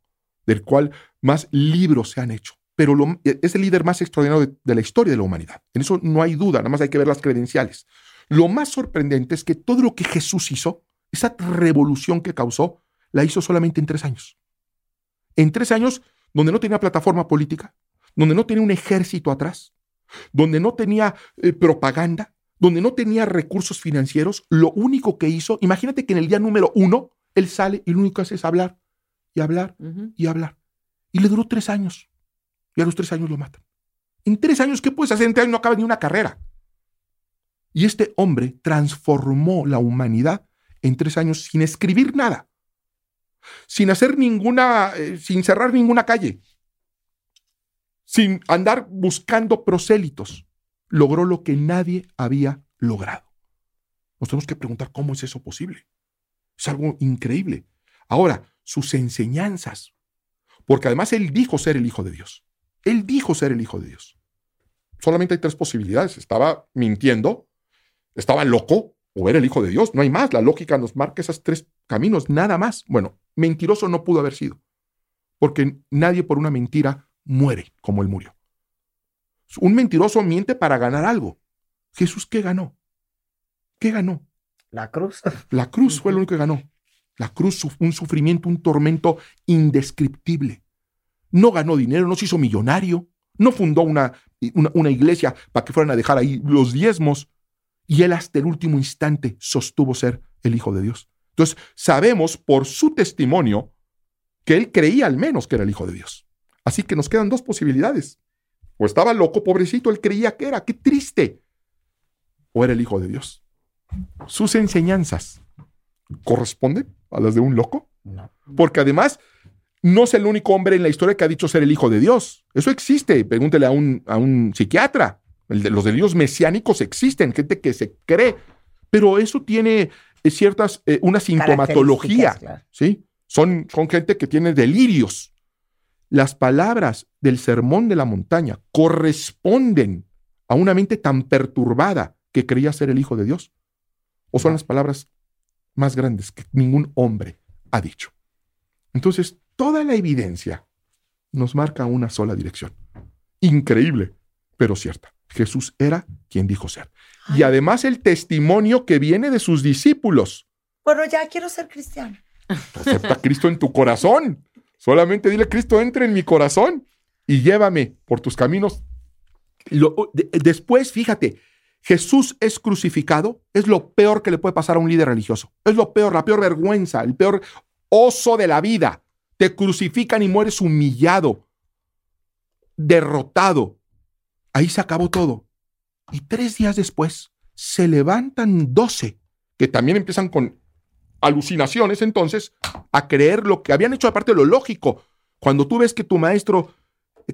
del cual más libros se han hecho. Pero lo- es el líder más extraordinario de, de la historia de la humanidad. En eso no hay duda, nada más hay que ver las credenciales. Lo más sorprendente es que todo lo que Jesús hizo, esa revolución que causó, la hizo solamente en tres años. En tres años, donde no tenía plataforma política, donde no tenía un ejército atrás, donde no tenía eh, propaganda, donde no tenía recursos financieros, lo único que hizo, imagínate que en el día número uno, él sale y lo único que hace es hablar y hablar y hablar. Y le duró tres años. Y a los tres años lo matan. En tres años, ¿qué puedes hacer? En tres años no acaba ni una carrera. Y este hombre transformó la humanidad en tres años sin escribir nada, sin hacer ninguna, eh, sin cerrar ninguna calle, sin andar buscando prosélitos. Logró lo que nadie había logrado. Nos tenemos que preguntar cómo es eso posible. Es algo increíble. Ahora, sus enseñanzas, porque además él dijo ser el Hijo de Dios. Él dijo ser el Hijo de Dios. Solamente hay tres posibilidades. Estaba mintiendo, estaba loco o era el Hijo de Dios. No hay más. La lógica nos marca esos tres caminos, nada más. Bueno, mentiroso no pudo haber sido, porque nadie por una mentira muere como él murió. Un mentiroso miente para ganar algo. Jesús, ¿qué ganó? ¿Qué ganó? La cruz. *laughs* La cruz fue lo único que ganó. La cruz, un sufrimiento, un tormento indescriptible. No ganó dinero, no se hizo millonario, no fundó una, una, una iglesia para que fueran a dejar ahí los diezmos. Y él hasta el último instante sostuvo ser el Hijo de Dios. Entonces, sabemos por su testimonio que él creía al menos que era el Hijo de Dios. Así que nos quedan dos posibilidades. O estaba loco, pobrecito, él creía que era, qué triste. O era el Hijo de Dios. Sus enseñanzas corresponden a las de un loco. Porque además no es el único hombre en la historia que ha dicho ser el Hijo de Dios. Eso existe. Pregúntele a un, a un psiquiatra. El de- los delirios mesiánicos existen, gente que se cree, pero eso tiene ciertas, eh, una sintomatología, claro. ¿sí? Son, son gente que tiene delirios. Las palabras del sermón de la montaña corresponden a una mente tan perturbada que creía ser el Hijo de Dios. ¿O son las palabras más grandes que ningún hombre ha dicho? Entonces, toda la evidencia nos marca una sola dirección. Increíble, pero cierta. Jesús era quien dijo ser. Y además el testimonio que viene de sus discípulos. Bueno, ya quiero ser cristiano. Acepta a Cristo en tu corazón. Solamente dile, Cristo, entre en mi corazón y llévame por tus caminos. Lo- de- después, fíjate, Jesús es crucificado, es lo peor que le puede pasar a un líder religioso. Es lo peor, la peor vergüenza, el peor oso de la vida. Te crucifican y mueres humillado, derrotado. Ahí se acabó todo. Y tres días después se levantan doce, que también empiezan con alucinaciones entonces a creer lo que habían hecho aparte de lo lógico. Cuando tú ves que tu maestro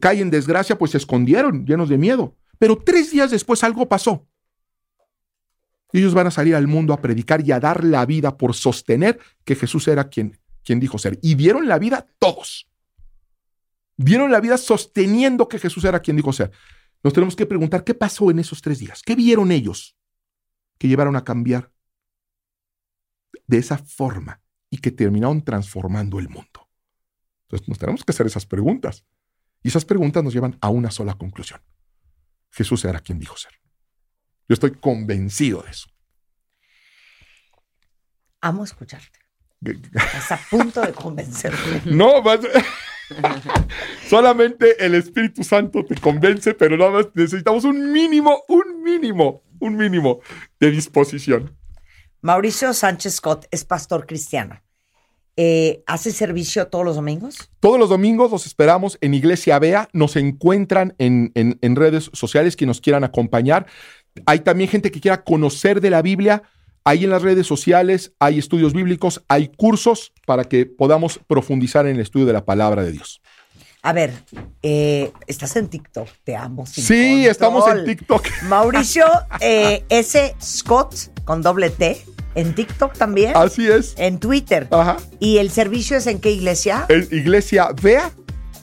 cae en desgracia, pues se escondieron, llenos de miedo. Pero tres días después algo pasó. Ellos van a salir al mundo a predicar y a dar la vida por sostener que Jesús era quien, quien dijo ser. Y dieron la vida todos. Dieron la vida sosteniendo que Jesús era quien dijo ser. Nos tenemos que preguntar qué pasó en esos tres días. ¿Qué vieron ellos que llevaron a cambiar de esa forma y que terminaron transformando el mundo? Entonces nos tenemos que hacer esas preguntas. Y esas preguntas nos llevan a una sola conclusión. Jesús era quien dijo ser. Yo estoy convencido de eso. Amo escucharte. Estás a punto de convencerme. *laughs* No, vas- *laughs* *laughs* solamente el Espíritu Santo te convence, pero nada más necesitamos un mínimo, un mínimo, un mínimo de disposición. Mauricio Sánchez Scott es pastor cristiano. Eh, ¿Hace servicio todos los domingos? Todos los domingos los esperamos en Iglesia Bea. Nos encuentran en, en- en redes sociales que nos quieran acompañar. Hay también gente que quiera conocer de la Biblia. Ahí en las redes sociales hay estudios bíblicos, hay cursos para que podamos profundizar en el estudio de la palabra de Dios. A ver, eh, estás en TikTok, te amo. sin Sí, control. estamos en TikTok. *laughs* Mauricio eh, S. Scott con doble T en TikTok también. Así es. En Twitter. Ajá. ¿Y el servicio es en qué iglesia? En Iglesia Bea,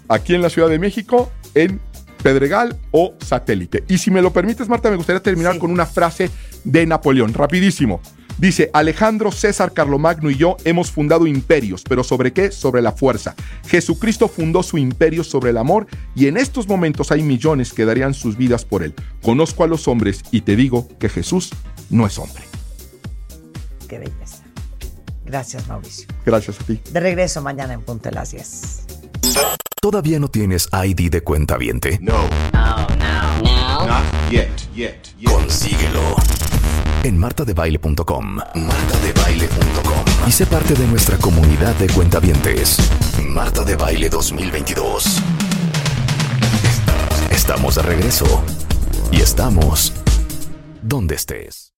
aquí en la Ciudad de México, en Pedregal o Satélite. Y si me lo permites, Marta, me gustaría terminar con una frase de Napoleón, rapidísimo. Dice, Alejandro César Carlomagno y yo hemos fundado imperios, pero ¿sobre qué? Sobre la fuerza. Jesucristo fundó su imperio sobre el amor y en estos momentos hay millones que darían sus vidas por él. Conozco a los hombres y te digo que Jesús no es hombre. Qué belleza. Gracias, Mauricio. Gracias a ti. De regreso mañana en Punto de las 10. ¿Todavía no tienes ID de cuenta viente? No. Not yet, yet, yet. Consíguelo en martadebaile.com. Martadebaile.com. Y sé parte de nuestra comunidad de cuentavientes. Marta de Baile 2022. Estamos de regreso. Y estamos donde estés.